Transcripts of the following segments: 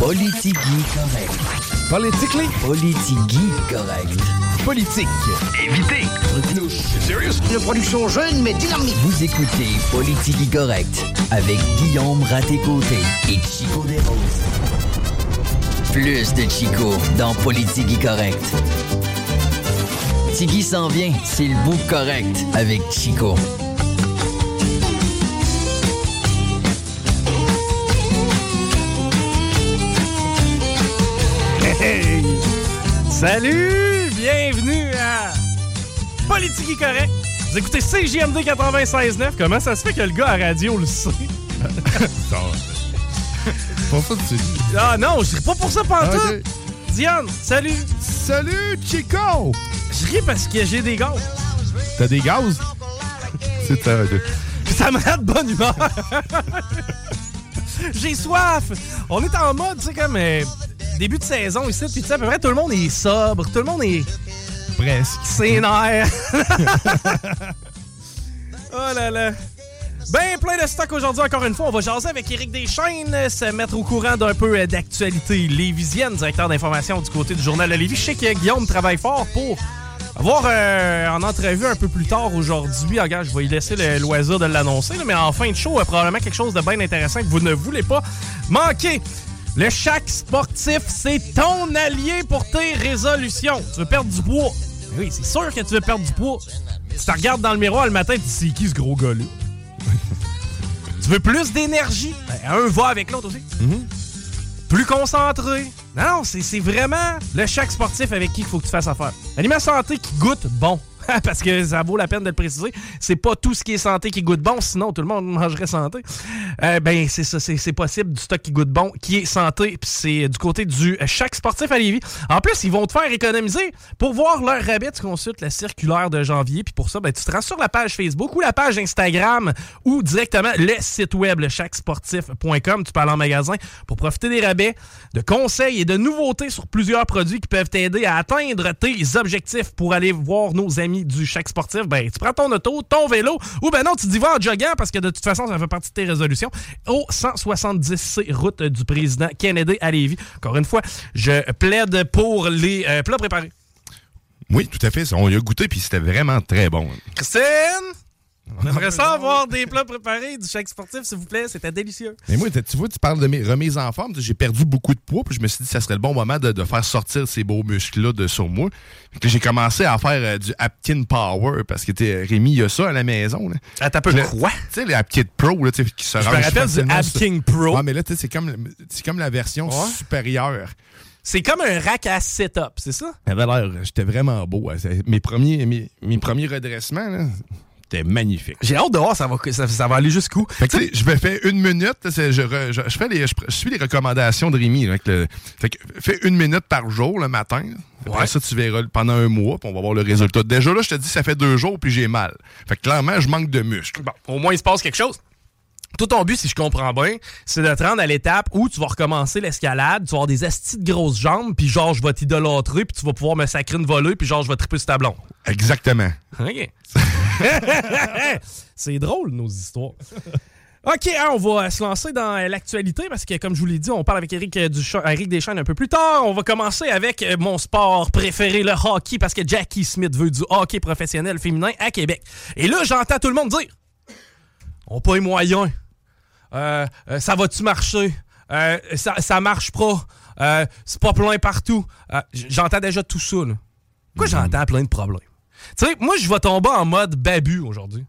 Politigui correct. Politically? Politigui correct. Politique. Évitez. Serious? Une production jeune mais dynamique. Vous écoutez Politigui correct avec Guillaume Raté-Côté et Chico Desroses. Plus de Chico dans Politigui correct. Tigui s'en vient, c'est le bout correct avec Chico. Salut! Bienvenue à Politique correct. Vous écoutez CJMD 96.9. Comment ça se fait que le gars à radio le sait? Pour ça, tu dis. Ah non, je ris pas pour ça pantoute. Ok. Diane, salut! Salut, Chico! Je ris parce que j'ai des gaz. T'as des gaz? C'est ça, ok. Ça me rend de bonne humeur. j'ai soif. On est en mode, tu sais, comme euh, début de saison ici. Puis tu sais, à peu près tout le monde est sobre. Tout le monde est Presque. sénère. oh là là. Ben plein de stock aujourd'hui encore une fois. On va jaser avec Éric Deschaines, euh, se mettre au courant d'un peu euh, d'actualité lévisienne, directeur d'information du côté du journal de Lévis. Je sais que Guillaume travaille fort pour avoir euh, en entrevue un peu plus tard aujourd'hui. Regarde, je vais lui laisser le loisir de l'annoncer, mais en fin de show, euh, probablement quelque chose de bien intéressant que vous ne voulez pas manquer. Le chac sportif, c'est ton allié pour tes résolutions. Tu veux perdre du poids? Oui, c'est sûr que tu veux perdre du poids. Tu te regardes dans le miroir le matin, tu te dis, c'est qui ce gros gars-là? tu veux plus d'énergie? Ben, un va avec l'autre aussi. Plus concentré. Non, non, c'est c'est vraiment le chaque sportif avec qui il faut que tu fasses affaire. Aliment santé qui goûte bon. Parce que ça vaut la peine de le préciser. C'est pas tout ce qui est santé qui goûte bon, sinon tout le monde mangerait santé. Euh, ben, c'est ça, c'est possible du stock qui goûte bon, qui est santé, puis c'est du côté du euh, chaque sportif à Lévis. En plus, ils vont te faire économiser. Pour voir leur rabais, tu consultes la circulaire de janvier, puis pour ça, ben, tu te rends sur la page Facebook ou la page Instagram ou directement le site web, chaquesportif.com. Tu peux aller en magasin pour profiter des rabais, de conseils et de nouveautés sur plusieurs produits qui peuvent t'aider à atteindre tes objectifs pour aller voir nos amis du chaque sportif. Ben, tu prends ton auto, ton vélo, ou ben non, tu dis va en joguant parce que de toute façon, ça fait partie de tes résolutions. Au 170C route du président Kennedy à Lévis. Encore une fois, je plaide pour les euh, plats préparés. Oui, tout à fait. On y a goûté, puis c'était vraiment très bon. Christine! On aimerait ça avoir des plats préparés du chaque sportif, s'il vous plaît. C'était délicieux. Mais moi, tu vois, tu parles de mes remises en forme. J'ai perdu beaucoup de poids, puis je me suis dit que ça serait le bon moment de, de faire sortir ces beaux muscles-là de sur moi. J'ai commencé à faire euh, du Apkin Power, parce que t'es- Rémi, il y a ça à la maison. Là. Ah, t'as peu Le- quoi? Tu sais, les Apkin Pro, là, qui se Je me rappelle du Apkin Pro. Ouais, mais là, tu sais, c'est comme, comme la version Ouais. supérieure. C'est comme un rack à setup, c'est ça? L'air, j'étais vraiment beau. Mes premiers, mes, mes premiers redressements, là, c'était magnifique. J'ai hâte de voir ça va, ça, ça va aller jusqu'où. Fait que, tu sais, je me fais une minute, je, re- je, je fais les, je, je suis les recommandations de Rémi. là, avec le- fait que fais une minute par jour le matin. Après Ouais. ça, tu verras pendant un mois, puis on va voir le résultat. Déjà là, je te dis, ça fait deux jours, puis j'ai mal. Fait que clairement, je manque de muscles. Bon, au moins, il se passe quelque chose. Tout ton but, si je comprends bien, c'est de te rendre à l'étape où tu vas recommencer l'escalade, tu vas avoir des astis de grosses jambes, puis genre, je vais t'idolâtrer, puis tu vas pouvoir me sacrer une volée, puis genre, je vais triper sur ta blonde. Exactement. OK. c'est drôle, nos histoires. OK, hein, on va se lancer dans l'actualité parce que, comme je vous l'ai dit, on parle avec Eric, euh, Ducha- Eric un peu plus tard. On va commencer avec euh, mon sport préféré, le hockey, parce que Jackie Smith veut du hockey professionnel féminin à Québec. Et là, j'entends tout le monde dire On pas les moyens. Euh, euh, ça va-tu marcher? Euh, ça, ça marche pas. C'est pas plein partout. J'entends déjà tout ça, là. Pourquoi j'entends plein de problèmes? Tu sais, moi, je vais tomber en mode babu aujourd'hui.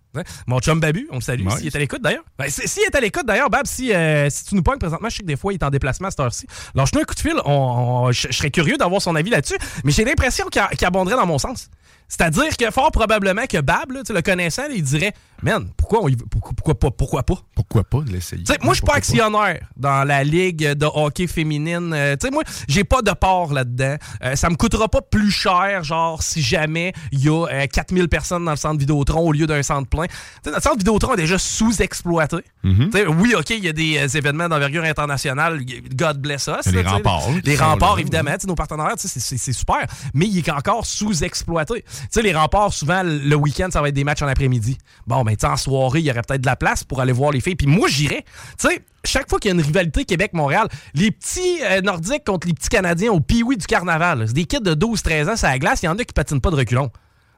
Mon chum babu, on le salue, Nice. s'il est à l'écoute d'ailleurs. Ben, si- s'il est à l'écoute d'ailleurs, Bab, si, euh, si tu nous pognes présentement, je sais que des fois, il est en déplacement à cette heure-ci. Lâche-nous un coup de fil, on- on- je je serais curieux d'avoir son avis là-dessus, mais j'ai l'impression qu'il abonderait dans mon sens. C'est-à-dire que fort probablement que Bab, là, le connaissant, il dirait Man, pourquoi, on y va- pourquoi, pourquoi pas? Pourquoi pas? Pourquoi pas de l'essayer? Moi, je suis pas actionnaire dans la ligue de hockey féminine. Euh, tu sais, moi, j'ai pas de part là-dedans. Euh, ça me coûtera pas plus cher, genre, si jamais il y a euh, 4000 personnes dans le centre Vidéotron au lieu d'un centre plein. Notre centre Vidéotron est déjà sous-exploité. Mhm. Oui, OK, il y a des euh, événements d'envergure internationale. God bless us. Les là, remparts, Les remparts, là, évidemment. Nos partenaires, c'est- super. Mais il est encore sous-exploité. Les remparts, souvent, le week-end, ça va être des matchs en après-midi. Bon, ben, tu sais, en soirée, il y aurait peut-être de la place pour aller voir les filles. Puis moi, j'irais. Tu sais, chaque fois qu'il y a une rivalité Québec-Montréal, les petits euh, Nordiques contre les petits Canadiens au pee du carnaval, c'est des kids de 12-13 ans, c'est la glace. Il y en a qui patinent pas de reculons.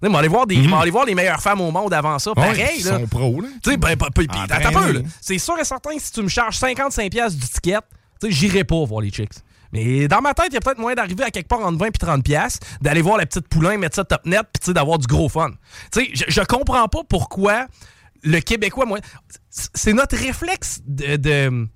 Sais, mais aller voir, des, mais aller voir les meilleures femmes au monde avant ça. Mhm. Ouais, Pareil, ils là. sont pros, là. Tu sais, ben, attends un peu, là. C'est sûr et certain que si tu me charges 55$ piastres du ticket, tu sais, j'irai pas voir les chicks. Mais dans ma tête, il y a peut-être moyen d'arriver à quelque part entre 20 et 30$, piastres, d'aller voir la petite poulain, mettre ça top net, puis d'avoir du gros fun. Tu sais, je, je comprends pas pourquoi le Québécois, moi, c'est notre réflexe de. de-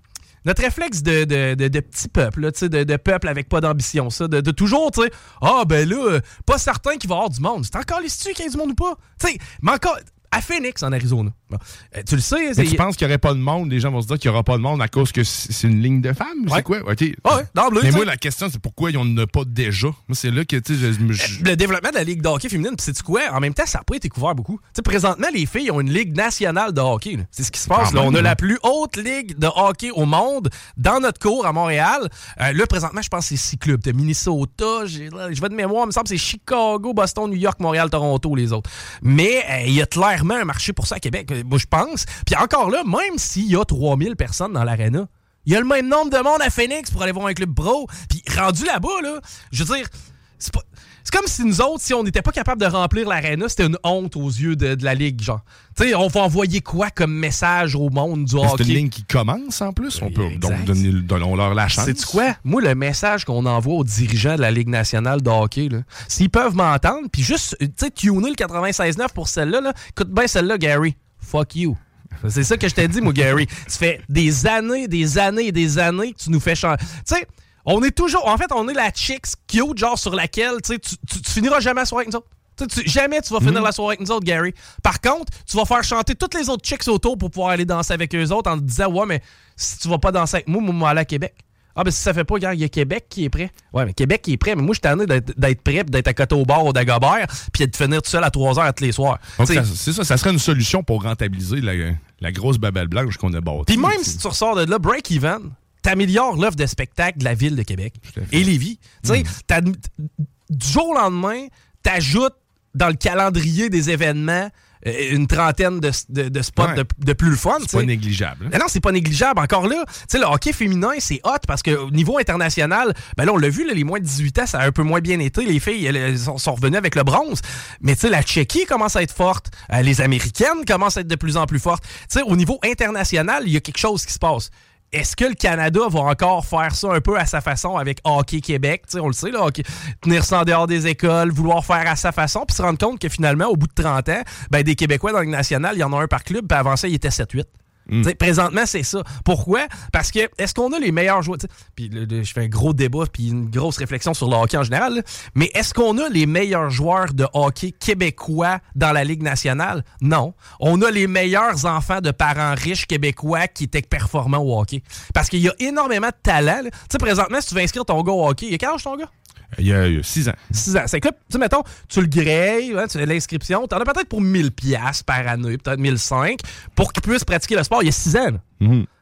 notre réflexe de, de, de, de petit peuple, de, de peuple avec pas d'ambition, ça, de, toujours, tu sais, ah ben là, euh, pas certain qu'il va y avoir du monde. C'est encore les qu'il y a du monde ou pas? Tu sais, mais encore, à Phoenix, en Arizona. Bon. Euh, tu le sais, Mais c'est- tu penses qu'il n'y aurait pas de monde? Les gens vont se dire qu'il n'y aura pas de monde à cause que c'est une ligne de femmes? Ouais. C'est quoi? OK. Ah ouais, Mais tu moi, la question, c'est pourquoi ils n'en ont pas déjà? Moi, c'est là que, tu sais, je me- je- le développement de la Ligue de hockey féminine, puis c'est quoi? En même temps, ça n'a pas été couvert beaucoup. Tu sais, présentement, les filles ont une Ligue nationale de hockey. C'est ce qui se passe. Quand là. même, On a hein. la plus haute ligue de hockey au monde dans notre cours à Montréal. Euh, là, présentement, je pense que c'est six clubs. T'as Minnesota, je vais de mémoire, il me semble que c'est Chicago, Boston, New York, Montréal, Toronto, les autres. Mais euh, il y a clairement un marché pour ça à Québec, euh, moi, je pense. Puis encore là, même s'il y a 3000 personnes dans l'aréna, il y a le même nombre de monde à Phoenix pour aller voir un club pro. Puis rendu là-bas, là, je veux dire, c'est pas. C'est comme si nous autres, si on n'était pas capable de remplir l'aréna, c'était une honte aux yeux de, de la Ligue, genre. Tu sais, on va envoyer quoi comme message au monde du c'est hockey? une ligne qui commence en plus. On peut Exact. donc donner, donnons-leur la chance. C'est quoi? Moi, le message qu'on envoie aux dirigeants de la Ligue nationale de hockey, là, s'ils peuvent m'entendre, puis juste, tu sais, tuner le 96.9 pour celle-là, là, écoute bien celle-là, Gary. Fuck you. C'est ça que je t'ai dit, moi, Gary. Ça fait des années, des années et des années que tu nous fais changer. Tu sais, on est toujours. En fait, on est la chicks cute, genre sur laquelle, tu tu, finiras jamais la soirée avec nous autres. Tu jamais tu vas finir la soirée avec nous autres, Gary. Par contre, tu vas faire chanter toutes les autres chicks autour pour pouvoir aller danser avec eux autres en te disant Ouais, mais si tu vas pas danser avec moi, moi, moi, aller à Québec. Ah, ben si ça fait pas, regarde, il y a Québec qui est prêt. Ouais, mais Québec qui est prêt, mais moi, je suis tanné d'être prêt, d'être à côté au bar au Dagobert, puis de finir tout seul à 3 heures tous les soirs. C'est ça, ça serait une solution pour rentabiliser la, la grosse babelle blanche qu'on a bâtie. Puis même si tu ressors de là, break-even, t'améliores l'offre de spectacle de la ville de Québec et Lévis. Tu sais, t'as- du jour au lendemain, t'ajoutes dans le calendrier des événements une trentaine de, de- de spots Ouais. de, de plus le fun. C'est pas négligeable. hein. Mais non, c'est pas négligeable. Encore là, le hockey féminin, c'est hot parce qu'au niveau international, ben là, on l'a vu, là, les moins de 18 ans, ça a un peu moins bien été. Les filles, elles, sont, sont revenues avec le bronze. Mais tu sais, la Tchéquie commence à être forte. Euh, les Américaines commencent à être de plus en plus fortes. Tu sais, au niveau international, il y a quelque chose qui se passe. Est-ce que le Canada va encore faire ça un peu à sa façon avec Hockey Québec? Tu sais, on le sait, là, hockey- tenir ça en dehors des écoles, vouloir faire à sa façon, puis se rendre compte que finalement, au bout de 30 ans, ben, des Québécois dans le national, il y en a un par club, puis avant ça, il était 7-8. Sais, Présentement, c'est ça. Pourquoi? Parce que est-ce qu'on a les meilleurs joueurs? Puis je fais un gros débat puis une grosse réflexion sur le hockey en général. Mais est-ce qu'on a les meilleurs joueurs de hockey québécois dans la Ligue nationale? Non. On a les meilleurs enfants de parents riches québécois qui étaient performants au hockey. Parce qu'il y a énormément de talent. Tu sais, présentement, si tu veux inscrire ton gars au hockey, il y a quel âge ton gars? Il y a 6 ans. 6 ans. C'est que tu mettons, tu le grayes, hein, tu as l'inscription, tu en as peut-être pour 1000 pièces par année, peut-être 1005, pour qu'il puisse pratiquer le sport il y a 6 ans.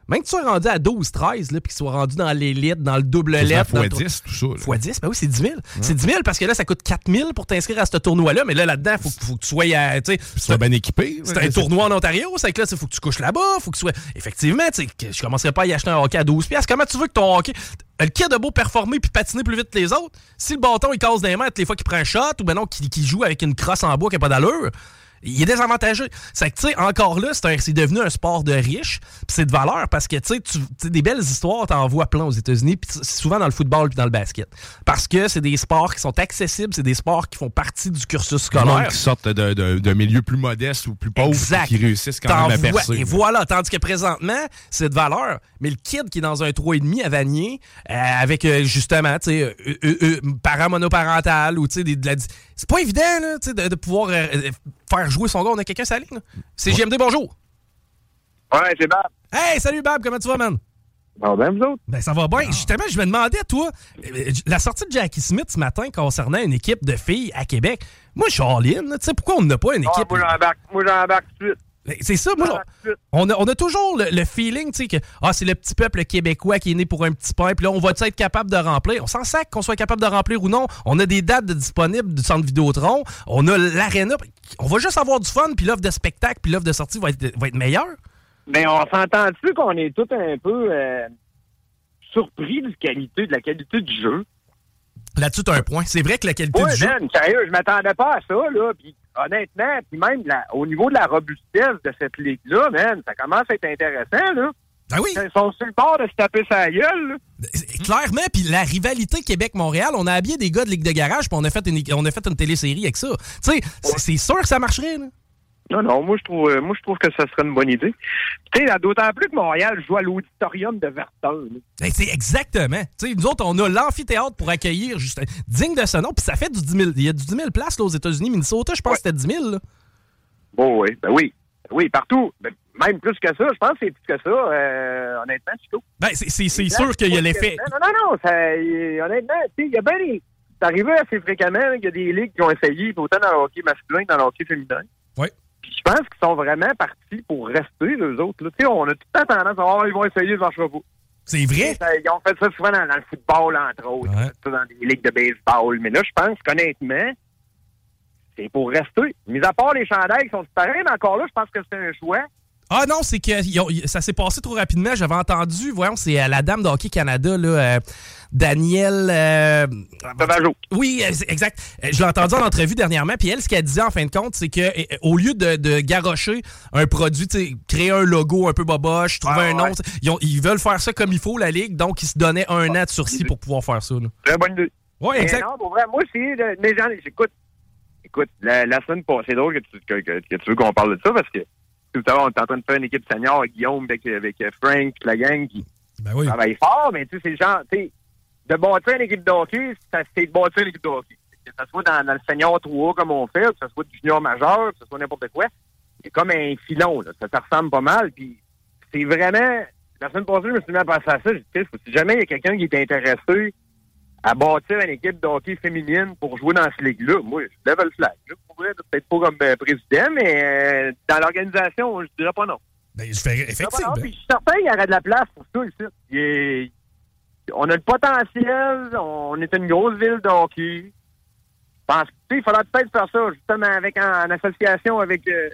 Même que tu sois rendu à 12, 13, là, puis qu'il soit rendu dans l'élite, dans le double lettre. fois le 10, tout ça. là. Fois 10, ben oui, c'est 10 000. C'est 10 000 parce que là, ça coûte 4 000 pour t'inscrire à ce tournoi-là, mais là, là-dedans, il faut, faut que tu sois. à- Tu sois bien équipé. c'est un tournoi en Ontario, c'est que là, il faut que tu couches là-bas, faut que tu sois. Effectivement, tu sais, que je commencerai pas à y acheter un hockey à 12 piastres. Comment tu veux que ton hockey. Le kid a beau performer puis patiner plus vite que les autres, si le bâton il casse des mains toutes les fois qu'il prend un shot ou ben non, qu'il qu'il joue avec une crosse en bois qui n'a pas d'allure, il est désavantagé. C'est que, tu sais, encore là, c'est devenu un sport de riches, puis c'est de valeur parce que, tu sais, tu- tu sais, des belles histoires, t'en vois plein aux États-Unis, puis c'est souvent dans le football puis dans le basket. Parce que c'est des sports qui sont accessibles, c'est des sports qui font partie du cursus scolaire. qui sortent de- de- d'un milieu plus modeste ou plus pauvre, Exact. qui réussissent quand même à percer. Et voilà, tandis que présentement, c'est de valeur. Mais le kid qui est dans un 3,5 à Vanier, euh, avec euh, justement, tu sais, euh, euh, euh, parent monoparental ou tu sais, des- de la. C'est pas évident, là, de, de pouvoir euh, euh, faire jouer son gars. On a quelqu'un sur la ligne. C'est JMD, bonjour. Ouais, c'est Bab. Hey, salut Bab, comment tu vas, man? Bon, ben, vous autres? Ben, ça va bien. Justement, je me demandais, toi, euh, la sortie de Jackie Smith ce matin concernant une équipe de filles à Québec. Moi, je suis all-in, pourquoi on n'a pas une Ah, équipe. moi, j'embarque tout de suite. C'est ça, moi, on, a, on a toujours le, le feeling, tu sais, que ah, c'est le petit peuple québécois qui est né pour un petit pain, puis là, on va être capable de remplir. On s'en sac qu'on soit capable de remplir ou non. On a des dates de disponibles du centre Vidéotron, on a l'aréna. On va juste avoir du fun, puis l'offre de spectacle, puis l'offre de sortie va être, va être meilleure. Mais on s'entend-tu qu'on est tous un peu euh, surpris de, qualité, de la qualité du jeu? Là-dessus, tu as un point. C'est vrai que la qualité du jeu. sérieux, je m'attendais pas à ça, là. Puis, honnêtement, puis même la- au niveau de la robustesse de cette ligue-là, man, ça commence à être intéressant, là. Ah oui? Ils sont sur le bord de se taper sa gueule, là. Clairement, puis la rivalité Québec-Montréal, on a habillé des gars de Ligue de Garage, puis on a fait une, on a fait une télésérie avec ça. Tu sais, c'est- c'est sûr que ça marcherait, là. Non, non, moi je trouve euh, moi je trouve que ça serait une bonne idée. Tu sais, d'autant plus que Montréal joue à l'auditorium de Verton. là. Ben, c'est exactement. Tu sais, nous autres, on a l'amphithéâtre pour accueillir, juste, digne de ce nom, puis ça fait du 10 000. Il y a du 10 000 places là, aux États-Unis. Minnesota, je pense que c'était 10 000. là. Bon, oui, ben oui. Oui, partout. Ben, même plus que ça. Je pense que c'est plus que ça, euh, honnêtement, Chico. Ben, c'est- sûr qu'il y a l'effet. Non, non, non, ça, y- honnêtement, il y a bien des. C'est arrivé assez fréquemment là, qu'il y a des ligues qui ont essayé, autant dans le hockey masculin que dans le hockey féminin. Oui. Puis je pense qu'ils sont vraiment partis pour rester, eux autres. là. On a tout le temps tendance à voir, ils vont essayer, ça marchera pas. C'est vrai? Ça, Ils ont fait ça souvent dans, dans le football, entre autres. Ça dans des ligues de baseball. Mais là, je pense qu'honnêtement, c'est pour rester. Mis à part les chandails qui sont séparés, mais encore là, je pense que c'est un choix. Ah non, c'est que ça s'est passé trop rapidement. J'avais entendu, voyons, c'est euh, la dame de Hockey Canada, là, euh, Danielle. euh, Oui, exact. Euh, Je l'ai entendu en entrevue dernièrement. Puis elle, ce qu'elle disait en fin de compte, c'est que au lieu de, de garrocher un produit, créer un logo un peu boboche, trouver un nom, ils, ont- ils veulent faire ça comme il faut, la Ligue. Donc, ils se donnaient un an de sursis pour pouvoir faire ça. là. Très bonne idée. Mais exact. non, pour vrai, moi, de- Mais j'en j'écoute. Écoute, la, la semaine passée, c'est drôle que tu, que, que- que tu veux qu'on parle de ça parce que tout à l'heure, on est en train de faire une équipe senior avec Guillaume, avec, avec Frank, la gang qui travaille fort, mais tu sais, c'est genre, tu sais, de bâtir une équipe de hockey, c'est de bâtir une équipe de hockey. Que ce soit dans, dans le senior 3 comme on fait, que ce soit du junior majeur, que ce soit n'importe quoi, c'est comme un filon, là. Ça, ça ressemble pas mal, puis c'est vraiment. La semaine passée, je me suis mis à penser à ça. Dit, Chris, si jamais il y a quelqu'un qui est intéressé à bâtir une équipe de hockey féminine pour jouer dans cette ligue-là, moi, je lève le flag. Là, pour vrai, peut-être pas comme euh, président, mais euh, dans l'organisation, je dirais pas non. Ben, je fais Je je suis certain qu'il y aurait de la place pour ça ici. Il est- On a le potentiel, on est une grosse ville de hockey. Je pense qu'il faudra peut-être faire ça justement avec en, en association avec euh,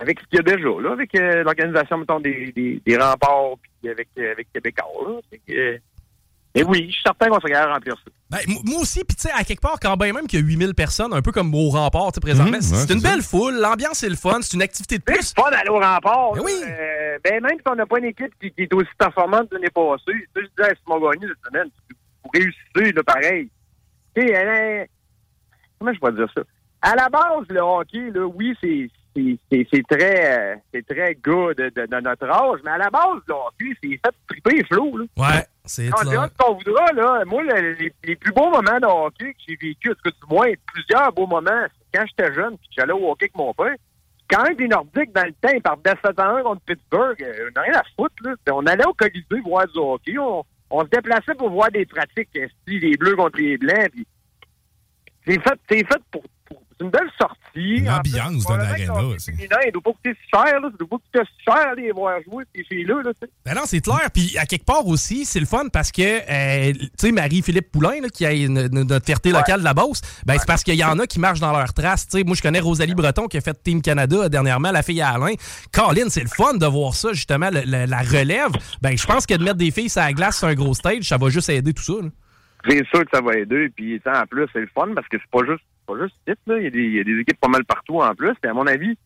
avec ce qu'il y a déjà, là, avec euh, l'organisation, mettons, des, des, des remparts, puis avec, avec Québécois. Là, C'est mais oui, je suis certain qu'on serait capable de remplir ça. Ben, moi aussi, puis tu sais, à quelque part, quand bien même qu'il y a 8000 personnes, un peu comme au rempart, tu sais, présentement, Mhm, c'est ouais, c'est une c'est ça. belle foule, l'ambiance est le fun, c'est une activité de C'est plus. fun d'aller au rempart. Ben oui. Euh, ben, même si on n'a pas une équipe qui, qui est aussi performante que l'année passée, je disais à Simon Gagné cette semaine, vous réussissez, là, pareil. Tu sais, elle est- comment je pourrais dire ça? À la base, le hockey, là, oui, c'est c'est- très, c'est très gars de, de- de notre âge, mais à la base, le hockey, c'est fait triper flots, là. Ouais, c'est On dira ce qu'on voudra, là. Moi, le- les, les plus beaux moments de hockey que j'ai vécu, en tout cas, du moins, plusieurs beaux moments, c'est quand j'étais jeune puis j'allais au hockey avec mon père. Quand même, les Nordiques, dans le temps, ils partaient 7 à 1 contre Pittsburgh. euh, On n'a rien à foutre, là. On allait au Colisée voir du hockey. On, on se déplaçait pour voir des pratiques, euh, les bleus contre les blancs. Puis c'est fait, c'est fait pour, une belle sortie. L'ambiance hockey c'est- féminin, Il doit pas coûter si cher, là. Doit pas coûter si cher les voir jouer, ces filles-là, là. Ben non, c'est clair. Puis à quelque part aussi, c'est le fun parce que, euh, tu sais, Marie-Philippe Poulain, là, qui a notre fierté locale de la Beauce, ben c'est parce qu'il y en a qui marchent dans leurs traces. Tu sais, moi, je connais Rosalie Breton qui a fait Team Canada euh, dernièrement, la fille à Alain. Colin, c'est le fun de voir ça, justement, le- le- la relève. Ben, je pense que de mettre des filles sur la glace sur un gros stage, ça va juste aider tout ça. là. C'est sûr que ça va aider. Puis, en plus, c'est le fun parce que c'est pas juste, juste là. Il y, a des, équipes pas mal partout en plus. Et à mon avis,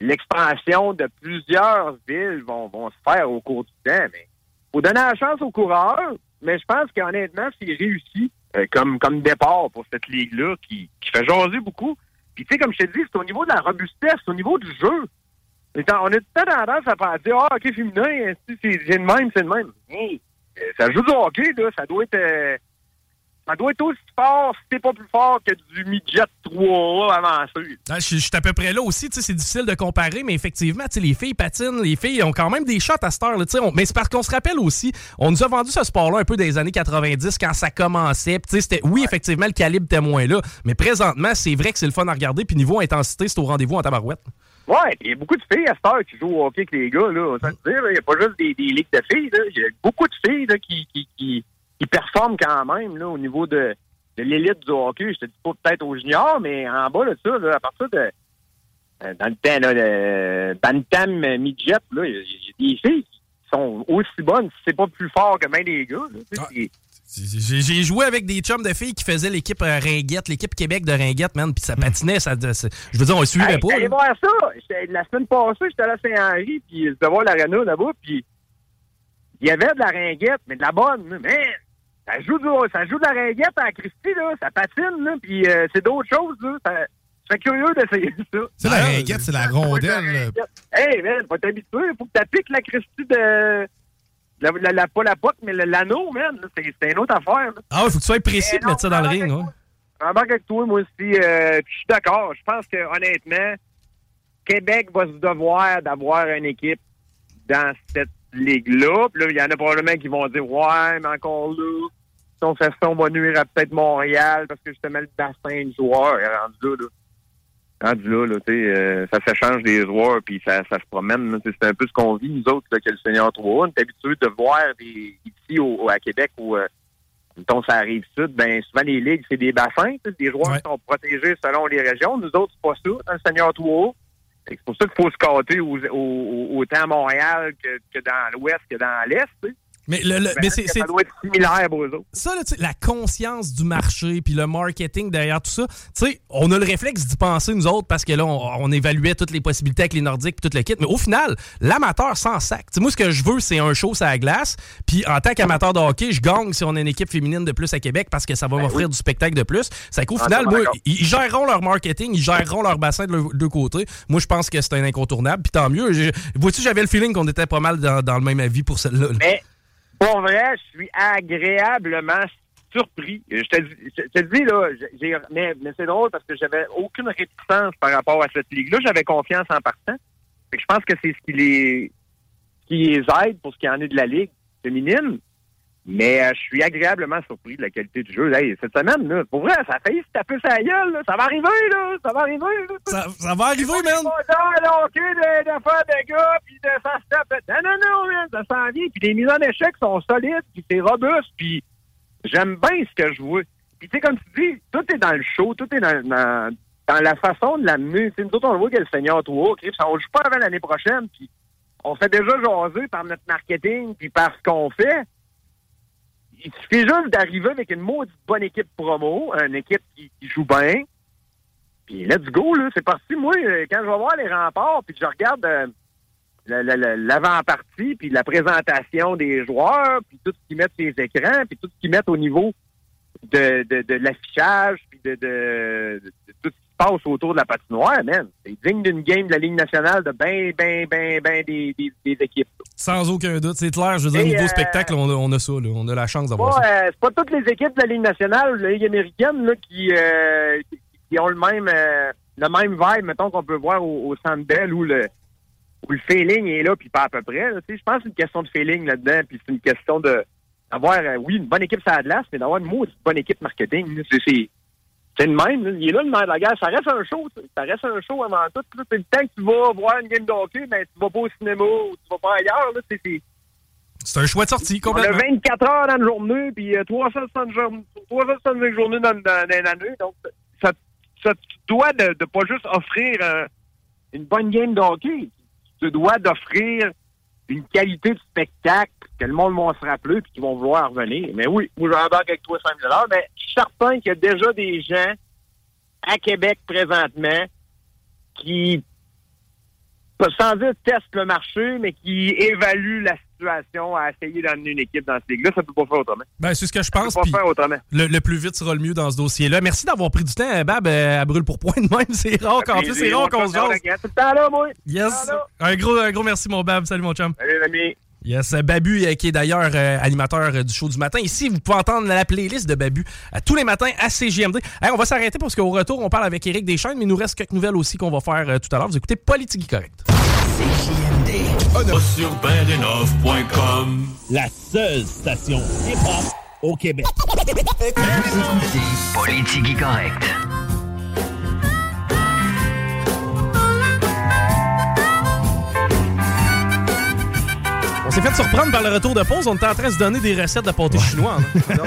l'expansion de plusieurs villes vont, se faire au cours du temps. Mais faut donner la chance aux coureurs, mais je pense qu'honnêtement, c'est réussi euh, comme, comme départ pour cette ligue-là qui, qui fait jaser beaucoup. Puis tu sais, comme je te dis, c'est au niveau de la robustesse, au niveau du jeu. On a tout tendance à dire Ah, ok, féminin, c'est le même, c'est le même. Euh, ça joue du hockey, là, ça doit être euh, ça doit être aussi fort, si c'est pas plus fort que du midget 3 avancé. Ah, je, suis à peu près là aussi, c'est difficile de comparer, mais effectivement, les filles patinent, les filles ont quand même des shots à cette heure. Là, on, mais c'est parce qu'on se rappelle aussi, on nous a vendu ce sport-là un peu des années 90 quand ça commençait. C'était, oui, effectivement, le calibre était moins là, mais présentement, c'est vrai que c'est le fun à regarder, puis niveau intensité, c'est au rendez-vous en tabarouette. Ouais, il y a beaucoup de filles à cette heure qui jouent au hockey avec les gars. Là, il n'y a pas juste des, ligues de filles. Il y a beaucoup de filles qui, qui, qui il performe quand même là, au niveau de, de l'élite du hockey. Je te dis pas peut-être aux juniors, mais en bas de ça, là, à partir de euh, dans le temps, là, le Bantam Midget, là, il y, a des filles qui sont aussi bonnes, si c'est pas plus fort que même les gars. Là, ah, J'ai joué avec des chums de filles qui faisaient l'équipe euh, Ringuette, l'équipe Québec de Ringuette, man, puis ça hmm. patinait, ça, je veux dire, on le suivait hey, pas. Allez voir ça! La semaine passée, j'étais à Saint-Henri, puis je devais voir l'aréna là-bas, puis il y avait de la ringuette, mais de la bonne, man! Ça joue, de, ça joue de la ringuette à Christy, là. Ça patine, là. Puis euh, c'est d'autres choses, là. Ça, je serais curieux d'essayer ça. C'est la ringuette, c'est la rondelle. Hé, man, faut t'habituer. Faut que t'appliques la Christy de. La, la, pas la pote, mais l'anneau, man. C'est une autre affaire. Là. Ah oui, faut que tu sois précis de mettre ça dans le ring, hein. J'embarque avec toi, moi aussi. Euh, je suis d'accord. Je pense que, honnêtement, Québec va se devoir d'avoir une équipe dans cette ligue-là. Puis là, il y en a probablement qui vont dire Ouais, mais encore là, on fait ça, on va nuire à peut-être Montréal parce que justement le bassin de joueurs est rendu là. là. Rendu là, là tu sais, euh, ça s'échange des joueurs puis ça, ça se promène. C'est un peu ce qu'on vit, nous autres, là, que le Seigneur 3. On est habitué de voir des, ici au, à Québec où euh, mettons, ça arrive sud, ben souvent les ligues, c'est des bassins, des joueurs qui sont protégés selon les régions. Nous autres, c'est pas ça, dans le Seigneur 3. C'est pour ça qu'il faut se cater autant à Montréal que, que dans l'ouest que dans l'est. Mais, le, ben, mais c'est, ça doit être similaire pour eux autres. Ça, là, la conscience du marché puis le marketing derrière tout ça, tu sais, on a le réflexe d'y penser, nous autres, parce que là, on, évaluait toutes les possibilités avec les Nordiques et tout le kit. Mais au final, l'amateur sans sac. sais, moi, ce que je veux, c'est un show sur la glace. Puis en tant qu'amateur de hockey, je gagne si on a une équipe féminine de plus à Québec parce que ça va ben m'offrir du spectacle de plus. C'est qu'au ah, final, moi, ils, géreront leur marketing, ils géreront leur bassin de deux côtés. Moi, je pense que c'est un incontournable. Puis tant mieux. Vois-tu, j'avais le feeling qu'on était pas mal dans, le même avis pour celle-là. Mais pour vrai, je suis agréablement surpris. Je te, je dis, là, mais, mais c'est drôle parce que j'avais aucune réticence par rapport à cette ligue-là. J'avais confiance en partant. je pense que c'est ce qui les, qui les aide pour ce qui en est de la ligue féminine. Mais euh, je suis agréablement surpris de la qualité du jeu. cette semaine, là, pour vrai, ça a failli se taper sa gueule. Là. Ça va arriver, là. Ça va arriver. Là. Ça, ça va arriver, man. Pas de, de, de faire des gars, puis de ça se tape. Non, non, non, man, ça s'en vient. Puis les mises en échec sont solides, puis c'est robuste, puis j'aime bien ce que je vois. Puis tu sais, comme tu dis, tout est dans le show, tout est dans, dans, dans la façon de la musique. Nous autres, on voit que le Seigneur toi, okay? on joue pas avant l'année prochaine, puis on fait déjà jaser par notre marketing, puis par ce qu'on fait il suffit juste d'arriver avec une maudite bonne équipe promo, une équipe qui, joue bien. Puis let's go, là, c'est parti. Moi, quand je vais voir les remparts, puis je regarde euh, l'avant-partie, puis la présentation des joueurs, puis tout ce qu'ils mettent sur les écrans, puis tout ce qu'ils mettent au niveau de, de, l'affichage, puis de, de, tout passe autour de la patinoire, man. C'est digne d'une game de la Ligue nationale de ben, ben, ben, ben des, des, équipes. Sans aucun doute, c'est clair. Je veux dire, au niveau euh, spectacle, on a, ça. On a la chance d'avoir ça. Euh, c'est pas toutes les équipes de la Ligue nationale ou de la Ligue américaine là, qui, euh, qui, ont le même le même vibe, mettons, qu'on peut voir au, au Sandbell où le, où le feeling est là, puis pas à peu près. Je pense que c'est une question de feeling là-dedans, puis c'est une question de d'avoir, oui, une bonne équipe sur la glace, mais d'avoir une bonne équipe marketing. C'est c'est le même. Il est là, le maire de la guerre. Ça reste un show. Ça reste un show avant tout. C'est le temps que tu vas voir une game de hockey, mais tu vas pas au cinéma ou tu vas pas ailleurs. C'est un choix de sortie, complètement. On a 24 heures dans la journée, puis 365 journées journées dans, l'année. Donc, ça, ça tu dois de, de pas juste offrir euh, une bonne game de hockey. Tu dois d'offrir une qualité de spectacle que le monde va se rappeler et qu'ils vont vouloir revenir. Mais oui, moi, j'embarque avec toi 5 mais je suis certain qu'il y a déjà des gens à Québec présentement qui, sans dire teste le marché, mais qui évalue la situation à essayer d'amener une équipe dans cette ligue-là. Ça peut pas faire autrement. Ben, c'est ce que je pense. Ça peut pas faire autrement. Le, le, plus vite sera le mieux dans ce dossier-là. Merci d'avoir pris du temps, Bab, euh, à brûle pour point de même. C'est rare plus, c'est rare qu'on se jase. Yes. Un gros, un gros merci, mon Bab. Salut, mon chum. Salut, l'ami. Yes, Babu, euh, qui est d'ailleurs euh, animateur euh, du show du matin. Ici, vous pouvez entendre la playlist de Babu tous les matins à CGMD. on va s'arrêter parce qu'au retour, on parle avec Éric Deschaines, mais il nous reste quelques nouvelles aussi qu'on va faire tout à l'heure. Vous écoutez Politique Correct. CGMD. Oh, sur La seule station hip-hop au Québec. Politique Correct. S'est fait surprendre par le retour de pause. On était en train de se donner des recettes de pâté chinois. non,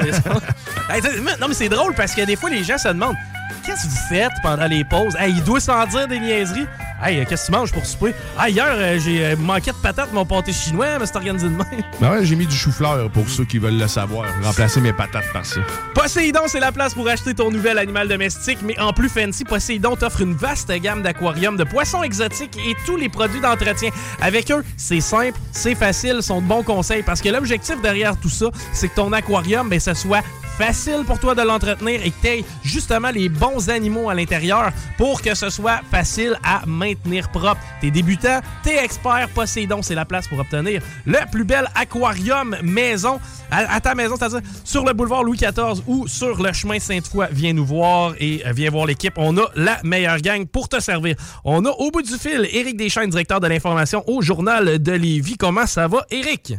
mais c'est drôle parce que des fois, les gens se demandent Qu'est-ce que vous faites pendant les pauses? Hey, il doit s'en dire des niaiseries. Hey, euh, qu'est-ce que tu manges pour souper? Ah, hier, euh, j'ai euh, manqué de patates mon pâté chinois, mais c'est organisé de même. Ben ouais, j'ai mis du chou-fleur pour ceux qui veulent le savoir. Remplacer mes patates par ça. Poséidon, c'est la place pour acheter ton nouvel animal domestique, mais en plus fancy, Poséidon t'offre une vaste gamme d'aquariums, de poissons exotiques et tous les produits d'entretien. Avec eux, c'est simple, c'est facile, sont de bons conseils parce que l'objectif derrière tout ça, c'est que ton aquarium, ben, ce soit facile pour toi de l'entretenir et que tu justement les bons animaux à l'intérieur pour que ce soit facile à maintenir propre. T'es débutant, t'es expert, Poséidon, c'est la place pour obtenir le plus bel aquarium maison à, ta maison, c'est-à-dire sur le boulevard Louis XIV ou sur le chemin Sainte-Foy. Viens nous voir et euh, viens voir l'équipe. On a la meilleure gang pour te servir. On a au bout du fil Éric Deschaines, directeur de l'information au Journal de Lévis. Comment ça va, Éric?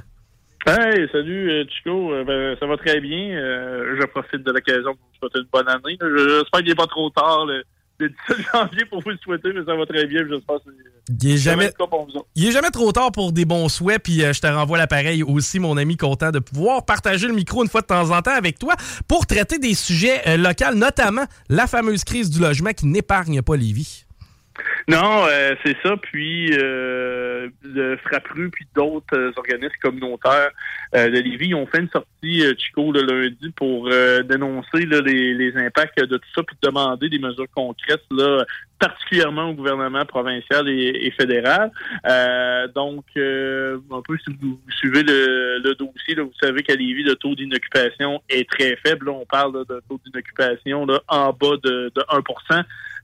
Hey, salut euh, Chico, euh, ben, ça va très bien. Euh, je profite de l'occasion pour vous souhaiter une bonne année. J'espère qu'il n'est pas trop tard le, 17 janvier pour vous le souhaiter, mais ça va très bien. J'espère que il est jamais, il est jamais trop tard pour des bons souhaits, puis je te renvoie l'appareil aussi, mon ami, content de pouvoir partager le micro une fois de temps en temps avec toi pour traiter des sujets locaux, notamment la fameuse crise du logement qui n'épargne pas les vies. Non, euh, c'est ça. Puis euh, le Frappru puis d'autres euh, organismes communautaires de Lévis ont fait une sortie, Chico, le lundi pour dénoncer les, les, impacts de tout ça puis demander des mesures concrètes là, particulièrement au gouvernement provincial et, fédéral. donc, un peu si vous suivez le, dossier, vous savez qu'à Lévis, le taux d'inoccupation est très faible. on parle de taux d'inoccupation en bas de, de 1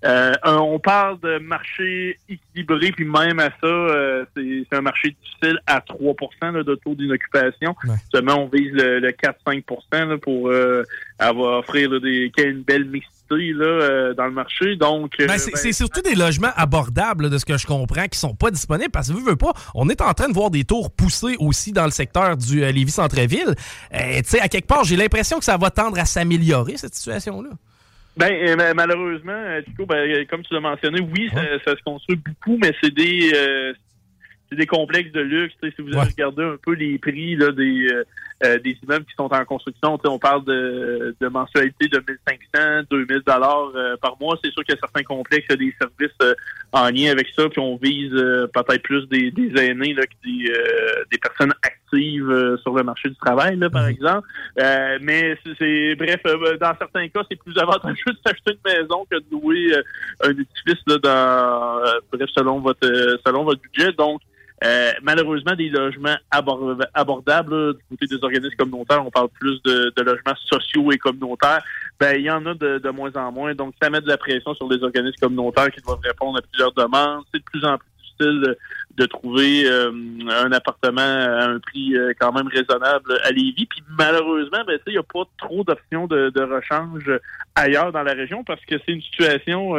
euh, on parle de marché équilibré, puis même à ça, euh, c'est un marché difficile à 3% de taux d'inoccupation. Seulement, on vise le, 4-5% pour euh, avoir offrir des, une belle mixité là, dans le marché. Donc, ben, ben, c'est surtout des logements abordables, de ce que je comprends, qui sont pas disponibles parce que vous, pas, on est en train de voir des tours pousser aussi dans le secteur du Lévis Centre-Ville. à quelque part, j'ai l'impression que ça va tendre à s'améliorer, cette situation-là. Ben, euh, malheureusement, euh, Chico, ben, euh, comme tu l'as mentionné, oui, ça, se construit beaucoup, mais c'est des c'est des complexes de luxe. Si vous avez regardé un peu les prix là, des, des immeubles qui sont en construction, on parle de, de mensualité de 1500, 2000 dollars par mois. C'est sûr qu'il y a certains complexes, des services en lien avec ça, puis on vise peut-être plus des, des aînés là, que des, des personnes actives euh, sur le marché du travail, là, par mhm. exemple. Euh, mais c'est bref, euh, dans certains cas, c'est plus avantageux de s'acheter une maison que de louer un édifice là, dans bref, selon votre selon votre budget. Donc, malheureusement, des logements abordables du côté des organismes communautaires, on parle plus de, logements sociaux et communautaires. Ben, il y en a de, moins en moins. Donc, ça met de la pression sur les organismes communautaires qui doivent répondre à plusieurs demandes. C'est de plus en plus difficile de trouver euh, un appartement à un prix euh, quand même raisonnable à Lévis. Puis malheureusement, ben, il n'y a pas trop d'options de, de, rechange ailleurs dans la région parce que c'est une situation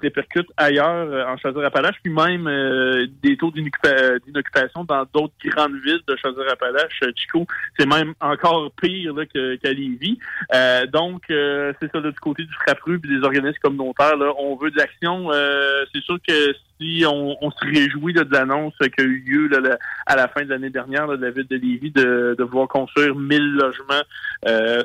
répercute ailleurs euh, en Chaudière-Appalaches, puis même euh, des taux d'inoccupation dans d'autres grandes villes de Chaudière-Appalaches. Euh, Chico, c'est même encore pire qu'à Lévis. donc, c'est ça, du côté du Frappru et des organismes communautaires, là, on veut de l'action. c'est sûr que on, se réjouit de l'annonce qui a eu lieu à la fin de l'année dernière de la ville de Lévis de, de construire 1000 logements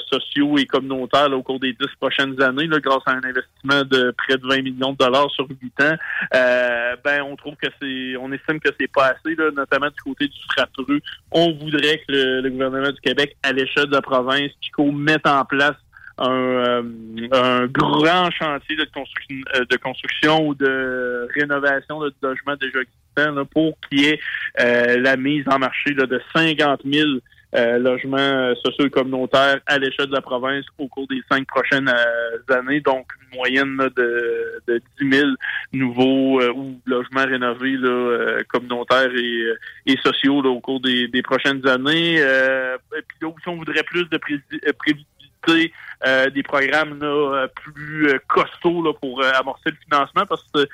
sociaux et communautaires au cours des dix prochaines années grâce à un investissement de près de 20 millions de dollars sur 8 ans, euh, ben on trouve que c'est, on estime que c'est pas assez, notamment du côté du frappru. On voudrait que le, gouvernement du Québec, à l'échelle de la province, Chico, mette en place un, un grand chantier de construction, de construction ou de rénovation de logements déjà existants là, pour qu'il y ait la mise en marché là, de 50 000 euh, logements sociaux et communautaires à l'échelle de la province au cours des cinq prochaines euh, années. Donc, une moyenne de, de 10 000 nouveaux euh, ou logements rénovés là, communautaires et, et sociaux au cours des, des prochaines années. et puis là, si on voudrait plus de prévisibilité, des programmes là, plus costauds là, pour amorcer le financement parce que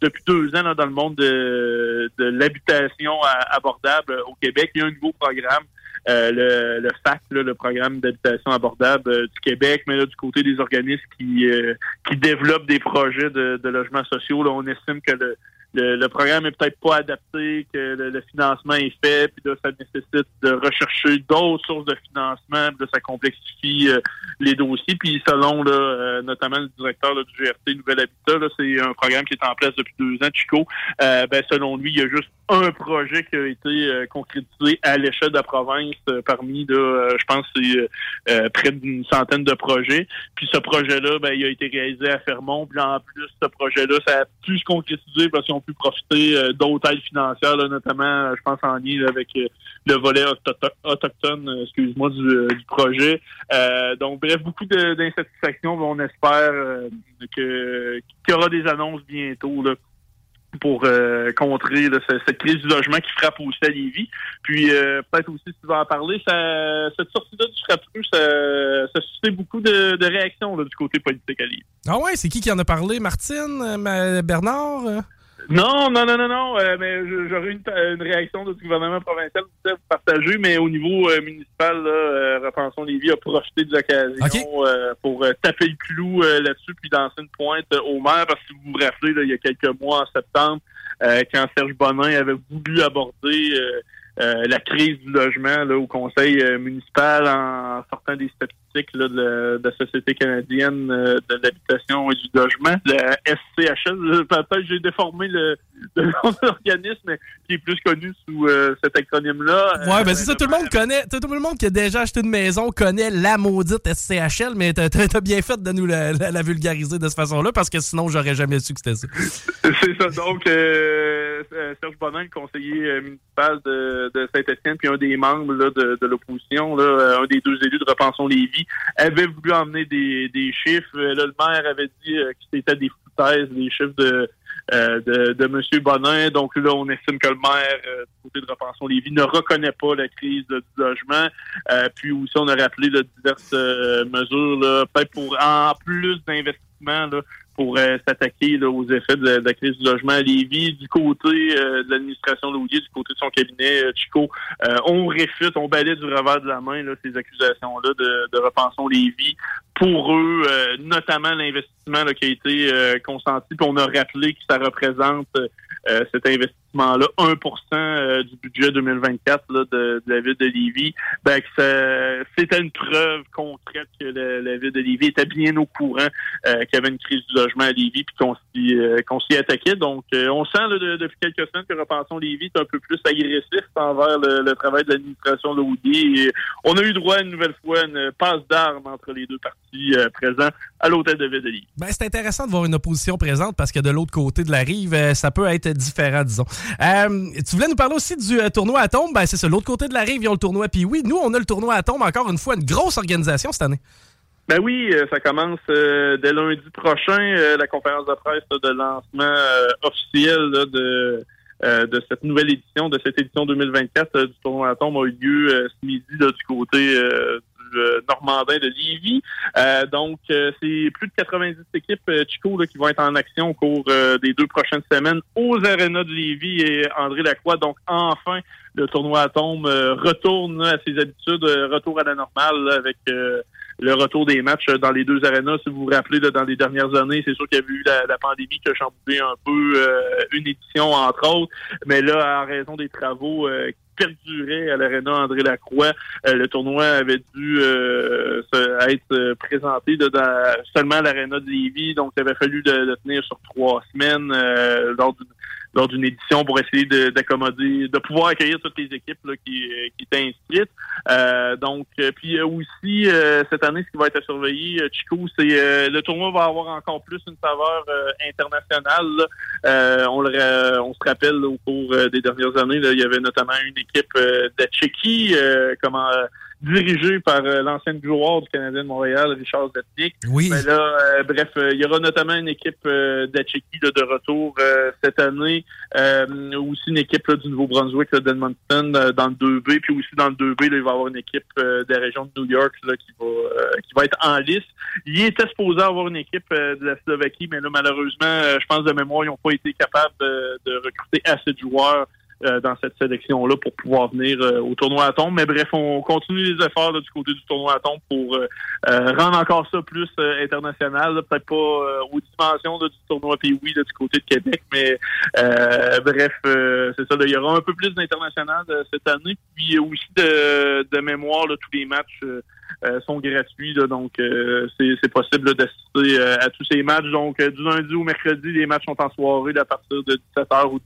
depuis deux ans là, dans le monde de, de l'habitation abordable au Québec, il y a un nouveau programme euh, le, le FAC, le programme d'habitation abordable euh, du Québec, mais là, du côté des organismes qui, euh, qui développent des projets de, de logements sociaux, là, on estime que le, le, programme est peut-être pas adapté, que le, financement est fait, puis là, ça nécessite de rechercher d'autres sources de financement, puis là, ça complexifie les dossiers. Puis selon là, notamment le directeur du GRT Nouvel Habitat, c'est un programme qui est en place depuis deux ans, Chico. ben, selon lui, il y a juste un projet qui a été euh, concrétisé à l'échelle de la province euh, parmi, euh, je pense, c'est près d'une centaine de projets. Puis ce projet-là, ben, il a été réalisé à Fermont. Puis en plus, ce projet-là, ça a pu se concrétiser parce qu'ils ont pu profiter d'autres aides financières, notamment, je pense, en lien avec le volet autochtone, excuse-moi, du, projet. donc, bref, beaucoup d'insatisfaction. On espère que qu'il y aura des annonces bientôt. Pour euh, contrer cette, crise du logement qui frappe aussi à Lévis. Puis euh, peut-être aussi, si tu vas en parler, cette sortie-là du frappeux, ça, ça suscité beaucoup de, réactions du côté politique à Lévis. Ah ouais, c'est qui qui en a parlé? Martine? Euh, Bernard? Non, non, non, non, non, euh, mais j'aurais une, une réaction du gouvernement provincial vous partager, mais au niveau euh, municipal, là, euh, Repensons Lévis a profité de l'occasion euh, pour taper le clou là-dessus, puis danser une pointe au maire, parce que si vous vous rappelez, là, il y a quelques mois, en septembre, quand Serge Bonin avait voulu aborder la crise du logement là, au conseil municipal en sortant des statistiques de, la, Société canadienne euh, de l'habitation et du logement, la SCHL. Peut-être j'ai déformé le, le nom de l'organisme qui est plus connu sous euh, cet acronyme-là. Ouais, ben c'est ça, tout le monde connaît, tout le monde qui a déjà acheté une maison connaît la maudite SCHL, mais t'as as, bien fait de nous la, vulgariser de cette façon-là parce que sinon j'aurais jamais su que c'était ça. c'est ça, donc euh, Serge Bonin, le conseiller municipal de, de Saint-Etienne, puis un des membres de, de l'opposition, un des deux élus de Repensons Lévis, avait voulu emmener des, des chiffres. Là, le maire avait dit euh, que c'était des foutaises, les chiffres de, euh, de, de M. Bonin. Donc là, on estime que le maire, euh, du côté de Repensons Lévis, ne reconnaît pas la crise du logement. puis aussi, on a rappelé diverses mesures, peut-être pour en plus d'investissement, pour s'attaquer aux effets de la, crise du logement à Lévis. Du côté de l'administration Laudier, du côté de son cabinet, Chico, on réfute, on balaye du revers de la main là, ces accusations-là de, de Repensons Lévis. Pour eux, notamment l'investissement qui a été consenti, puis on a rappelé que ça représente cet investissement là 1% euh, du budget 2024 là, de, la ville de Lévis, ben, c'était une preuve concrète que la ville de Lévis était bien au courant euh, qu'il y avait une crise du logement à Lévis puis qu'on s'y, euh, attaquait. Donc, on sent depuis quelques semaines que Repensons Lévis est un peu plus agressif envers le, travail de l'administration. Et on a eu droit une nouvelle fois une passe d'armes entre les deux partis présents à l'hôtel de ville de Lévis. Ben, c'est intéressant de voir une opposition présente parce que de l'autre côté de la rive, ça peut être différent, disons. Euh, tu voulais nous parler aussi du euh, tournoi Atome. Ben, c'est ça, l'autre côté de la rive, ils ont le tournoi. Puis oui, nous, on a le tournoi Atome, encore une fois, une grosse organisation cette année. Ben oui, euh, ça commence dès lundi prochain, la conférence de presse de lancement officiel de, de cette nouvelle édition, de cette édition 2024 du tournoi Atome a eu lieu ce midi du côté Normandin de Lévis. Euh, donc, euh, c'est plus de 90 équipes Chico qui vont être en action au cours des deux prochaines semaines aux arénas de Lévis et André Lacroix. Donc, enfin, le tournoi Atome retourne à ses habitudes, retour à la normale avec le retour des matchs dans les deux arénas. Si vous vous rappelez, dans les dernières années, c'est sûr qu'il y avait eu la, pandémie qui a chamboulé un peu une édition, entre autres. Mais là, en raison des travaux perdurait à l'aréna André Lacroix. Euh, le tournoi avait dû euh, être euh, présenté dans, seulement à l'aréna de Lévis, donc il avait fallu le, tenir sur trois semaines lors d'une lors d'une édition pour essayer d'accommoder, de, pouvoir accueillir toutes les équipes qui, qui étaient inscrites. donc, puis aussi, cette année, ce qui va être surveillé, Chico, c'est le tournoi va avoir encore plus une saveur internationale. on, le, on se rappelle au cours des dernières années, il y avait notamment une équipe de Tchéquie, comment dirigé par euh, l'ancien joueur du Canadien de Montréal, Richard Zetnik. Oui. Mais là, euh, bref, euh, il y aura notamment une équipe d'Acheki de retour cette année, aussi une équipe du Nouveau-Brunswick d'Edmonton dans le 2B, puis aussi dans le 2B, il va y avoir une équipe des régions de New York là, qui va qui va être en lice. Il était supposé avoir une équipe de la Slovaquie, mais là, malheureusement, je pense de mémoire, ils n'ont pas été capables de, de recruter assez de joueurs euh, dans cette sélection-là pour pouvoir venir euh, au tournoi à tombe. Mais bref, on continue les efforts du côté du tournoi à tombe pour euh, rendre encore ça plus international. Peut-être pas aux dimensions du tournoi puis oui du côté de Québec, mais bref, c'est ça. il y aura un peu plus d'international cette année. Puis aussi de, de mémoire, tous les matchs sont gratuits. donc, c'est possible d'assister à tous ces matchs. Donc, du lundi au mercredi, les matchs sont en soirée à partir de 17h ou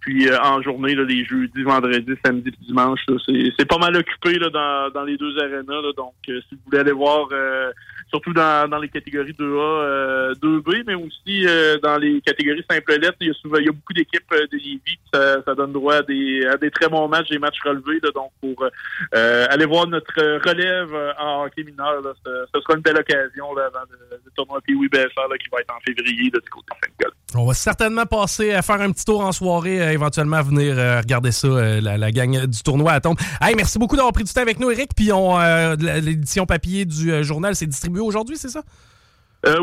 puis euh, en journée, là, les jeudis, vendredis, samedi, dimanche, c'est pas mal occupé là, dans, dans les deux arénas. donc, euh, si vous voulez aller voir, euh, surtout dans, les catégories 2A, 2B, mais aussi dans les catégories simple lettres, il y a souvent il y a beaucoup d'équipes de Lévis, ça, donne droit à des, très bons matchs, des matchs relevés. donc, pour aller voir notre relève en hockey mineur, ce, sera une belle occasion avant le, tournoi BFR qui va être en février de du côté de On va certainement passer à faire un petit tour en soirée, euh, éventuellement venir euh, regarder ça, euh, la, gang du tournoi à tombe. Hey, merci beaucoup d'avoir pris du temps avec nous, Eric. Puis on l'édition papier du journal s'est aujourd'hui, c'est ça?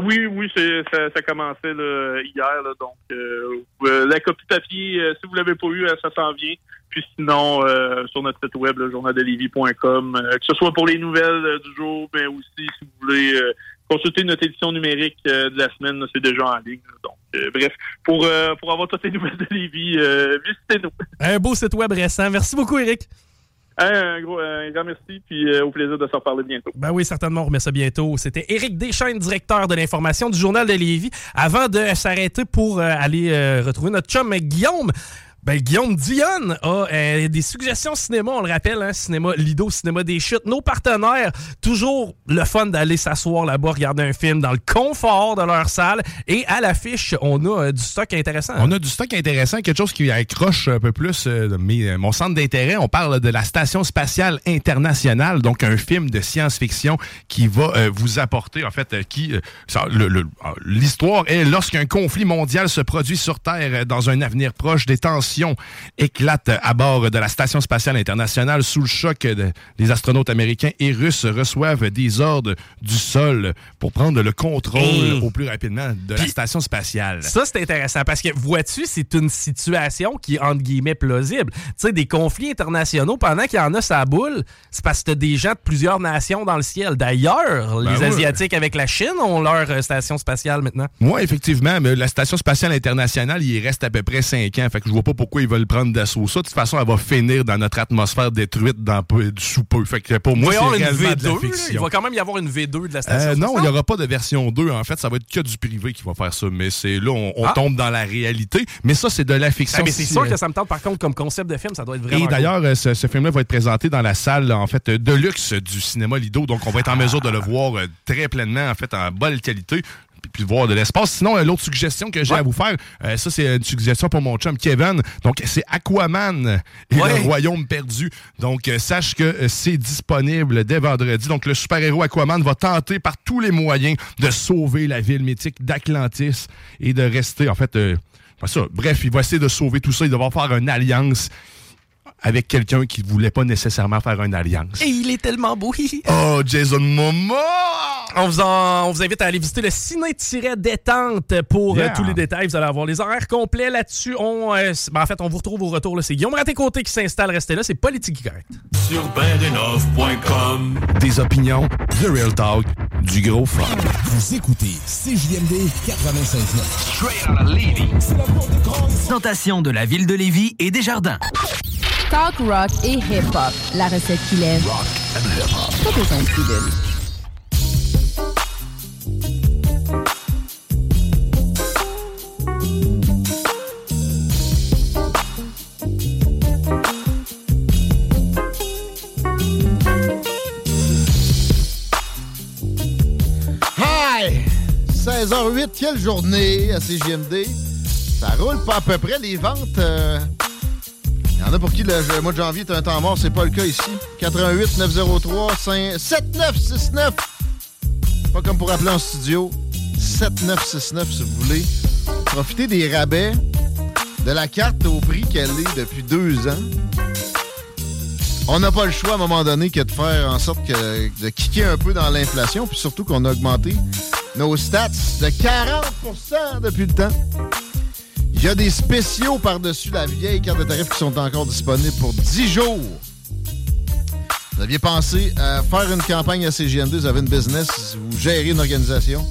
oui, oui, ça, ça commençait hier. donc, la copie papier, si vous l'avez pas eu, ça s'en vient. Puis sinon, sur notre site web, le journaldelivie.com, que ce soit pour les nouvelles du jour, mais aussi si vous voulez consulter notre édition numérique de la semaine, c'est déjà en ligne. Donc, euh, bref, pour, euh, pour avoir toutes les nouvelles de Lévis, euh, visitez-nous. Un beau site web récent. Merci beaucoup, Eric. Un, gros, un grand merci, puis au plaisir de se reparler bientôt. Ben oui, certainement, on remet ça bientôt. C'était Éric Deschaines, directeur de l'information du Journal de Lévis. Avant de s'arrêter pour aller retrouver notre chum Guillaume, ben, Guillaume Dionne a euh, des suggestions cinéma, on le rappelle, hein, cinéma Lido, cinéma des chutes. Nos partenaires, toujours le fun d'aller s'asseoir là-bas, regarder un film dans le confort de leur salle. Et à l'affiche, on a euh, du stock intéressant. On a du stock intéressant, quelque chose qui accroche un peu plus euh, mon centre d'intérêt. On parle de la Station spatiale internationale, donc un film de science-fiction qui va vous apporter, en fait, qui l'histoire est lorsqu'un conflit mondial se produit sur Terre dans un avenir proche des tensions éclate à bord de la Station spatiale internationale sous le choc. De, les astronautes américains et russes reçoivent des ordres du sol pour prendre le contrôle au plus rapidement de la station spatiale. Ça, c'est intéressant parce que, vois-tu, c'est une situation qui est, entre guillemets, plausible. Tu sais, des conflits internationaux, pendant qu'il y en a sa boule, c'est parce que des gens de plusieurs nations dans le ciel. D'ailleurs, ben les Asiatiques avec la Chine ont leur euh, station spatiale maintenant. Oui, effectivement, mais la Station spatiale internationale, il reste à peu près cinq ans. Fait que je vois pas pourquoi ils veulent prendre d'assaut ça. De toute façon, elle va finir dans notre atmosphère détruite dans peu, sous peu. Fait que pour moi, c'est réellement de la fiction. Il va quand même y avoir une V2 de la station. Euh, non, il n'y aura pas de version 2. En fait, ça va être que du privé qui va faire ça. Mais c'est là, on, ah. tombe dans la réalité. Mais ça, c'est de la fiction. Ah, mais c'est sûr que ça me tente, par contre, comme concept de film, ça doit être vraiment. Et d'ailleurs, euh, ce, film-là va être présenté dans la salle, en fait, de luxe du cinéma Lido. Donc, on va être en mesure de le voir euh, très pleinement, en fait, en bonne qualité puis voir de l'espace. Sinon, l'autre suggestion que j'ai à vous faire, euh, ça, c'est une suggestion pour mon chum Kevin. Donc, c'est Aquaman et le Royaume perdu. Donc, euh, sache que euh, c'est disponible dès vendredi. Donc, le super-héros Aquaman va tenter par tous les moyens de sauver la ville mythique d'Atlantis et de rester, en fait, ça. Bref, il va essayer de sauver tout ça. Il va faire une alliance avec quelqu'un qui voulait pas nécessairement faire une alliance. Et il est tellement beau. oh, Jason Momoa! On vous, on vous invite à aller visiter le ciné-détente pour euh, tous les détails. Vous allez avoir les horaires complets là-dessus. On, euh, ben, en fait, on vous retrouve au retour. C'est Guillaume Raté-Côté qui s'installe. Restez là, c'est Politique Correct. Sur bendenov.com Des opinions, The Real Talk, du gros fun. Vous écoutez CJMD 96.9. Straight out of Lévis. Présentation de la ville de Lévis et des jardins. Talk rock et hip-hop. La recette qui lève. Rock and hip-hop. Hi! 16h08, quelle journée à CGMD. Ça roule pas à peu près les ventes. Euh, il y en a pour qui le, mois de janvier est un temps mort. C'est pas le cas ici. 88 903 5 7969. Pas comme pour appeler en studio. 7969 si vous voulez. Profitez des rabais de la carte au prix qu'elle est depuis deux ans. On n'a pas le choix à un moment donné que de faire en sorte que, de kicker un peu dans l'inflation, puis surtout qu'on a augmenté nos stats de 40% depuis le temps. Il y a des spéciaux par-dessus la vieille carte de tarif qui sont encore disponibles pour 10 jours. Vous aviez pensé à faire une campagne à CGMD, vous avez une business, vous gérez une organisation.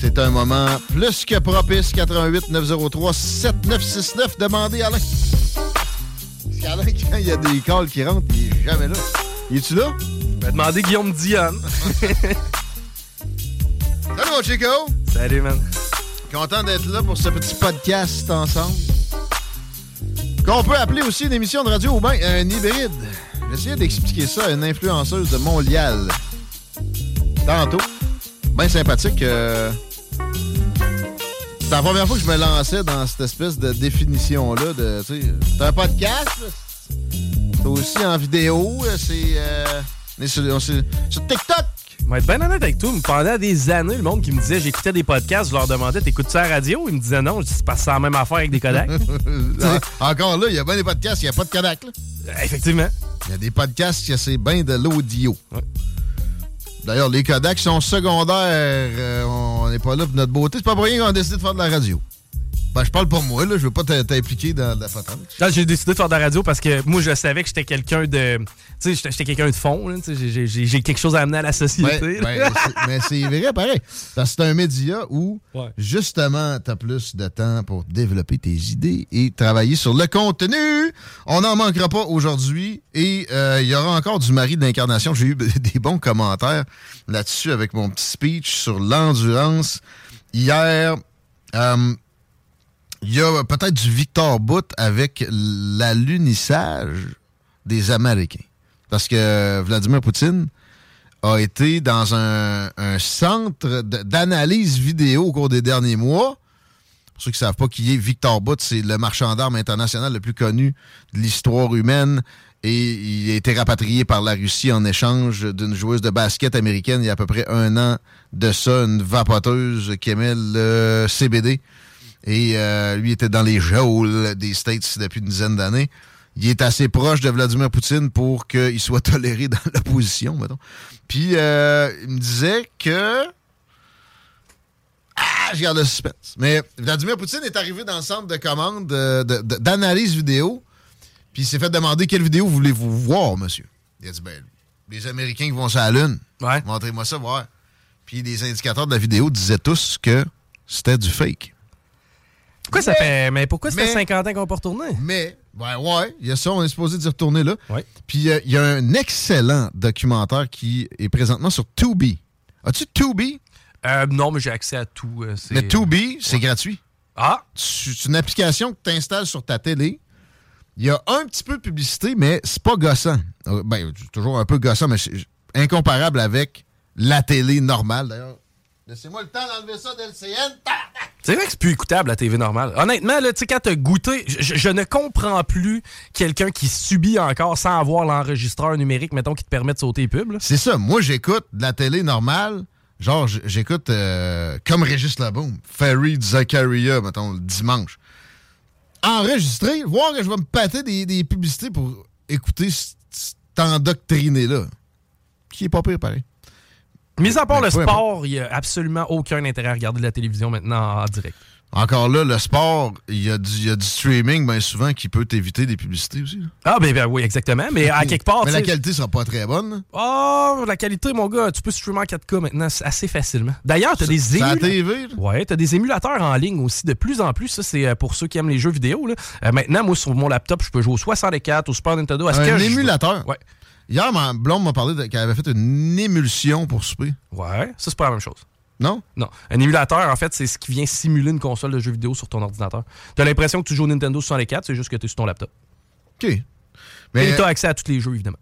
C'est un moment plus que propice. 88 903 7969. Demandez Alain. Parce qu'Alain, quand il y a des calls qui rentrent, il est jamais là. Il est-tu là? Ben, demandez Guillaume Diane. Salut mon Chico! Salut, man. Content d'être là pour ce petit podcast ensemble. Qu'on peut appeler aussi une émission de radio ou bien un hybride. J'essayais d'expliquer ça à une influenceuse de Montréal. Tantôt. Bien sympathique. euh, C'est la première fois que je me lançais dans cette espèce de définition-là. de, C'est un podcast. C'est aussi en vidéo. C'est euh, on est sur, on sur TikTok. Je vais être bien honnête avec toi. Pendant des années, le monde qui me disait j'écoutais des podcasts, je leur demandais t'écoutes ça à la radio? Ils me disaient non. Je dis c'est c'est la même affaire avec des Kodak. Encore là, il y a bien des podcasts, il n'y a pas de Kodak. Là. Effectivement. Il y a des podcasts c'est bien de l'audio. D'ailleurs, les Kodak sont secondaires. euh, on n'est pas là pour notre beauté. C'est pas pour rien qu'on a décidé de faire de la radio. Ben, je parle pour moi, là. Je veux pas t'impliquer dans la patente. J'ai décidé de faire de la radio parce que moi, je savais que j'étais quelqu'un de. Tu sais, j'étais- quelqu'un de fond. là, j'ai- J'ai j'ai quelque chose à amener à la société. Ouais, ben, c'est- mais c'est vrai, pareil. Parce que c'est un média où, Ouais. justement, tu as plus de temps pour développer tes idées et travailler sur le contenu. On n'en manquera pas aujourd'hui. Et euh, il y aura encore du mari de l'incarnation. J'ai eu des bons commentaires là-dessus avec mon petit speech sur l'endurance. Hier, euh, il y a peut-être du Victor Bout avec l'alunissage des Américains. Parce que Vladimir Poutine a été dans un, centre d'analyse vidéo au cours des derniers mois. Pour ceux qui ne savent pas qui est Victor Bout, c'est le marchand d'armes international le plus connu de l'histoire humaine. Et il a été rapatrié par la Russie en échange d'une joueuse de basket américaine il y a à peu près un an de ça, une vapoteuse qui aimait le CBD. Et euh, lui était dans les geôles des States depuis une dizaine d'années. Il est assez proche de Vladimir Poutine pour qu'il soit toléré dans l'opposition, mettons. Puis euh, il me disait que... Ah, je garde le suspense. Mais Vladimir Poutine est arrivé dans le centre de commande de- de- de- d'analyse vidéo, puis il s'est fait demander quelle vidéo voulez-vous voir, monsieur. Il a dit, ben, les Américains qui vont sur la Lune. Montrez-moi ça, voir. Puis les indicateurs de la vidéo disaient tous que c'était du fake. Pourquoi ça fait. Mais pourquoi ça fait mais- 50 ans qu'on peut retourner? Mais, ben ouais, il y a ça, on est supposé d'y retourner là. Puis euh, il y a un excellent documentaire qui est présentement sur Tubi. As-tu Tubi? Euh, non, mais j'ai accès à tout. euh, Mais Tubi, c'est gratuit. Ah! C'est une application que tu installes sur ta télé. Il y a un petit peu de publicité, mais c'est pas gossant. Euh, Ben, c'est toujours un peu gossant, mais c'est incomparable avec la télé normale. D'ailleurs, laissez-moi le temps d'enlever ça d'LCN. C'est vrai que c'est plus écoutable la TV normale. Honnêtement, là, tu sais, quand t'as goûté, je, je- ne comprends plus quelqu'un qui subit encore sans avoir l'enregistreur numérique, mettons, qui te permet de sauter les pubs. C'est ça. Moi, j'écoute de la télé normale. Genre, j'écoute euh, comme Régis Laboum, Ferry Zachariah, mettons, le dimanche. Enregistré, voir que je vais me pâter des, des publicités pour écouter cet endoctriné-là. Qui est pas pire, pareil. Mis à part Ben, le sport, il n'y a absolument aucun intérêt à regarder de la télévision maintenant en direct. Encore là, le sport, il y, a du- il y a du streaming, bien souvent, qui peut t'éviter des publicités aussi. là. Ah, ben, ben oui, exactement. Mais à quelque part. Mais la qualité sera pas très bonne. Oh, la qualité, mon gars, tu peux streamer en 4K maintenant assez facilement. D'ailleurs, tu as des émulateurs. TV, là? Ouais, tu des émulateurs en ligne aussi de plus en plus. Ça, c'est euh, pour ceux qui aiment les jeux vidéo. là. Euh, maintenant, moi, sur mon laptop, je peux jouer au 64, au Super Nintendo. à ce Un que je- émulateur. Ouais. Hier, ma blonde m'a parlé qu'elle avait fait une émulsion pour souper. Ouais, ça, c'est pas la même chose. Non? Non. Un émulateur, en fait, c'est ce qui vient simuler une console de jeux vidéo sur ton ordinateur. Tu as l'impression que tu joues au Nintendo 64, c'est juste que tu es sur ton laptop. OK. Mais tu as accès à tous les jeux, évidemment.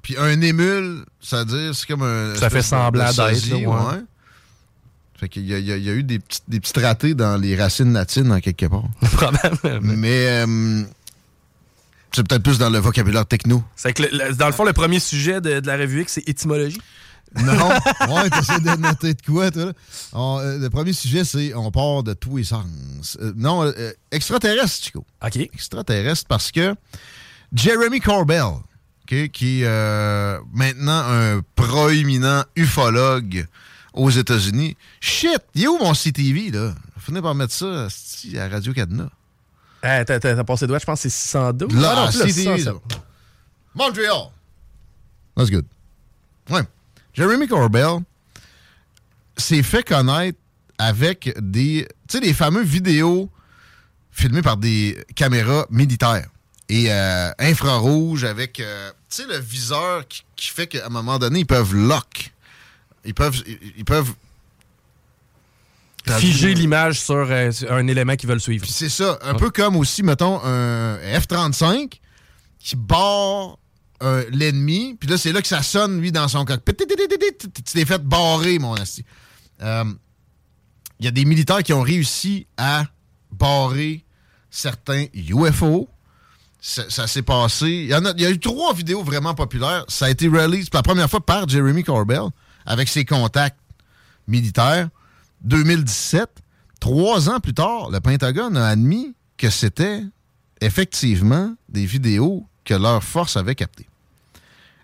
Puis un émule, ça veut dire, c'est comme un. Ça fait semblant d'être, là, ouais. Fait qu'il y, a- y y eu des petits, des petits ratés dans les racines latines en quelque part. Probablement. Mais euh, c'est peut-être plus dans le vocabulaire techno. C'est que, le- le- dans le fond, le premier sujet de, de la revue X, c'est étymologie. Non, ouais, t'essaies de noter de quoi, toi, là? On, euh, le premier sujet, c'est on part de tous les sens. Euh, non, euh, extraterrestre, Chico. OK. Extraterrestre parce que Jeremy Corbell, qui est maintenant un proéminent ufologue aux États-Unis. Shit, il est où mon CTV, là? Finir par mettre ça à Radio T'as, passé droit, je pense que c'est 612. Là, Ah non, plus là, CTV, 607. là. Montreal. That's good. Ouais. Jeremy Corbell s'est fait connaître avec des, tu sais, les fameux vidéos filmées par des caméras militaires et euh, infrarouges avec, euh, tu sais, le viseur qui, qui fait qu'à un moment donné, ils peuvent lock. Ils peuvent, ils, ils peuvent Figer l'image sur euh, sur un élément qu'ils veulent suivre. Puis c'est ça, un peu comme aussi, mettons, un F-35 qui barre euh, l'ennemi, puis là, c'est là que ça sonne, lui, dans son cockpit. Tu t'es fait barrer, mon asti. Euh, Il y a des militaires qui ont réussi à barrer certains UFO. Ça, ça s'est passé. Il y, en a, y a eu trois vidéos vraiment populaires. Ça a été released pour la première fois par Jeremy Corbell avec ses contacts militaires. 2017, trois ans plus tard, le Pentagone a admis que c'était effectivement des vidéos que leur force avait captées.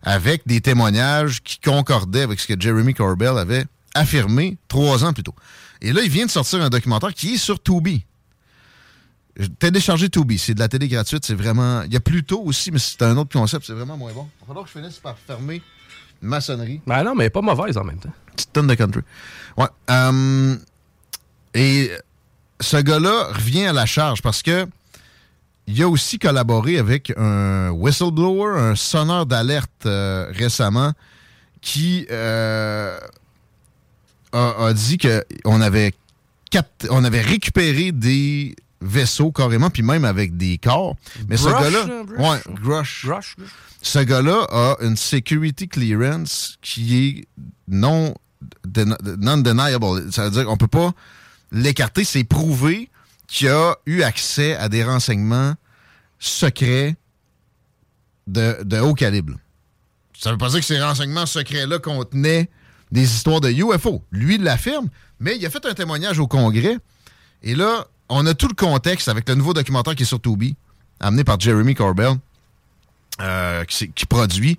Avec des témoignages qui concordaient avec ce que Jeremy Corbell avait affirmé trois ans plus tôt. Et là, il vient de sortir un documentaire qui est sur Tubi. Télécharger Tubi, c'est de la télé gratuite, c'est vraiment... Il y a Pluto aussi, mais c'est un autre concept, c'est vraiment moins bon. Il va que je finisse par fermer ma sonnerie. Ben non, mais pas mauvaise en même temps. Petite tonne de country. Ouais. euh, et ce gars-là revient à la charge parce que il a aussi collaboré avec un whistleblower, un sonneur d'alerte euh, récemment, qui euh, a, a dit qu'on avait, on avait récupéré des vaisseaux carrément, puis même avec des corps. Mais ce gars-là, Brush? ouais, Ce gars-là a une security clearance qui est non den- non-deniable. Ça veut dire qu'on peut pas l'écarter. C'est prouvé qu'il a eu accès à des renseignements secrets de, de haut calibre. Ça veut pas dire que ces renseignements secrets-là contenaient des histoires de UFO. Lui, il l'affirme, mais il a fait un témoignage au Congrès. Et là, on a tout le contexte avec le nouveau documentaire qui est sur Tubi, amené par Jeremy Corbell, euh, qui, produit.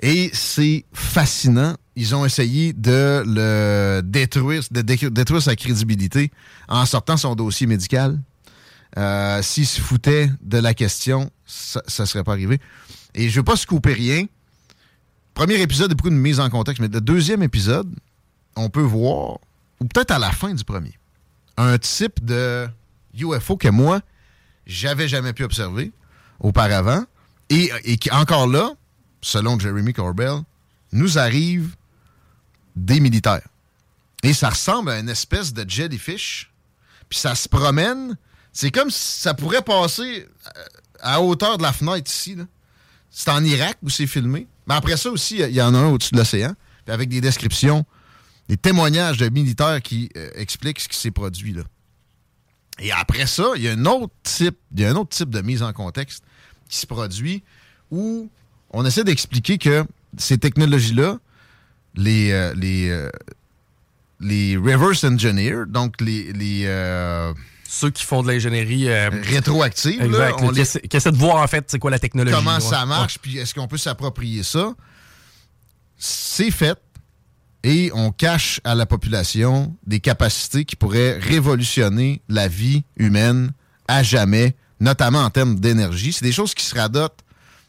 Et c'est fascinant. Ils ont essayé de le détruire, de dé- détruire sa crédibilité en sortant son dossier médical. Euh, S'il se foutait de la question, ça ne serait pas arrivé. Et je ne veux pas couper rien. Premier épisode est beaucoup de mise en contexte, mais le deuxième épisode, on peut voir, ou peut-être à la fin du premier, un type de UFO que moi, j'avais jamais pu observer auparavant. Et, qui, encore là, selon Jeremy Corbell, nous arrive des militaires. Et ça ressemble à une espèce de jellyfish. Puis ça se promène. C'est comme si ça pourrait passer euh, à hauteur de la fenêtre ici. C'est en Irak où c'est filmé. Mais après ça aussi, il y en a un au-dessus de l'océan. Avec des descriptions, des témoignages de militaires qui euh, expliquent ce qui s'est produit là. Et après ça, il y a un autre type, il y a un autre type de mise en contexte qui se produit où on essaie d'expliquer que ces technologies-là, les, euh, les, euh, les reverse engineers, donc les, les euh, Ceux qui font de l'ingénierie rétroactive, là, on qui, les- essaient, qui essaient de voir en fait c'est quoi la technologie. comment ouais. ça marche, puis est-ce qu'on peut s'approprier ça? C'est fait et on cache à la population des capacités qui pourraient révolutionner la vie humaine à jamais, notamment en termes d'énergie. C'est des choses qui se radotent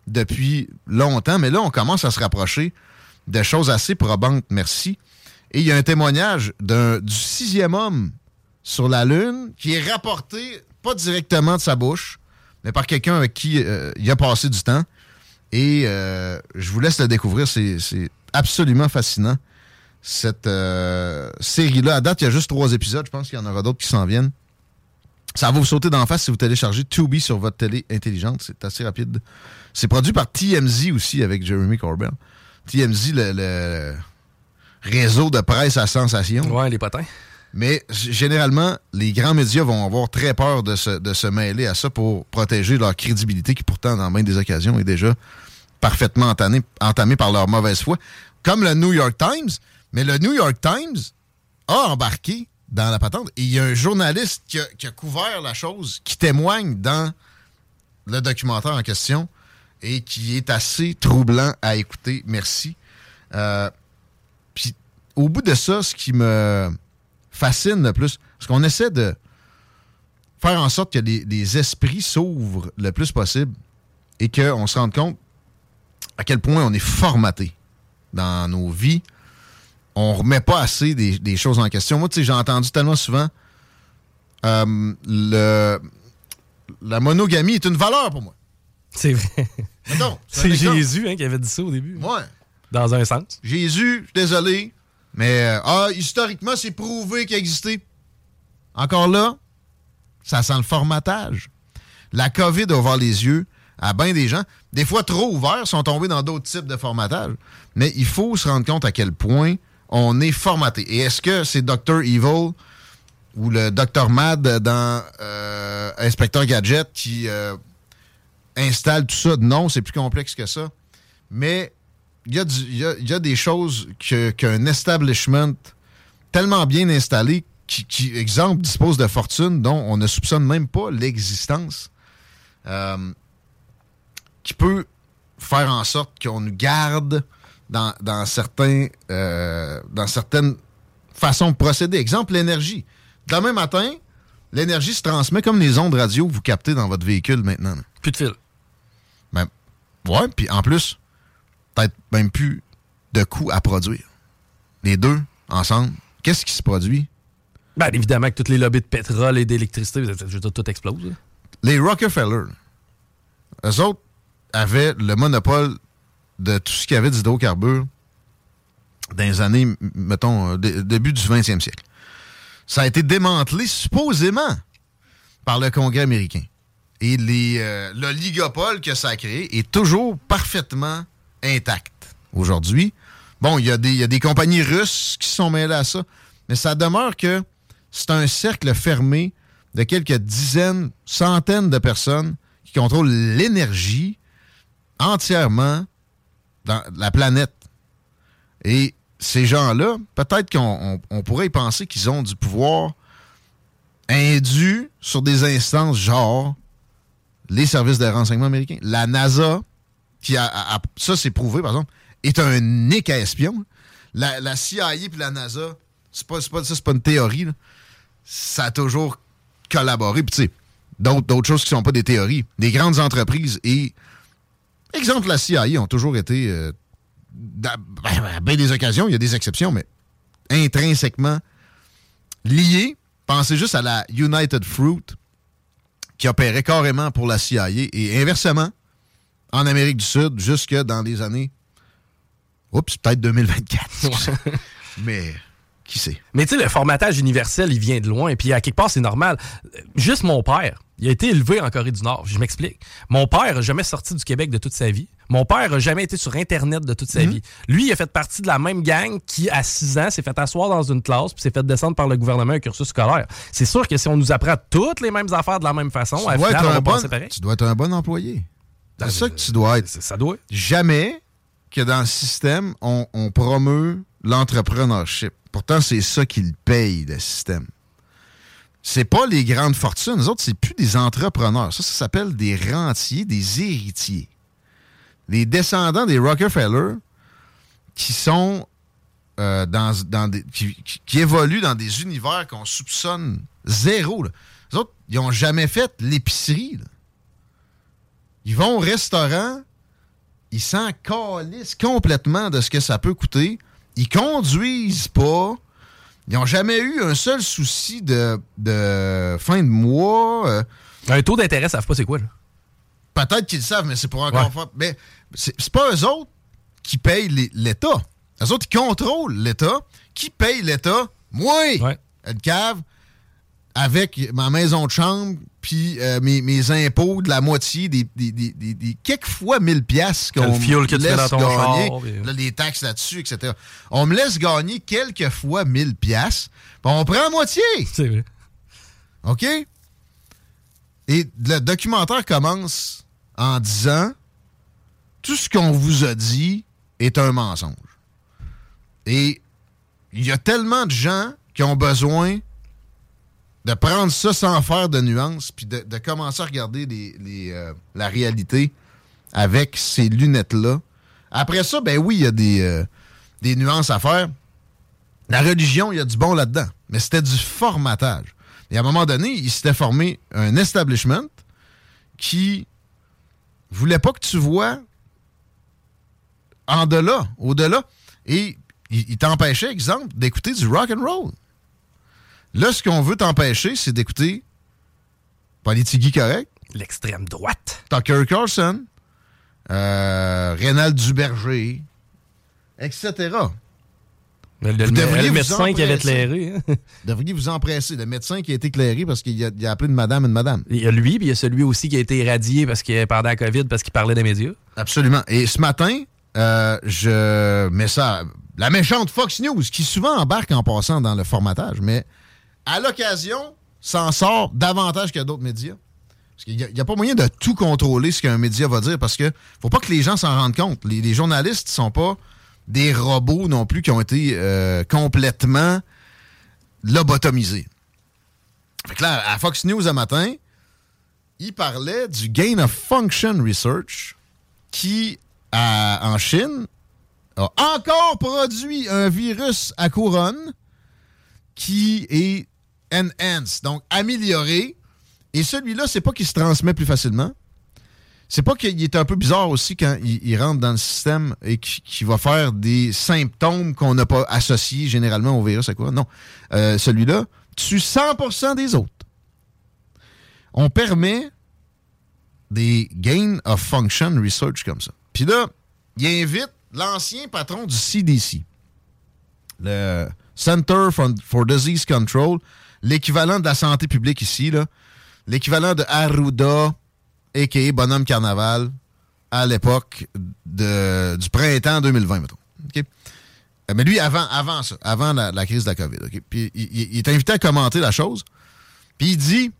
depuis longtemps, mais là, on commence à se rapprocher de choses assez probantes, merci. Et il y a un témoignage du sixième homme sur la Lune qui est rapporté, pas directement de sa bouche, mais par quelqu'un avec qui euh, il a passé du temps. Et euh, je vous laisse le découvrir, c'est absolument fascinant. Cette euh, série-là, à date, il y a juste trois épisodes. Je pense qu'il y en aura d'autres qui s'en viennent. Ça va vous sauter d'en face si vous téléchargez Tubi sur votre télé intelligente. C'est assez rapide. C'est produit par TMZ aussi avec Jeremy Corbell. TMZ, le, le réseau de presse à sensation. Ouais, les potins. Mais généralement, les grands médias vont avoir très peur de se, de se mêler à ça pour protéger leur crédibilité qui pourtant, dans bien des occasions, est déjà parfaitement entamée, entamée par leur mauvaise foi. Comme le New York Times. Mais le New York Times a embarqué dans la patente. Et il y a un journaliste qui a, couvert la chose, qui témoigne dans le documentaire en question et qui est assez troublant à écouter. Merci. Euh, Puis au bout de ça, ce qui me fascine le plus, c'est qu'on essaie de faire en sorte que les esprits s'ouvrent le plus possible et qu'on se rende compte à quel point on est formaté dans nos vies. On remet pas assez des, des choses en question. Moi, tu sais, j'ai entendu tellement souvent euh, le, la monogamie est une valeur pour moi. C'est vrai. C'est. Jésus hein, qui avait dit ça au début. Ouais. Dans un sens. Jésus, je suis désolé, mais euh, ah, historiquement, c'est prouvé qu'il a existé. Encore là, ça sent le formatage. La COVID a ouvert les yeux à bien des gens. Des fois trop ouverts, sont tombés dans d'autres types de formatage. Mais il faut se rendre compte à quel point on est formaté. Et est-ce que c'est Dr. Evil ou le Dr. Mad dans euh, Inspecteur Gadget qui euh, installe tout ça? Non, c'est plus complexe que ça. Mais il y, a des choses qu'un establishment tellement bien installé, qui, exemple, dispose de fortune dont on ne soupçonne même pas l'existence, euh, qui peut faire en sorte qu'on nous garde dans, dans certains, euh, dans certaines façons de procéder. Exemple, l'énergie. Demain matin, l'énergie se transmet comme les ondes radio que vous captez dans votre véhicule maintenant. là. Plus de fil. Ben, ouais, puis en plus, peut-être même plus de coûts à produire. Les deux, ensemble, qu'est-ce qui se produit? Ben, évidemment que toutes les lobbies de pétrole et d'électricité, tout explose. là. Les Rockefeller, eux autres avaient le monopole de tout ce qu'il y avait d'hydrocarbures dans les années, mettons, euh, dé- début du 20e siècle. Ça a été démantelé supposément par le Congrès américain. Et euh, l'oligopole que ça a créé est toujours parfaitement intact aujourd'hui. Bon, il y, y a des compagnies russes qui sont mêlées à ça, mais ça demeure que c'est un cercle fermé de quelques dizaines, centaines de personnes qui contrôlent l'énergie entièrement dans la planète. Et ces gens-là, peut-être qu'on on- on pourrait penser qu'ils ont du pouvoir indu sur des instances genre les services de renseignement américains. La NASA, qui a, ça c'est prouvé par exemple, est un nick à espion. La, CIA et la NASA, c'est pas, pas, ça c'est pas une théorie. Ça a toujours collaboré. Puis tu sais, d'autres, d'autres choses qui sont pas des théories. Des grandes entreprises et, exemple, la CIA ont toujours été, euh, ben, à bien des occasions, il y a des exceptions, mais intrinsèquement liées. Pensez juste à la United Fruit qui opérait carrément pour la CIA et inversement en Amérique du Sud jusque dans les années. Oups, peut-être 2024. Mais qui sait? Mais tu sais, le formatage universel, il vient de loin. Puis à quelque part, c'est normal. Juste mon père, il a été élevé en Corée du Nord. Je m'explique. Mon père n'a jamais sorti du Québec de toute sa vie. Mon père n'a jamais été sur Internet de toute sa vie. Lui, il a fait partie de la même gang qui, à 6 ans, s'est fait asseoir dans une classe puis s'est fait descendre par le gouvernement un cursus scolaire. C'est sûr que si on nous apprend toutes les mêmes affaires de la même façon, Tu à dois, final, être on un va bon, penser pareil. tu dois être un bon employé. C'est ça que tu dois être. Ça doit. Jamais que dans le système, on, on promeut l'entrepreneurship. Pourtant, c'est ça qui le paye, le système. C'est pas les grandes fortunes. Les autres, c'est plus des entrepreneurs. Ça, ça s'appelle des rentiers, des héritiers. Les descendants des Rockefeller qui sont euh, dans, qui, évoluent dans des univers qu'on soupçonne zéro. Les autres, ils ont jamais fait l'épicerie. Ils vont au restaurant, ils s'en calissent complètement de ce que ça peut coûter. Ils conduisent pas. Ils n'ont jamais eu un seul souci de, de fin de mois. euh. Un taux d'intérêt, ça savent pas c'est quoi. Peut-être qu'ils le savent, mais c'est pour encore Ouais. faire. Mais c'est pas eux autres qui payent l'État. Eux autres, ils contrôlent l'État. Qui paye l'État? Moi! Une cave avec ma maison de chambre puis euh, mes, mes impôts de la moitié, des, des, des, des- des- quelques fois 1000 piastres qu'on que tu me dans laisse ton gagner, char, là, les taxes là-dessus, etc. On me laisse gagner quelques fois 1000 piastres, puis on prend la moitié. C'est vrai. OK? Et le documentaire commence en disant tout ce qu'on vous a dit est un mensonge. Et il y a tellement de gens qui ont besoin de prendre ça sans faire de nuances, puis de, commencer à regarder euh, la réalité avec ces lunettes-là. Après ça, ben oui, il y a des, euh, des nuances à faire. La religion, il y a du bon là-dedans, mais c'était du formatage. Et à un moment donné, il s'était formé un establishment qui voulait pas que tu vois en delà, au-delà, et il, il t'empêchait, exemple, d'écouter du rock and roll. Là, ce qu'on veut t'empêcher, c'est d'écouter Politigui correct, L'extrême droite. Tucker Carlson, euh, Rénal Duberger, etc. Le, le- Vous devriez le médecin qui avait éclairé. hein. Devriez vous empresser. Le médecin qui a été éclairé parce qu'il a, a appelé une madame une madame. Il y a lui, puis il y a celui aussi qui a été irradié parce qu'il pendant la COVID parce qu'il parlait des médias. Absolument. Et ce matin, euh, je mets ça. La méchante Fox News, qui souvent embarque en passant dans le formatage, mais à l'occasion, s'en sort davantage que d'autres médias. Parce qu'il n'y a, pas moyen de tout contrôler ce qu'un média va dire, parce que faut pas que les gens s'en rendent compte. Les, journalistes ne sont pas des robots non plus qui ont été euh, complètement lobotomisés. Fait que là, à Fox News un matin, il parlait du Gain of Function Research qui, en Chine, a encore produit un virus à couronne qui est enhanced, donc amélioré. Et celui-là, c'est pas qu'il se transmet plus facilement. C'est pas qu'il est un peu bizarre aussi quand il, rentre dans le système et qui, qui va faire des symptômes qu'on n'a pas associés généralement au virus à couronne. Non. Euh, celui-là tue 100% des autres. On permet des gain of function research comme ça. Puis là, il invite l'ancien patron du CDC, le Center for Disease Control, l'équivalent de la santé publique ici, l'équivalent de Arruda, a.k.a. Bonhomme Carnaval, à l'époque du printemps 2020, mettons. Euh, Mais lui, avant, avant avant la, crise de la COVID, OK? Puis il, il- il est invité à commenter la chose, puis il dit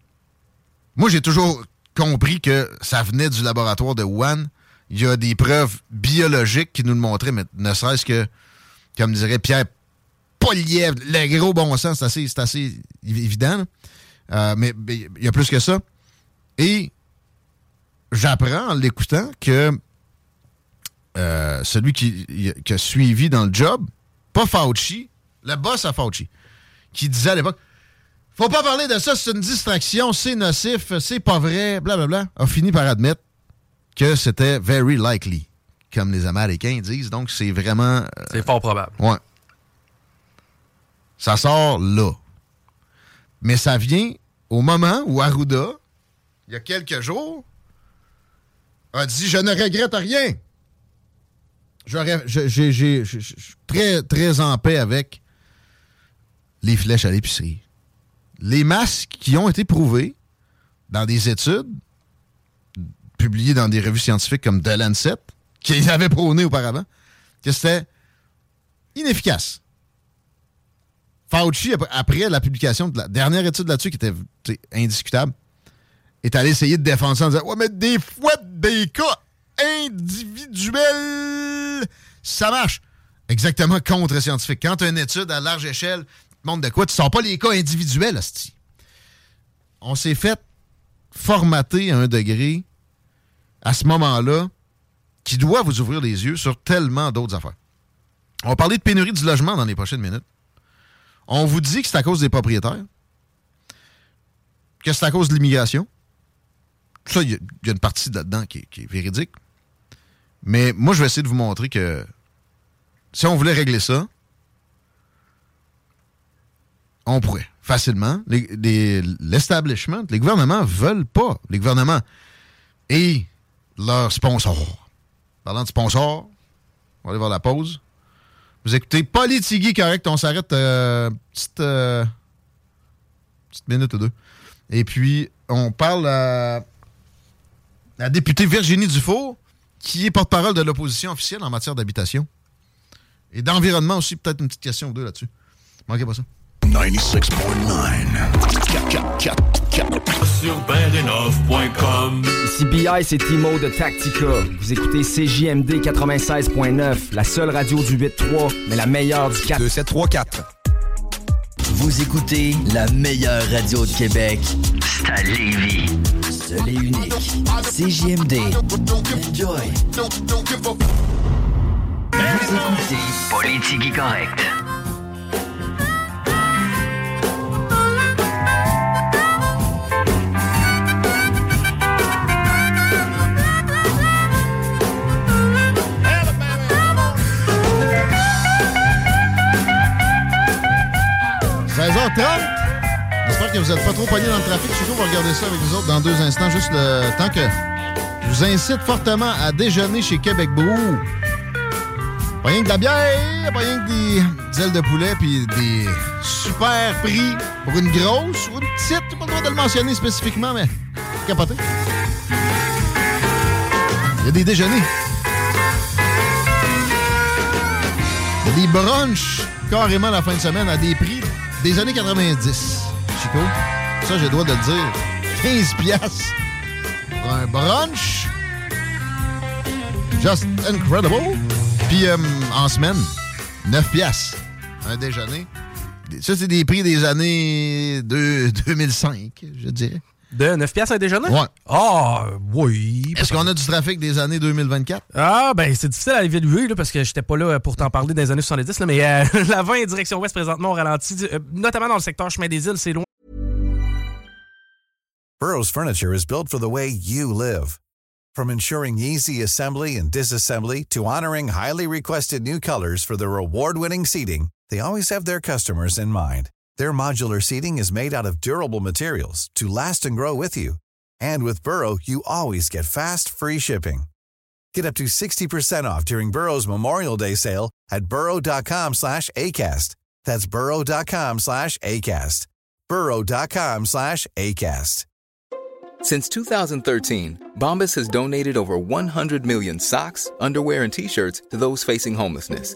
moi, j'ai toujours compris que ça venait du laboratoire de Wuhan. Il y a des preuves biologiques qui nous le montraient, mais ne serait-ce que, comme dirait Pierre Poliev, le gros bon sens, c'est assez, évident. Euh, mais il y a plus que ça. Et j'apprends en l'écoutant que euh, celui qui, qui a suivi dans le job, pas Fauci, le boss à Fauci, qui disait à l'époque faut pas parler de ça, c'est une distraction, c'est nocif, c'est pas vrai, blablabla, a fini par admettre que c'était very likely, comme les Américains disent. Donc, c'est vraiment. C'est fort probable. Ouais. Ça sort là. Mais ça vient au moment où Arruda, il y a quelques jours, a dit Je ne regrette rien. Je- suis très, très en paix avec les flèches à l'épicerie. Les masques qui ont été prouvés dans des études publiées dans des revues scientifiques comme The Lancet, qui les avaient prôné auparavant, que c'était inefficace. Fauci, ap- après la publication de la dernière étude là-dessus, qui était indiscutable, est allé essayer de défendre ça en disant Ouais, mais des fois, des cas individuels, ça marche. Exactement contre-scientifique. Quand tu as une étude à large échelle, tu te montres de quoi, tu sors pas les cas individuels, hostie. On s'est fait formater à un degré à ce moment-là qui doit vous ouvrir les yeux sur tellement d'autres affaires. On va parler de pénurie du logement dans les prochaines minutes. On vous dit que c'est à cause des propriétaires, que c'est à cause de l'immigration. Ça, il y, a- une partie là-dedans qui, est- véridique. Mais moi, je vais essayer de vous montrer que si on voulait régler ça, on pourrait facilement. Les- les- L'establishment, les gouvernements veulent pas. Les gouvernements et leurs sponsors. Parlant de sponsors, on va aller voir la pause. Vous écoutez Politigui, correct, on s'arrête euh, petite, euh, petite minute ou deux. Et puis, on parle à la députée Virginie Dufour, qui est porte-parole de l'opposition officielle en matière d'habitation. Et d'environnement aussi, peut-être une petite question ou deux là-dessus. Manquez pas ça. 96.9 sur ben Ici BI, c'est Timo de Tactica. Vous écoutez CJMD 96.9, la seule radio du 8-3, mais la meilleure du 4. 2-7-3-4. Vous écoutez la meilleure radio de Québec. C'est à Lévis. Seul et unique. CJMD. Enjoy. Vous écoutez Politique J'espère que vous n'êtes pas trop pognés dans le trafic. Chico va regarder ça avec nous autres dans deux instants. Juste le temps que je vous incite fortement à déjeuner chez Québec Brou. Pas rien que de la bière, pas rien que des, ailes de poulet, puis des super prix pour une grosse ou une petite. Pas le droit de le mentionner spécifiquement, mais capoté. Il y a des déjeuners. Il y a des brunchs carrément la fin de semaine à des prix des années 90, Chico. Ça, j'ai le droit de le dire. 15 piastres pour un brunch. Just incredible. Puis euh, en semaine, 9 piastres. Un déjeuner. Ça, c'est des prix des années de 2005, je dirais. De 9 piastres un déjeuner? Ouais. Ah, oui. Est-ce qu'on a du trafic des années 2024? Ah, ben, c'est difficile à évaluer, là, parce que j'étais pas là pour t'en parler des années 70, là, mais euh, la 20 direction ouest présentement, on ralentit, euh, notamment dans le secteur chemin des îles, c'est loin. Burroughs Furniture is built for the way you live. From ensuring easy assembly and disassembly to honoring highly requested new colors for their award-winning seating, they always have their customers in mind. Their modular seating is made out of durable materials to last and grow with you. And with Burrow, you always get fast, free shipping. Get up to 60% off during Burrow's Memorial Day sale at burrow.com slash ACAST. That's burrow.com slash ACAST. burrow.com slash ACAST. Since 2013, Bombas has donated over 100 million socks, underwear, and T-shirts to those facing homelessness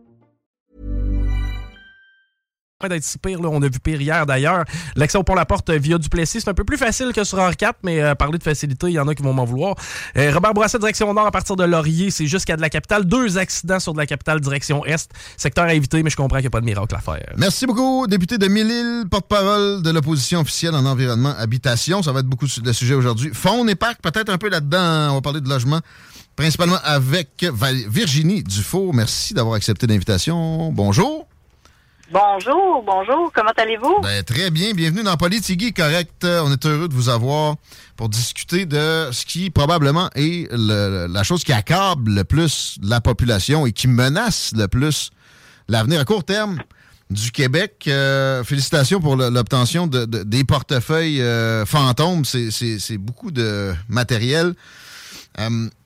D'être si pire. Là. On a vu pire hier d'ailleurs. L'accès au pont-la-porte via Duplessis, c'est un peu plus facile que sur Henri IV, mais euh, parler de facilité, il y en a qui vont m'en vouloir. Euh, Robert Bourassa, direction nord à partir de Laurier, c'est jusqu'à de la capitale. Deux accidents sur de la capitale, direction est. Secteur à éviter, mais je comprends qu'il n'y a pas de miracle à faire. Merci beaucoup, député de Mille-Îles, porte-parole de l'opposition officielle en environnement, habitation. Ça va être beaucoup de sujets aujourd'hui. Faune et parc, peut-être un peu là-dedans. On va parler de logement principalement avec Virginie Dufour. Merci d'avoir accepté l'invitation. Bonjour. Bonjour, bonjour, comment allez-vous? Ben, très bien, bienvenue dans Politigui Correct. Euh, on est heureux de vous avoir pour discuter de ce qui probablement est la chose qui accable le plus la population et qui menace le plus l'avenir à court terme du Québec. Euh, félicitations pour l'obtention de, des portefeuilles euh, fantômes. C'est beaucoup de matériel.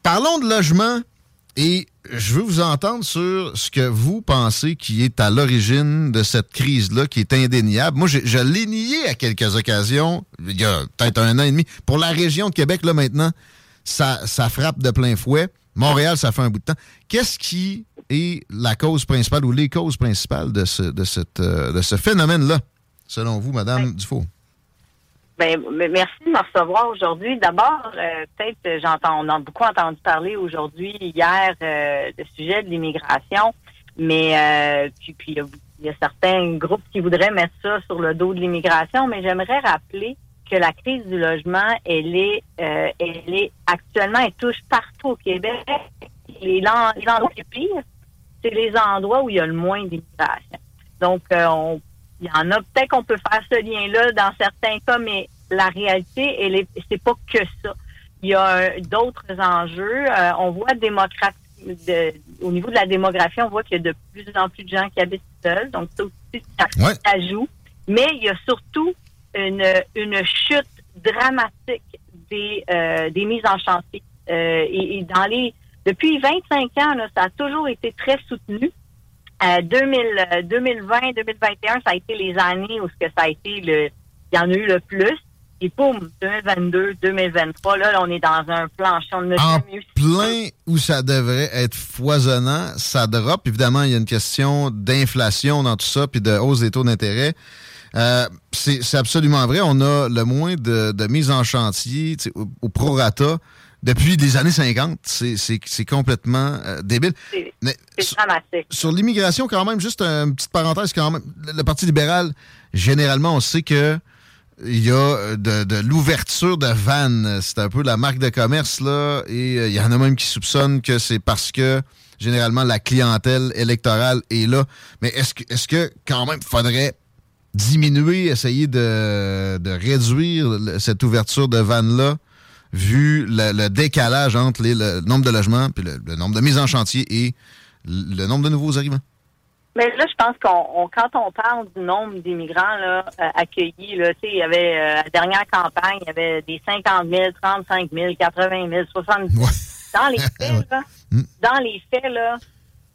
parlons de logement et je veux vous entendre sur ce que vous pensez qui est à l'origine de cette crise-là, qui est indéniable. Moi, je, je l'ai nié à quelques occasions, il y a peut-être un an et demi. Pour la région de Québec, là, maintenant, ça, ça frappe de plein fouet. Montréal, ça fait un bout de temps. Qu'est-ce qui est la cause principale ou les causes principales de ce, de cette, euh, de ce phénomène-là, selon vous, Madame Dufault? Ben, merci de me recevoir aujourd'hui. D'abord, euh, peut-être euh, j'entends, on a beaucoup entendu parler aujourd'hui, hier, euh, de sujet de l'immigration, mais euh, puis puis il y a certains groupes qui voudraient mettre ça sur le dos de l'immigration, mais j'aimerais rappeler que la crise du logement, elle est, elle est actuellement, elle touche partout au Québec. Les, endroits les pires, c'est les endroits où il y a le moins d'immigration. Donc, on il y en a peut-être qu'on peut faire ce lien-là dans certains cas, mais la réalité, elle est, c'est pas que ça. Il y a d'autres enjeux. Euh, on voit démocratiser de, au niveau de la démographie, on voit qu'il y a de plus en plus de gens qui habitent seuls. Donc, ça aussi, ça, ça joue. Mais il y a surtout une, une chute dramatique des, euh, des mises en chantier. Euh, et, et dans les depuis 25 ans, là, ça a toujours été très soutenu. Euh, 2000, 2020, 2021, ça a été les années où ce que ça a été le, il y en a eu le plus. Et boum, 2022, 2023, là, on est dans un plancher. On a En plein où ça devrait être foisonnant, ça drop. Évidemment, il y a une question d'inflation dans tout ça, puis de hausse des taux d'intérêt. Euh, c'est absolument vrai. On a le moins de, de mise en chantier au prorata depuis les années 50. C'est- C'est c'est complètement euh, débile. C'est Mais dramatique. sur l'immigration, quand même, juste une petite parenthèse, quand même, le, Parti libéral, généralement, on sait que il y a euh, de, de l'ouverture de vannes. C'est un peu la marque de commerce, là, et euh, il y en a même qui soupçonnent que c'est parce que, généralement, la clientèle électorale est là. Mais est-ce que, est-ce que, quand même, faudrait diminuer, essayer de, de réduire cette ouverture de vannes-là, vu le, le décalage entre les- le nombre de logements, puis le, le nombre de mises en chantier et le nombre de nouveaux arrivants? Mais là, je pense qu'on, on- quand on parle du nombre d'immigrants là, euh, accueillis, là, tu sais, il y avait euh, la dernière campagne, il y avait des 50 000, 35 000, 80 000, 70 000. Dans les faits, là, dans les faits, là,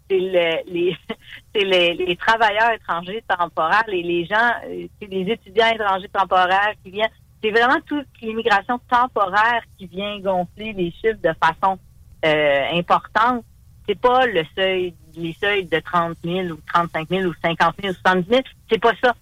c'est le- les, c'est les, les travailleurs étrangers temporaires, les, les gens, euh, c'est des étudiants étrangers temporaires qui viennent. C'est vraiment toute l'immigration temporaire qui vient gonfler les chiffres de façon euh, importante. C'est pas le seuil, les seuils de 30 000 ou 35 000 ou 50 000 ou 70 000. C'est pas ça.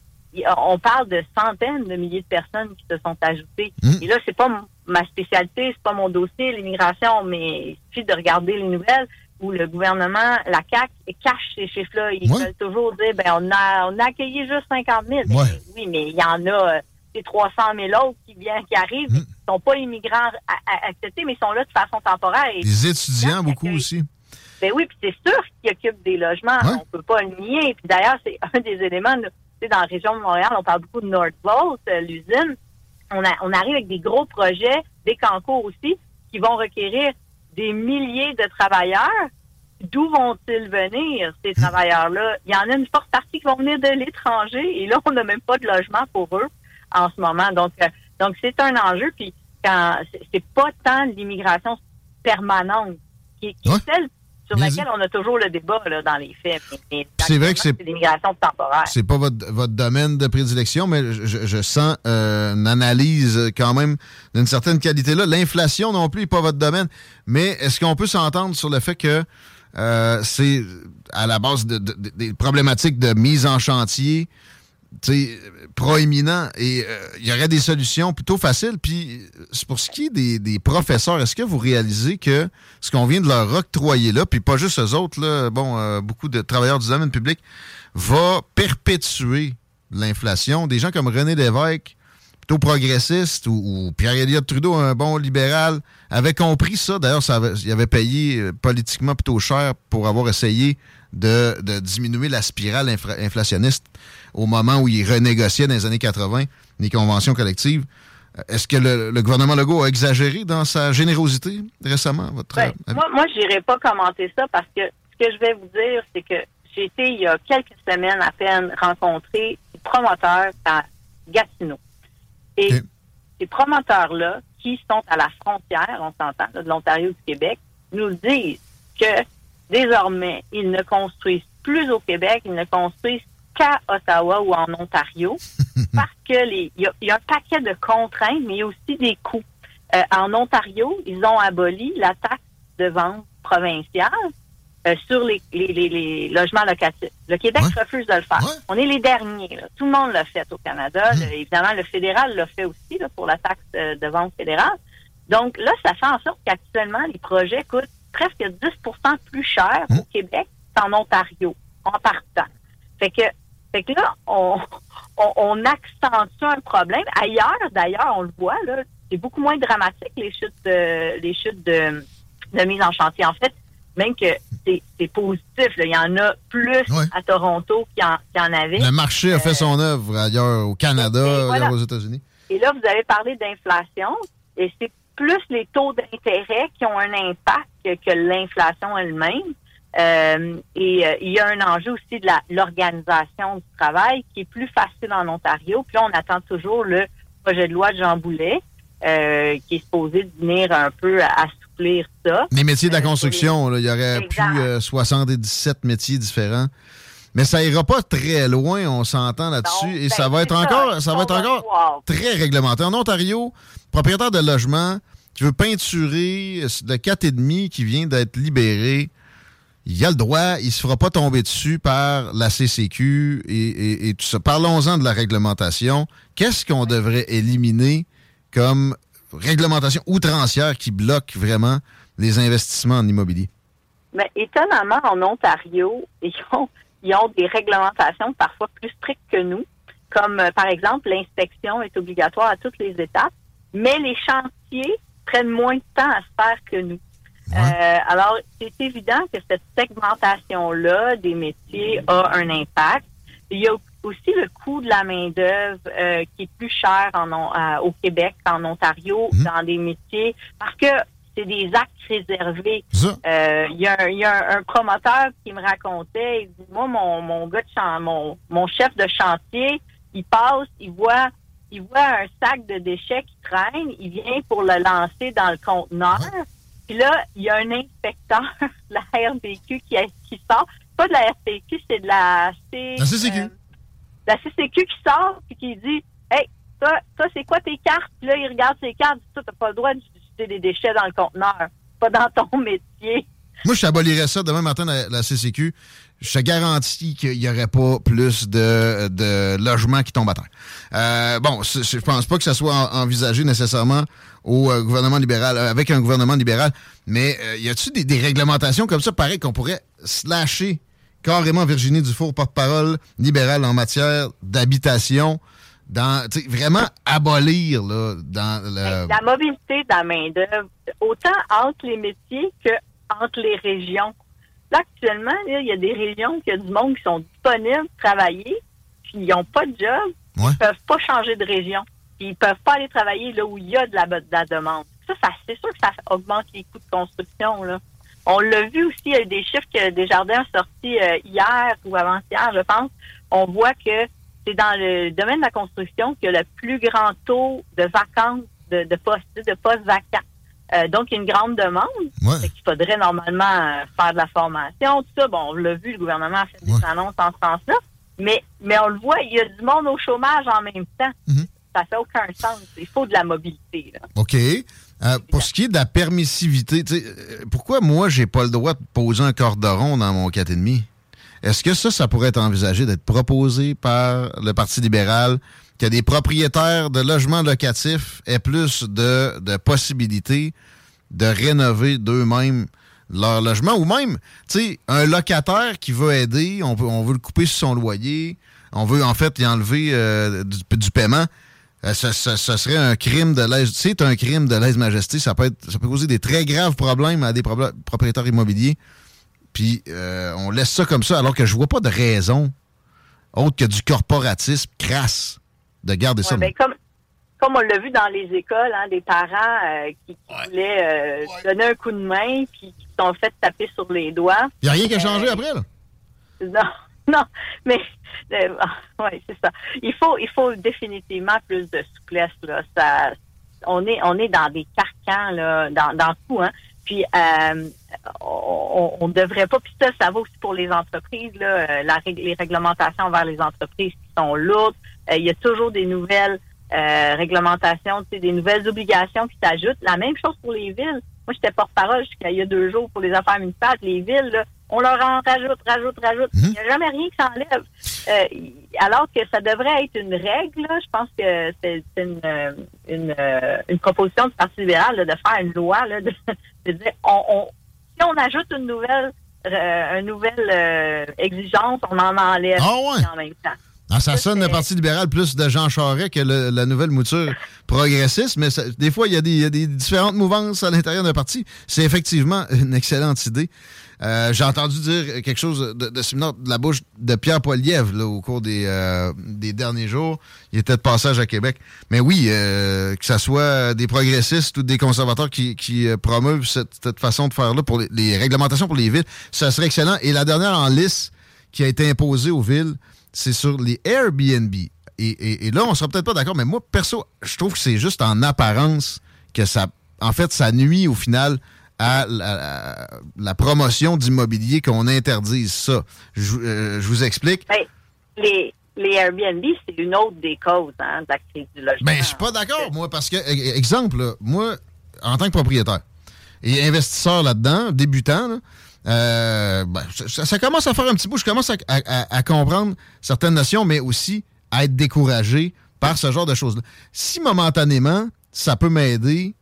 On parle de centaines de milliers de personnes qui se sont ajoutées. Et là, c'est pas ma spécialité, c'est pas mon dossier, l'immigration, mais il suffit de regarder les nouvelles où le gouvernement, la CAC, cache ces chiffres-là. Ils veulent toujours dire, ben, on a, on a accueilli juste 50 000. Ben, oui, mais il y en a, euh, c'est 300 000 autres qui viennent, qui arrivent, qui sont pas immigrants acceptés, mais ils sont là de façon temporaire. Et Les étudiants, beaucoup aussi. ben oui, puis c'est sûr qu'ils occupent des logements. On peut pas le nier. Puis d'ailleurs, c'est un des éléments. de- Tu sais, dans la région de Montréal, on parle beaucoup de Northvolt, euh, l'usine. On, a, on arrive avec des gros projets, des cancos aussi, qui vont requérir des milliers de travailleurs. D'où vont-ils venir, ces travailleurs-là? Il y en a une forte partie qui vont venir de l'étranger. Et là, on n'a même pas de logement pour eux en ce moment. Donc, euh, donc c'est un enjeu. Puis, quand c'est- pas tant l'immigration permanente qui, qui est celle sur laquelle on a toujours le débat là, dans les faits. C'est vrai que c'est- l'immigration temporaire. C'est pas votre, votre domaine de prédilection, mais je, je- sens euh, une analyse quand même d'une certaine qualité là. L'inflation non plus n'est pas votre domaine, mais est-ce qu'on peut s'entendre sur le fait que euh, c'est à la base de- de- de- des problématiques de mise en chantier, proéminent et euh, il y aurait des solutions plutôt faciles. Puis pour ce qui est des, professeurs, est-ce que vous réalisez que ce qu'on vient de leur octroyer là, puis pas juste eux autres, là, bon, euh, beaucoup de travailleurs du domaine public, va perpétuer l'inflation? Des gens comme René Lévesque, plutôt progressiste, ou, Pierre-Éliott Trudeau, un bon libéral, avait compris ça. D'ailleurs, ça avait- avait payé euh, politiquement plutôt cher pour avoir essayé de, de diminuer la spirale inflationniste au moment où il renégociait dans les années 80 les conventions collectives. Euh, Est-ce que le, le gouvernement Legault a exagéré dans sa générosité récemment? Votre Ben, avis? moi, moi je n'irai pas commenter ça parce que ce que je vais vous dire, c'est que j'ai été, il y a quelques semaines à peine, rencontrer des promoteurs à Gatineau. Et ces promoteurs-là, qui sont à la frontière, on s'entend, de l'Ontario et du Québec, nous disent que désormais, ils ne construisent plus au Québec, ils ne construisent qu'à Ottawa ou en Ontario, parce que les, il y, a- il y a un paquet de contraintes, mais il y a aussi des coûts. Euh, en Ontario, ils ont aboli la taxe de vente provinciale euh, sur les, les, les- les logements locatifs. Le Québec refuse de le faire. On est les derniers. là. Tout le monde l'a fait au Canada. Le- évidemment, le fédéral l'a fait aussi là, pour la taxe euh, de vente fédérale. Donc là, ça fait en sorte qu'actuellement, les projets coûtent presque 10 plus cher au Québec qu'en Ontario, en partant. Fait que, fait que là, on, on, on accentue un problème. Ailleurs, d'ailleurs, on le voit, là, c'est beaucoup moins dramatique, les chutes de, les chutes de, de mise en chantier. En fait, même que c'est positif. là. Il y en a plus à Toronto qu'il y, en- avait. Le marché a fait son œuvre ailleurs au Canada, voilà. aux États-Unis. Et là, vous avez parlé d'inflation, et c'est plus les taux d'intérêt qui ont un impact que, l'inflation elle-même. Euh, et euh, il y a un enjeu aussi de la- l'organisation du travail qui est plus facile en Ontario. Puis là, on attend toujours le projet de loi de Jean Boulet euh, qui est supposé venir un peu assouplir ça. Les métiers de la construction, là, il y aurait plus euh, 77 métiers différents. Mais ça ira pas très loin, on s'entend là-dessus. Et ça va être ben, ça. encore, ça va être encore voir. très réglementé. En Ontario, propriétaire de logement qui veut peinturer le 4,5 qui vient d'être libéré, il a le droit, il se fera pas tomber dessus par la CCQ et, et- et tout ça. Parlons-en de la réglementation. Qu'est-ce qu'on devrait éliminer comme réglementation outrancière qui bloque vraiment les investissements en immobilier? Mais étonnamment, en Ontario, ils ont, ils ont des réglementations parfois plus strictes que nous, comme euh, par exemple l'inspection est obligatoire à toutes les étapes, mais les chantiers prennent moins de temps à se faire que nous. Euh, alors, c'est évident que cette segmentation-là des métiers a un impact. Il y a aussi le coût de la main-d'œuvre euh, qui est plus cher en, euh, au Québec qu'en Ontario dans des métiers parce que c'est des actes réservés. Euh, Il y a, un, il y a un, un promoteur qui me racontait, il dit, moi, mon, mon gars de chan- mon, mon chef de chantier, il passe, il voit il voit un sac de déchets qui traîne, il vient pour le lancer dans le conteneur. Puis là, il y a un inspecteur de la RDQ qui, qui sort. Pas de la RDQ, c'est de la... C- La CCQ. euh, la CCQ qui sort puis qui dit Hey, toi, toi c'est quoi tes cartes? Puis là, il regarde ses cartes, il dit, t'as pas le droit d'utiliser des déchets dans le conteneur. Pas dans ton métier. Moi, je t'abolirais ça demain matin, la, la CCQ. Je te garantis qu'il n'y aurait pas plus de, de logements qui tombent à terre. Euh, bon, je pense pas que ça soit en- envisagé nécessairement au euh, gouvernement libéral, euh, avec un gouvernement libéral, mais y a-tu des, des réglementations comme ça, pareil, qu'on pourrait slasher carrément Virginie Dufour, porte-parole libérale en matière d'habitation, dans, vraiment abolir, là, dans le... La mobilité de la main-d'œuvre, autant entre les métiers que entre les régions. Là, actuellement, il y a des régions où il y a du monde qui sont disponibles pour travailler, puis ils n'ont pas de job, ils peuvent pas changer de région. Puis ils peuvent pas aller travailler là où il y a de la, de la demande. Ça, ça c'est sûr que ça augmente les coûts de construction. Là. On l'a vu aussi, il y a eu des chiffres que Desjardins a sortis euh, hier ou avant-hier, je pense. On voit que c'est dans le domaine de la construction qu'il y a le plus grand taux de vacances de, de postes, de postes vacants. Euh, donc, il y a une grande demande. Fait qu'il faudrait normalement euh, faire de la formation, tout ça. Bon, on l'a vu, le gouvernement a fait des annonces en ce sens-là. Mais, mais on le voit, il y a du monde au chômage en même temps. Ça fait aucun sens. Il faut de la mobilité. Là. OK. Euh, pour ce qui est de la permissivité, pourquoi moi, j'ai pas le droit de poser un cordon dans mon 4,5? Est-ce que ça, ça pourrait être envisagé d'être proposé par le Parti libéral, que des propriétaires de logements locatifs aient plus de, possibilités de rénover d'eux-mêmes leur logement, ou même, tu sais, un locataire qui veut aider, on veut, le couper sur son loyer, on veut en fait y enlever euh, du, paiement. Euh, ce, serait un crime de lèse. C'est un crime de lèse-majesté. Ça peut être, ça peut causer des très graves problèmes à des propriétaires immobiliers. Puis euh, on laisse ça comme ça, alors que je vois pas de raison autre que du corporatisme crasse de garder ça. Ben, comme, comme on l'a vu dans les écoles, hein, des parents euh, qui, qui voulaient euh, donner un coup de main puis qui sont fait taper sur les doigts. Il n'y a rien qui a changé après, là? Non, non, mais ouais, c'est ça. Il faut, il faut définitivement plus de souplesse là. Ça, on est, on est dans des carcans là, dans, dans tout. Hein. Puis euh, on, on devrait pas. Puis ça, ça va aussi pour les entreprises là. euh, La, les réglementations envers les entreprises qui sont lourdes. Euh, il y a toujours des nouvelles euh, réglementations, des nouvelles obligations qui s'ajoutent. La même chose pour les villes. Moi, j'étais porte-parole jusqu'à il y a deux jours pour les affaires municipales. Les villes, là, on leur en rajoute, rajoute, rajoute. Il n'y a jamais rien qui s'enlève. Euh, alors que ça devrait être une règle, là. je pense que c'est une, euh, une, euh, une proposition du Parti libéral là, de faire une loi, là, de, de dire on, on, si on ajoute une nouvelle, euh, une nouvelle euh, exigence, on en enlève Ah ouais? en même temps. Ah, ça sonne le Parti libéral plus de Jean Charest que le- la nouvelle mouture progressiste, mais ça- des fois, il y, y a des différentes mouvances à l'intérieur d'un parti. C'est effectivement une excellente idée. Euh, J'ai entendu dire quelque chose de, similaire de la bouche de Pierre Poilievre là, au cours des, euh, des derniers jours. Il était de passage à Québec. Mais oui, euh, que ce soit des progressistes ou des conservateurs qui, promeuvent cette, façon de faire-là pour les, réglementations pour les villes, ça serait excellent. Et la dernière en liste qui a été imposée aux villes, c'est sur les Airbnb. Et, et- et là, on sera peut-être pas d'accord, mais moi, perso, je trouve que c'est juste en apparence que ça, en fait, ça nuit au final à la, promotion d'immobilier qu'on interdise ça. Je, euh, je vous explique. Ben, les, les Airbnb, c'est une autre des causes hein, de la crise du logement. Ben, je suis pas d'accord, moi, parce que, e- exemple, là, moi, en tant que propriétaire et investisseur là-dedans, débutant, là, euh, ben, ça, ça commence à faire un petit bout. Je commence à- à comprendre certaines notions, mais aussi à être découragé par ce genre de choses-là. Si momentanément, ça peut m'aider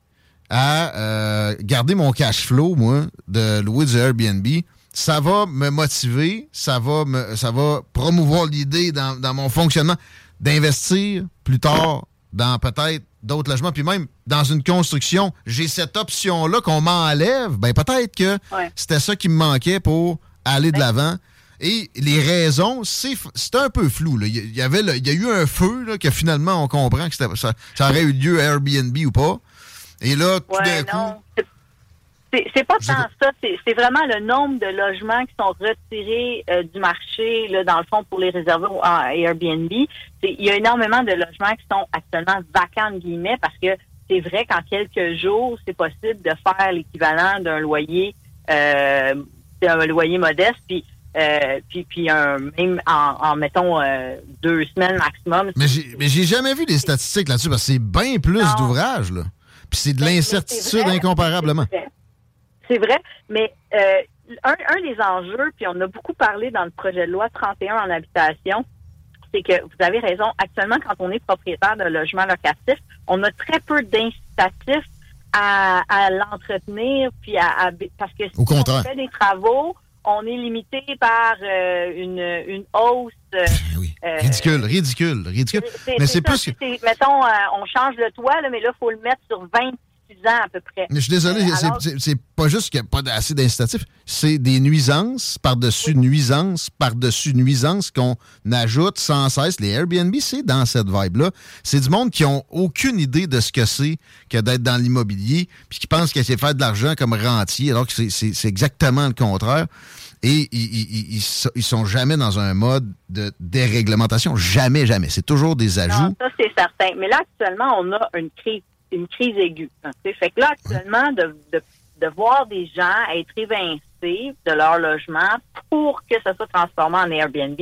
à euh, garder mon cash flow, moi, de louer du Airbnb, ça va me motiver, ça va me, ça va promouvoir l'idée dans, dans mon fonctionnement d'investir plus tard dans peut-être d'autres logements, puis même dans une construction. J'ai cette option-là qu'on m'enlève, ben peut-être que Ouais. c'était ça qui me manquait pour aller de l'avant. Et les raisons, c'est un peu flou. là. Il y, avait le- il y a eu un feu là, que finalement on comprend que ça, ça aurait eu lieu à Airbnb ou pas. Et là, tout Ouais, d'un coup, non. C'est- pas tant ça, c'est vraiment le nombre de logements qui sont retirés euh, du marché, là, dans le fond, pour les réserver à Airbnb. Il y a énormément de logements qui sont actuellement vacants, guillemets, parce que c'est vrai qu'en quelques jours, c'est possible de faire l'équivalent d'un loyer, euh, d'un loyer modeste, puis euh, puis, puis un, même en, en mettons, euh, deux semaines maximum. Mais j'ai, mais j'ai jamais vu des statistiques là-dessus parce que c'est bien plus d'ouvrages, là. Puis c'est de l'incertitude incomparablement. C'est vrai, mais euh, un, un des enjeux, puis on a beaucoup parlé dans le projet de loi 31 en habitation, c'est que vous avez raison, actuellement, quand on est propriétaire d'un logement locatif, on a très peu d'incitatifs à, à l'entretenir, puis à, à- parce que si Au contraire. on fait des travaux, on est limité par euh, une, une hausse. euh, euh, Ridicule, ridicule, ridicule. Mais c'est plus que. Mettons, euh, on change le toit, là, mais là, il faut le mettre sur 26 ans à peu près. Mais je suis désolé, Euh, c'est- pas juste qu'il n'y a pas assez d'incitatifs, c'est des nuisances par-dessus nuisances par-dessus nuisances qu'on ajoute sans cesse. Les Airbnb, c'est dans cette vibe-là. C'est du monde qui ont aucune idée de ce que c'est que d'être dans l'immobilier, puis qui pensent que c'est faire de l'argent comme rentier, alors que c'est, exactement le contraire. Et ils, ils sont jamais dans un mode de déréglementation. Jamais, jamais. C'est toujours des ajouts. Non, ça, c'est certain. Mais là, actuellement, on a une crise, une crise aiguë. hein, fait que là, actuellement, de, de, de voir des gens être évincés de leur logement pour que ça soit transformé en Airbnb,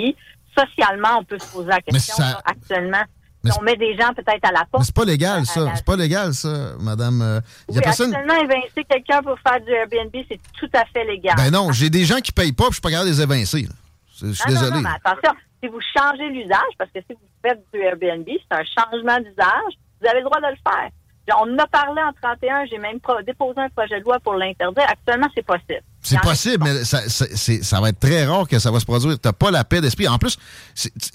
socialement, on peut se poser la question. ça- actuellement, Mais on met des gens peut-être à la porte. Mais c'est pas légal, ça. la- C'est pas légal, ça, madame. Euh, y a Oui, personne- actuellement, évincer quelqu'un pour faire du Airbnb, c'est tout à fait légal. Ben non, j'ai des gens qui payent pas, puis je suis pas capable de les évincer. Je suis Ah non, désolé. non, mais attention, si vous changez l'usage, parce que si vous faites du Airbnb, c'est un changement d'usage, vous avez le droit de le faire. On en a parlé en 31, j'ai même déposé un projet de loi pour l'interdire. Actuellement, c'est possible. C'est possible, mais ça, ça- va être très rare que ça va se produire. Tu pas la paix d'esprit. En plus,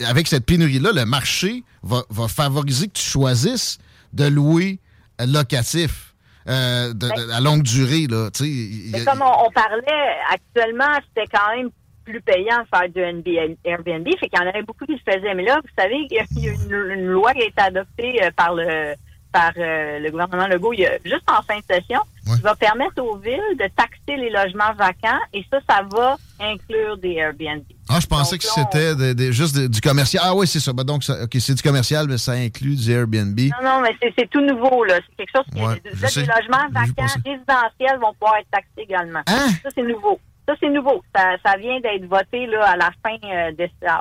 avec cette pénurie-là, le marché va, va favoriser que tu choisisses de louer locatif euh, de- de- à longue durée. Là, y Mais comme on, on parlait, actuellement, c'était quand même plus payant de faire du NB Airbnb, fait qu'il y en avait beaucoup qui le faisaient. Mais là, vous savez, il y a, il y a une, une loi qui a été adoptée euh, par le par euh, le gouvernement Legault il y a, juste en fin de session, qui va permettre aux villes de taxer les logements vacants et ça, ça va inclure des Airbnb. Ah, je pensais que c'était de- de- juste de- du commercial. Ah oui, c'est ça. Ben donc, ça- ok, c'est du commercial, mais ça inclut du Airbnb. Non, non, mais c'est- tout nouveau, là. C'est quelque chose qui Ouais, là, je des logements vacants résidentiels vont pouvoir être taxés également. Hein? Ça, c'est nouveau. Ça, c'est nouveau. Ça, ça vient d'être voté là, à la fin, euh,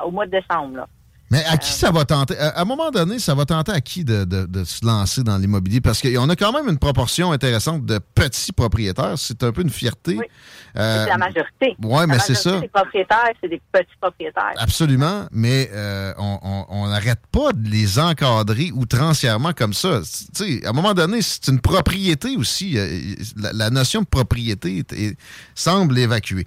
au mois de décembre. Là. Mais à qui ça va tenter? À, un moment donné, ça va tenter à qui de, de- de se lancer dans l'immobilier? Parce qu'on a quand même une proportion intéressante de petits propriétaires. C'est un peu une fierté. Euh, c'est la majorité. La mais c'est ça. des propriétaires, c'est des petits propriétaires. Absolument, mais euh, on- on on n'arrête pas de les encadrer outrancièrement comme ça. Tu sais, à un moment donné, c'est une propriété aussi. euh, La, la notion de propriété est- est- semble évacuée.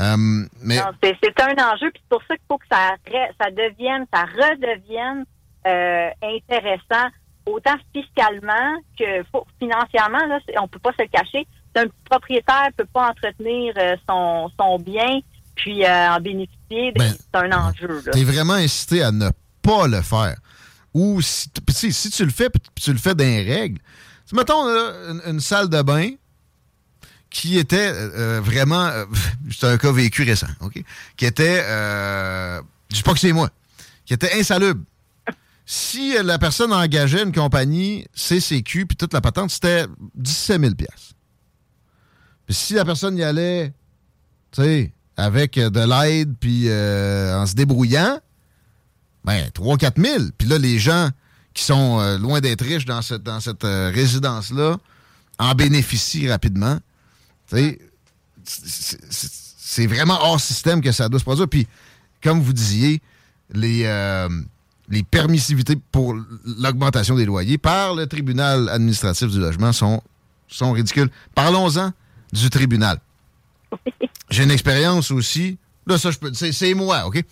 Euh, mais c'est un enjeu, puis c'est pour ça qu'il faut que ça, devienne, ça redevienne euh, intéressant, autant fiscalement que financièrement. Là, on peut pas se le cacher. Un propriétaire peut pas entretenir euh, son, son bien puis euh, en bénéficier. ben, c'est un enjeu. Là. T'es vraiment incité à ne pas le faire. Ou si, tu si tu le fais, tu le fais dans les règles. Tu mettons là, une, une salle de bain qui était euh, euh, vraiment, euh, c'est un cas vécu récent, ok, qui était, euh, je dis pas que c'est moi, qui était insalubre. Si la personne engageait une compagnie CCQ puis toute la patente, c'était 17 000 piastres. Puis si la personne y allait, tu sais, avec de l'aide puis en se débrouillant, ben 3-4 000. Puis là, les gens qui sont loin d'être riches dans cette, dans cette résidence-là en bénéficient rapidement. C'est- vraiment hors système que ça doit se produire. Puis, comme vous disiez, les, euh, les permissivités pour l'augmentation des loyers par le tribunal administratif du logement sont, sont ridicules. Parlons-en du tribunal. J'ai une expérience aussi. Là, ça, je peux. C'est c'est moi, OK?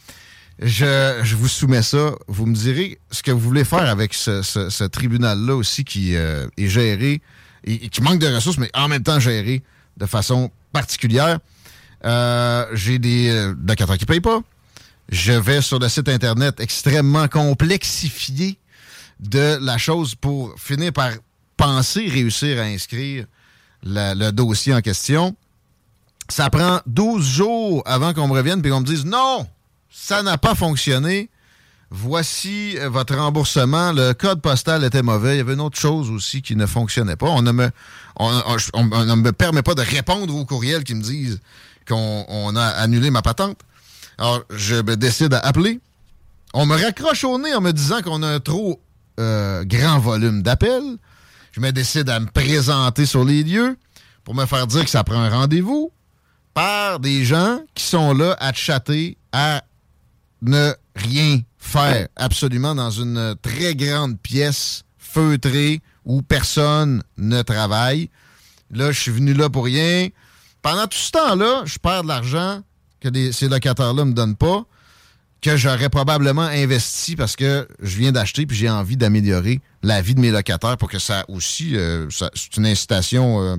Je, je vous soumets ça. Vous me direz ce que vous voulez faire avec ce, ce- ce tribunal-là aussi qui euh, est géré et, et qui manque de ressources, mais en même temps géré de façon particulière. Euh, J'ai des euh, locataires qui ne payent pas. Je vais sur le site Internet extrêmement complexifié de la chose pour finir par penser réussir à inscrire le dossier en question. Ça prend 12 jours avant qu'on me revienne et qu'on me dise non, ça n'a pas fonctionné. Voici euh, votre remboursement. Le code postal était mauvais. Il y avait une autre chose aussi qui ne fonctionnait pas. On ne me, permet pas de répondre aux courriels qui me disent qu'on on a annulé ma patente. Alors, je me décide à appeler. On me raccroche au nez en me disant qu'on a un trop euh, grand volume d'appels. Je me décide à me présenter sur les lieux pour me faire dire que ça prend un rendez-vous par des gens qui sont là à chatter, à ne rien faire absolument dans une très grande pièce feutrée où personne ne travaille. Là, je suis venu là pour rien. Pendant tout ce temps-là, je perds de l'argent que ces locataires-là me donnent pas, que j'aurais probablement investi parce que je viens d'acheter puis j'ai envie d'améliorer la vie de mes locataires pour que ça aussi, euh, c'est une incitation. euh,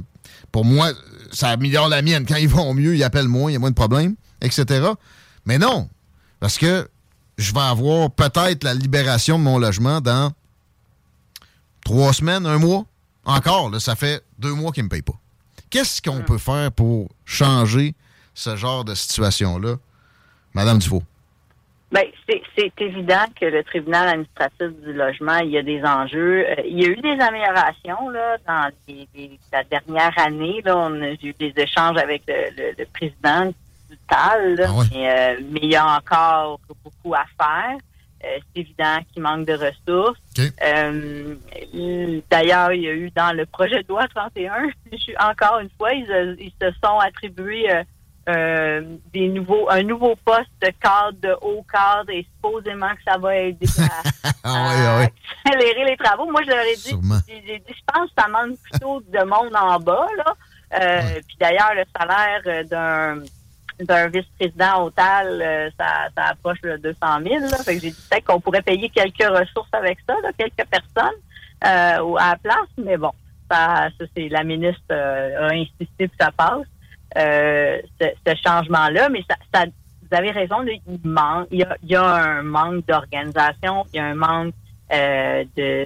pour moi, ça améliore la mienne. Quand ils vont mieux, ils appellent moins, il y a moins de problèmes, etc. Mais non, parce que je vais avoir peut-être la libération de mon logement dans trois semaines, un mois. Encore, là, ça fait deux mois qu'ils ne me payent pas. Qu'est-ce qu'on peut faire pour changer ce genre de situation-là, Madame Dufault? Ben, c'est évident que le tribunal administratif du logement, il y a des enjeux. Euh, il y a eu des améliorations là dans les- les- la dernière année. Là, on a eu des échanges avec le, le- le président du TAL, là, mais, euh, mais il y a encore beaucoup à faire. Euh, c'est évident qu'il manque de ressources. Euh, il- D'ailleurs, il y a eu dans le projet de loi 31, je suis- encore une fois, ils, ils se sont attribués des nouveaux, un nouveau poste de cadre, de haut cadre, et supposément que ça va aider à, à accélérer les travaux. Moi, je leur ai dit, je pense que ça manque plutôt de monde en bas, là. Euh, Puis d'ailleurs, le salaire d'un d'un vice-président au TAL, euh, ça, approche le 200 000. Là. Fait que j'ai dit peut-être qu'on pourrait payer quelques ressources avec ça, quelques personnes euh, à la place. Mais bon, ça, ça c'est la ministre euh, a insisté que ça passe, ce, changement-là. Mais ça, vous avez raison, il manque, il y a, il y a un manque d'organisation, il y a un manque de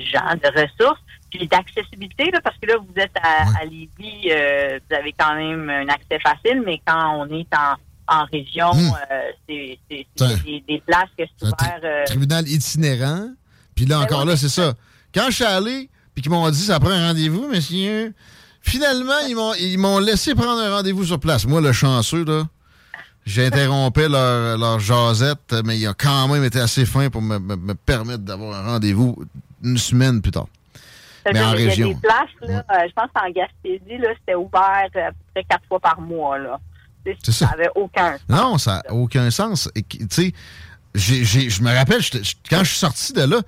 gens, de ressources, puis d'accessibilité, là, parce que là, vous êtes à, à Lévis, euh, vous avez quand même un accès facile, mais quand on est en, en région, euh, c'est c'est- c'est C'est- des, des places que c'est ouvert. euh, Tribunal itinérant. Puis là, encore là, c'est ça. Quand je suis allé, puis qu'ils m'ont dit ça prend un rendez-vous, monsieur, finalement, ils m'ont, ils m'ont laissé prendre un rendez-vous sur place. Moi, le chanceux, là, j'interrompais leur, leur jasette, mais ils ont quand même été assez fins pour me, me- me permettre d'avoir un rendez-vous une semaine plus tard. Mais c'est-à-dire, en il y a région. des places, là, euh, je pense qu'en Gaspésie, là, c'était ouvert euh, à peu près quatre fois par mois. Là. Ça. ça avait aucun sens. Non, ça n'a aucun sens. Tu sais, j'ai- j'ai- je me rappelle, quand je suis sorti de là,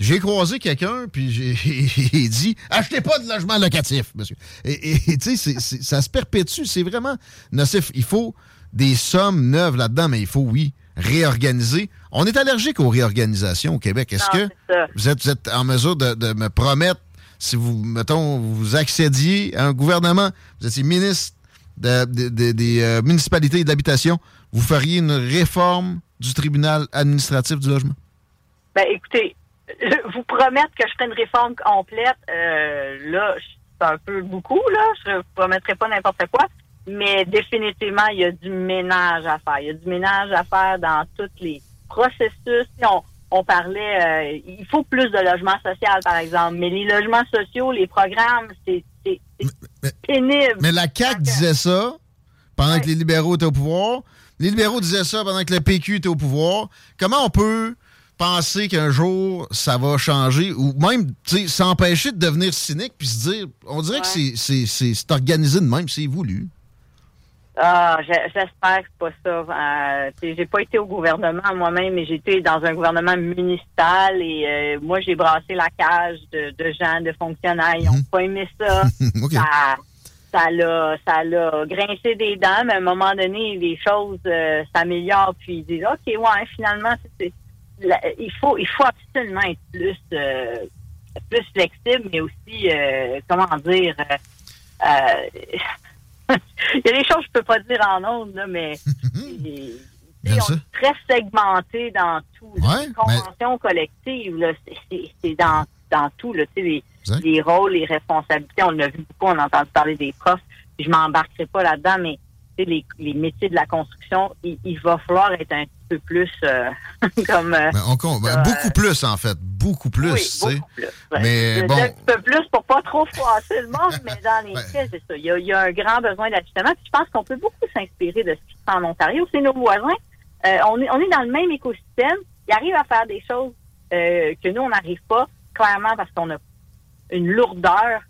J'ai croisé quelqu'un, puis j'ai dit Achetez pas de logement locatif, monsieur. Et tu sais, ça se perpétue. C'est vraiment nocif. Il faut des sommes neuves là-dedans, mais il faut, oui, réorganiser. On est allergique aux réorganisations au Québec. Est-ce que vous êtes, vous êtes, en mesure de, de, me promettre, si vous, mettons, vous accédiez à un gouvernement, vous étiez ministre des euh, municipalités et de l'habitation, vous feriez une réforme du tribunal administratif du logement? Ben, écoutez, vous promettre que je ferai une réforme complète, euh, là, c'est un peu beaucoup, là. Je ne promettrai pas n'importe quoi. Mais définitivement, il y a du ménage à faire. Il y a du ménage à faire dans tous les processus. On, on parlait, euh, il faut plus de logements sociaux, par exemple. Mais les logements sociaux, les programmes, c'est pénible. Mais la CAQ disait ça pendant que les libéraux étaient au pouvoir. Les libéraux disaient ça pendant que le PQ était au pouvoir. Comment on peut penser qu'un jour ça va changer ou même s'empêcher de devenir cynique puis se dire on dirait que c'est organisé de même, c'est voulu. Ah, j'espère que c'est pas ça. Euh, j'ai pas été au gouvernement moi-même, mais j'étais dans un gouvernement municipal et euh, moi j'ai brassé la cage de, gens, de fonctionnaires. Ils ont mhm. pas aimé ça. Ça l'a ça l'a grincé des dents, mais à un moment donné, les choses euh, s'améliorent, puis ils disent OK, ouais, finalement, c'est il faut il faut absolument être plus plus flexible, mais aussi comment dire il y a des choses que je peux pas dire en ondes, là, mais on est très segmenté dans tout. les conventions collectives, c'est dans, dans tout. Là, les, les rôles, les responsabilités. On l'a vu beaucoup, on a entendu parler des profs. Je m'embarquerai pas là-dedans, mais les, les métiers de la construction, il, va falloir être un peu plus euh, comme. Euh, ben, ben, beaucoup plus, en fait. Beaucoup plus. Oui, beaucoup plus. Mais bon. Un petit peu plus pour pas trop froisser le monde, mais dans les faits, c'est ça. Il y, a, un grand besoin d'ajustement. je pense qu'on peut beaucoup s'inspirer de ce qui se fait en Ontario. C'est nos voisins. Euh, on, est, on est dans le même écosystème. Ils arrivent à faire des choses que nous, on n'arrive pas, clairement parce qu'on a une lourdeur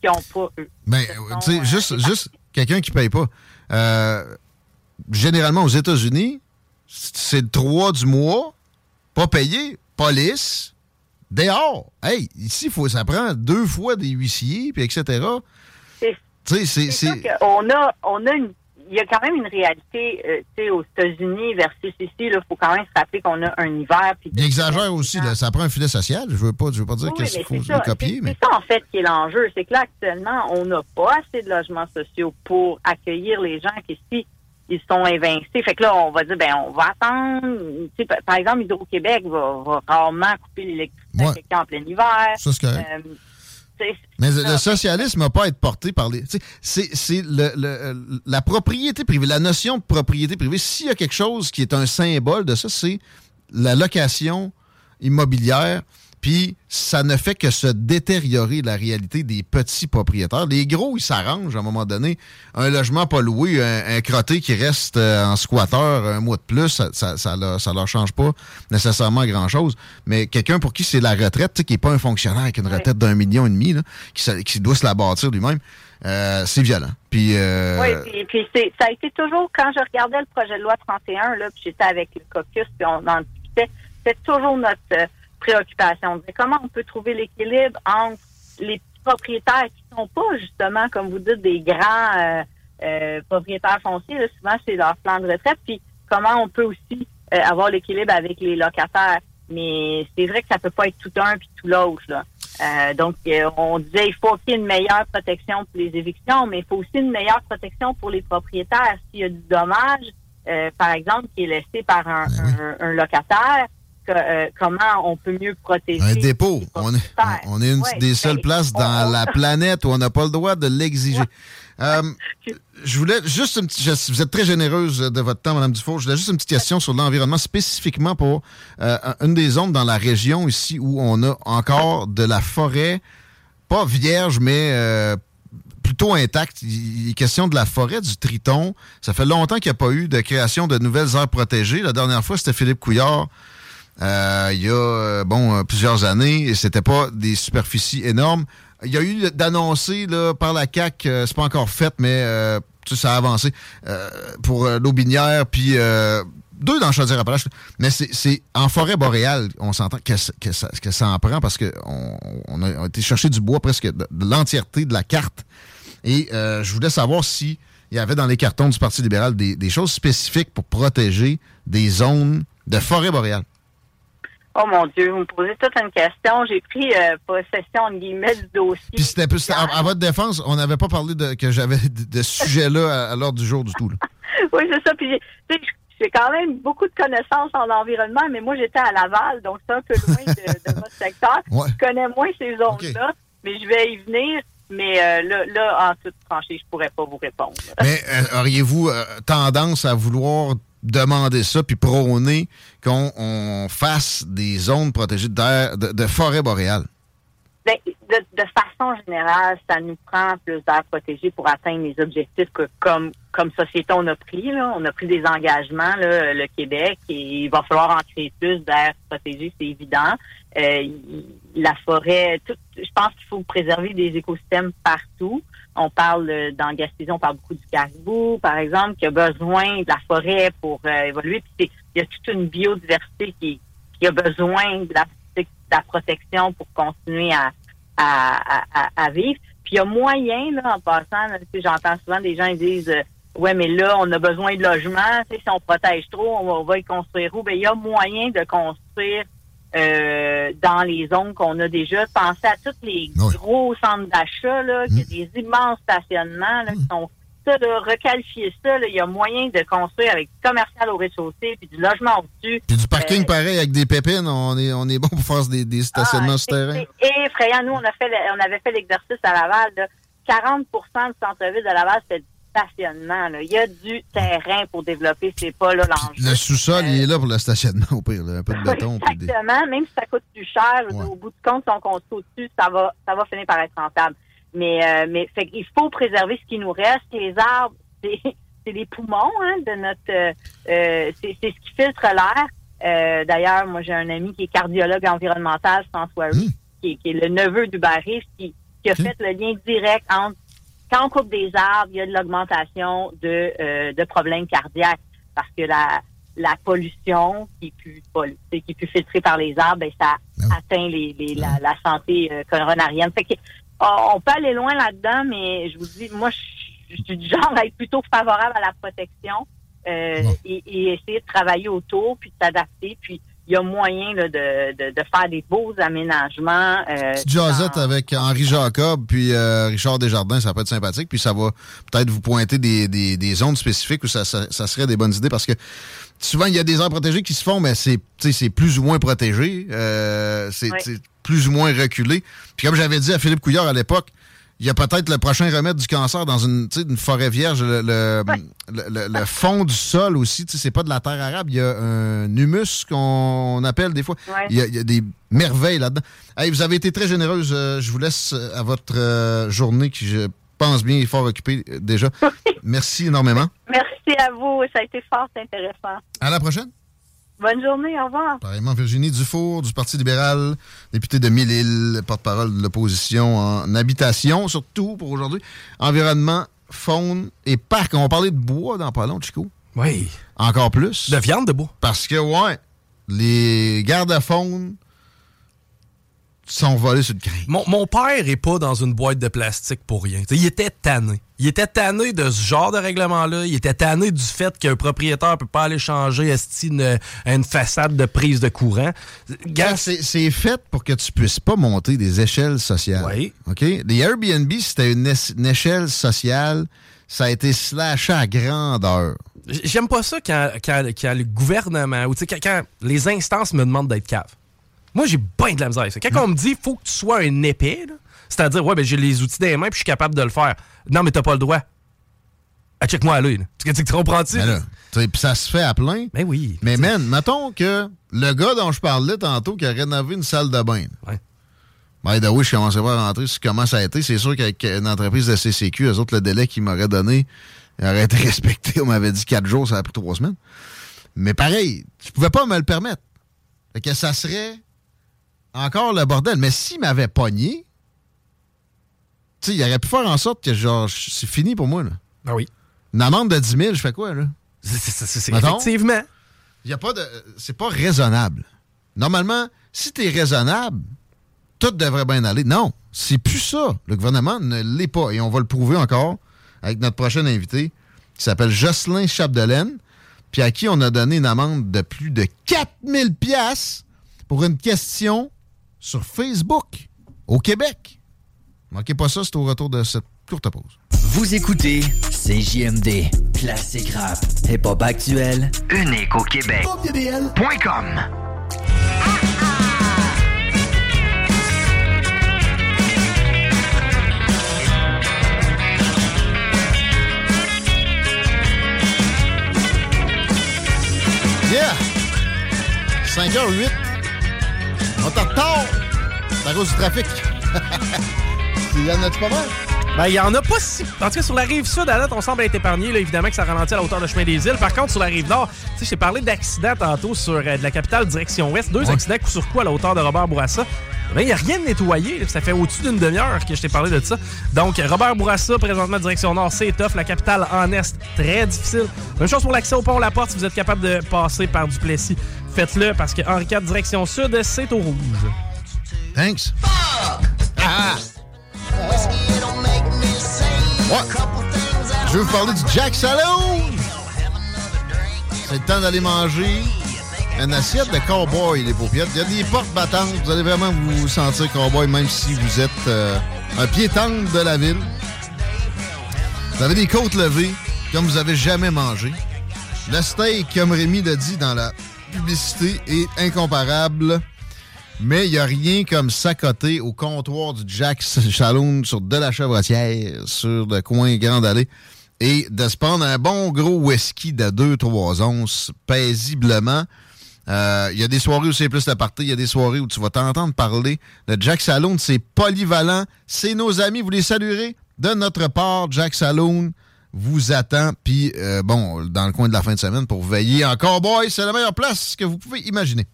qu'ils n'ont pas eux. Mais, ben, tu sais, juste, juste quelqu'un qui paye pas. Euh, généralement, aux États-Unis, c'est le 3 du mois, pas payé, police, dehors. Hey, ici, faut, ça prend deux fois des huissiers, puis etc. C'est c'est on a, on a une il y a quand même une réalité, euh, tu sais, aux États-Unis versus ici, il faut quand même se rappeler qu'on a un hiver. Puis il exagère aussi, là, ça prend un filet social. Je veux pas, je veux pas dire qu'il faut le copier. C'est ça, en fait, qui est l'enjeu. C'est que là, actuellement, on n'a pas assez de logements sociaux pour accueillir les gens qui, ici, ils sont évincés. Fait que là, on va dire, ben, on va attendre. Tu sais, par exemple, Hydro-Québec va, rarement couper l'électricité en plein hiver. Ça, c'est mais le socialisme n'a pas à être porté par les. C'est la propriété privée, la notion de propriété privée. S'il y a quelque chose qui est un symbole de ça, c'est la location immobilière puis ça ne fait que se détériorer la réalité des petits propriétaires. Les gros, ils s'arrangent à un moment donné. Un logement pas loué, un, crotté qui reste euh, en squatteur un mois de plus, ça, ça, ça, leur, change pas nécessairement grand-chose. Mais quelqu'un pour qui c'est la retraite, qui n'est pas un fonctionnaire avec une retraite d'un million et demi, qui, doit se la bâtir lui-même, euh, c'est violent. Puis, euh... Oui, puis, ça a été toujours, quand je regardais le projet de loi 31, là, puis j'étais avec le caucus, puis on en discutait, c'était toujours notre euh, préoccupation. Comment on peut trouver l'équilibre entre les propriétaires qui sont pas justement, comme vous dites, des grands euh, euh, propriétaires fonciers, souvent c'est leur plan de retraite, puis comment on peut aussi euh, avoir l'équilibre avec les locataires. Mais c'est vrai que ça peut pas être tout un puis tout l'autre. donc, on disait il faut qu'il y ait une meilleure protection pour les évictions, mais il faut aussi une meilleure protection pour les propriétaires. S'il y a du dommage, par exemple, qui est laissé par un ben locataire, euh, comment on peut mieux protéger. Un dépôt. On est, on est une des seules places dans la planète où on n'a pas le droit de l'exiger. Euh, je voulais juste une petite. Vous êtes très généreuse de votre temps, Mme Dufour. Je voulais juste une petite question sur l'environnement, spécifiquement pour euh, une des zones dans la région ici où on a encore de la forêt, pas vierge, mais plutôt intacte. Il est question de la forêt du Triton. Ça fait longtemps qu'il n'y a pas eu de création de nouvelles aires protégées. La dernière fois, c'était Philippe Couillard euh, il y a euh, bon euh, plusieurs années c'était pas des superficies énormes. Il y a eu d'annoncer par la CAC, c'est pas encore fait, mais ça a avancé pour l'Aubinière puis deux dans Chaudière-Appalaches. Mais c'est en forêt boréale, on s'entend que, que, ça, que ça en prend parce qu'on on a, été chercher du bois presque de, l'entièreté de la carte. Et euh, je voulais savoir si il y avait dans les cartons du Parti libéral des, des choses spécifiques pour protéger des zones de forêt boréale. Oh mon Dieu, vous me posez toute une question. J'ai pris euh, possession, en guillemets, du dossier. Puis c'était plus, à, votre défense, on n'avait pas parlé de que j'avais de, ce sujet-là à, l'ordre du jour du tout. oui, c'est ça. Puis, j'ai quand même beaucoup de connaissances en environnement, mais moi, j'étais à Laval, donc c'est un peu loin de, votre secteur. Je connais moins ces zones-là, mais je vais y venir. Mais euh, là, là, en toute franchise, je pourrais pas vous répondre. Mais euh, auriez-vous tendance à vouloir demander ça puis prôner qu'on fasse des zones protégées de, de, forêt boréale? Ben, de, façon générale, ça nous prend plus d'air protégé pour atteindre les objectifs que comme comme société on a pris. Là. On a pris des engagements, là, le Québec, et il va falloir en créer plus d'air protégé, c'est évident. Euh, la forêt, je pense qu'il faut préserver des écosystèmes partout. On parle dans Gaspésie, on parle beaucoup du caribou, par exemple, qui a besoin de la forêt pour euh, évoluer. Puis il y a toute une biodiversité qui, a besoin de la, protection pour continuer à, à, vivre. Puis il y a moyen, là, en passant, j'entends souvent des gens qui disent euh, Ouais, mais là, on a besoin de logements. Si on protège trop, on va, y construire où? Bien, il y a moyen de construire euh, dans les zones qu'on a déjà. Pensez à tous les gros centres d'achat, là, y a mm. des immenses stationnements là, qui mm. sont ça, de requalifier ça, il y a moyen de construire avec du commercial au rez-de-chaussée puis du logement au-dessus. Puis du parking euh, pareil avec des pépines, on est, on est bon pour faire des, des stationnements ah, terrain. Et effrayant, nous, on, a fait, on avait fait l'exercice à Laval. Là. 40 du centre-ville de Laval, c'était stationnement. Il y a du terrain pour développer, c'est pas là l'enjeu. Le sous-sol, il est là pour le stationnement, au pire, un peu de béton. Exactement, même si ça coûte plus cher, au bout du compte, si on construit au-dessus, ça va, ça va finir par être rentable. Mais, euh, mais fait il faut préserver ce qui nous reste. Les arbres, c'est, les poumons hein, de notre... Euh, euh, c'est, ce qui filtre l'air. d'ailleurs, moi, j'ai un ami qui est cardiologue environnemental, François mmh. qui, qui, est le neveu du Barry, qui, qui a fait le lien direct entre quand on coupe des arbres, il y a de l'augmentation de, euh, de problèmes cardiaques parce que la, la pollution qui est plus qui est plus filtrée par les arbres, ben, ça ah atteint les, les la, la, santé euh, coronarienne. Fait que, on peut aller loin là-dedans, mais je vous dis, moi, je, suis du genre à être plutôt favorable à la protection euh, et, et, essayer de travailler autour, puis de s'adapter, puis il y a moyen là, de, de, de, faire des beaux aménagements. Euh, Petite avec Henri Jacob puis euh, Richard Desjardins, ça peut être sympathique. Puis ça va peut-être vous pointer des, des, des zones spécifiques où ça, ça, ça, serait des bonnes idées parce que souvent, il y a des aires protégées qui se font, mais c'est plus ou moins protégé. Euh, c'est plus ou moins reculé. Puis comme j'avais dit à Philippe Couillard à l'époque, il y a peut-être le prochain remède du cancer dans une, une forêt vierge. Le, le, fond du sol aussi, c'est pas de la terre arabe. Il y a un humus qu'on appelle des fois. Il, y a, des merveilles là-dedans. Hey, vous avez été très généreuse. Euh, je vous laisse à votre euh, journée qui, je pense bien, est fort occupée euh, déjà. Merci énormément. Merci à vous. Ça a été fort intéressant. À la prochaine. Bonne journée, au revoir. Pareillement, Virginie Dufour du Parti libéral, députée de Mille-Îles, porte-parole de l'opposition en habitation, surtout pour aujourd'hui. Environnement, faune et parc. On va parler de bois dans pas long, Chico. Oui. Encore plus. De viande de bois. Parce que, ouais, les gardes-faune sont volés sur le grain. Mon, mon, père est pas dans une boîte de plastique pour rien. il était tanné. Il était tanné de ce genre de règlement-là. Il était tanné du fait qu'un propriétaire peut pas aller changer une, une façade de prise de courant. C'est fait pour que tu puisses pas monter des échelles sociales. Oui. OK? Les Airbnb, c'était une, échelle sociale. Ça a été slashé à grandeur. J'aime pas ça quand, quand, le gouvernement ou quand, quand les instances me demandent d'être cave. Moi, j'ai bien de la misère. Quand on me dit faut que tu sois un épée, c'est-à-dire, ouais, ben, j'ai les outils des mains puis je suis capable de le faire. Non, mais t'as pas le droit. Ah, check-moi à l'œil. Tu comprends-tu? Puis ça se fait à plein. Ben oui. Mais man, mettons que le gars dont je parlais tantôt qui a rénové une salle de bain. Ouais. Ben, oui, je commençais pas à rentrer sur comment ça a été. C'est sûr qu'avec une entreprise de CCQ, eux autres, le délai qu'ils m'auraient donné aurait été respecté. On m'avait dit quatre jours, ça a pris trois semaines. Mais pareil, je pouvais pas me le permettre. Fait que ça serait encore le bordel. Mais s'il m'avait pogné, tu sais, il aurait pu faire en sorte que, genre, c'est fini pour moi, là. Ah oui. Une amende de 10 000, je fais quoi, là? C'est effectivement. Il y a pas de. C'est pas raisonnable. Normalement, si tu es raisonnable, tout devrait bien aller. Non, c'est plus ça. Le gouvernement ne l'est pas. Et on va le prouver encore avec notre prochain invité, qui s'appelle Jocelyn Chapdelaine, puis à qui on a donné une amende de plus de 4000 pièces pour une question sur Facebook au Québec. Manquez pas ça, c'est au retour de cette courte pause. Vous écoutez CJMD, classique rap, hip-hop actuel, unique au Québec. .com. Yeah! 5h08. On t'en retard. C'est à cause du trafic. Il y en a-tu pas mal? Ben, il y en a pas si. En tout cas, sur la rive sud, à date, on semble être épargné. Là, évidemment que ça ralentit à la hauteur de chemin des îles. Par contre, sur la rive nord, tu sais, j'ai parlé d'accidents tantôt sur euh, de la capitale direction ouest. Deux accidents coup sur coup à la hauteur de Robert Bourassa. Ben, il n'y a rien de nettoyé. Ça fait au-dessus d'une demi-heure que je t'ai parlé de ça. Donc, Robert Bourassa, présentement direction nord, c'est tough. La capitale en est, très difficile. Même chose pour l'accès au pont La Porte. Si vous êtes capable de passer par Duplessis, faites-le parce que Henri IV, direction sud, c'est au rouge. Thanks. Ah! Je veux vous parler du Jack Saloon. C'est le temps d'aller manger une assiette de cowboy, les paupiètes. Il y a des portes battantes. Vous allez vraiment vous sentir cowboy, même si vous êtes euh, un tendre de la ville. Vous avez des côtes levées comme vous avez jamais mangé. Le steak, comme Rémi l'a dit dans la publicité, est incomparable. Mais il n'y a rien comme s'accoter au comptoir du Jack Saloon sur de la Chevrotière, sur le coin Grande Allée, et de se prendre un bon gros whisky de 2-3 onces paisiblement. Euh, Il y a des soirées où c'est plus la partie, il y a des soirées où tu vas t'entendre parler. Le Jack Saloon, c'est polyvalent. C'est nos amis, vous les saluerez. De notre part, Jack Saloon vous attend. Puis, euh, bon, dans le coin de la fin de semaine pour veiller en cowboy, c'est la meilleure place que vous pouvez imaginer.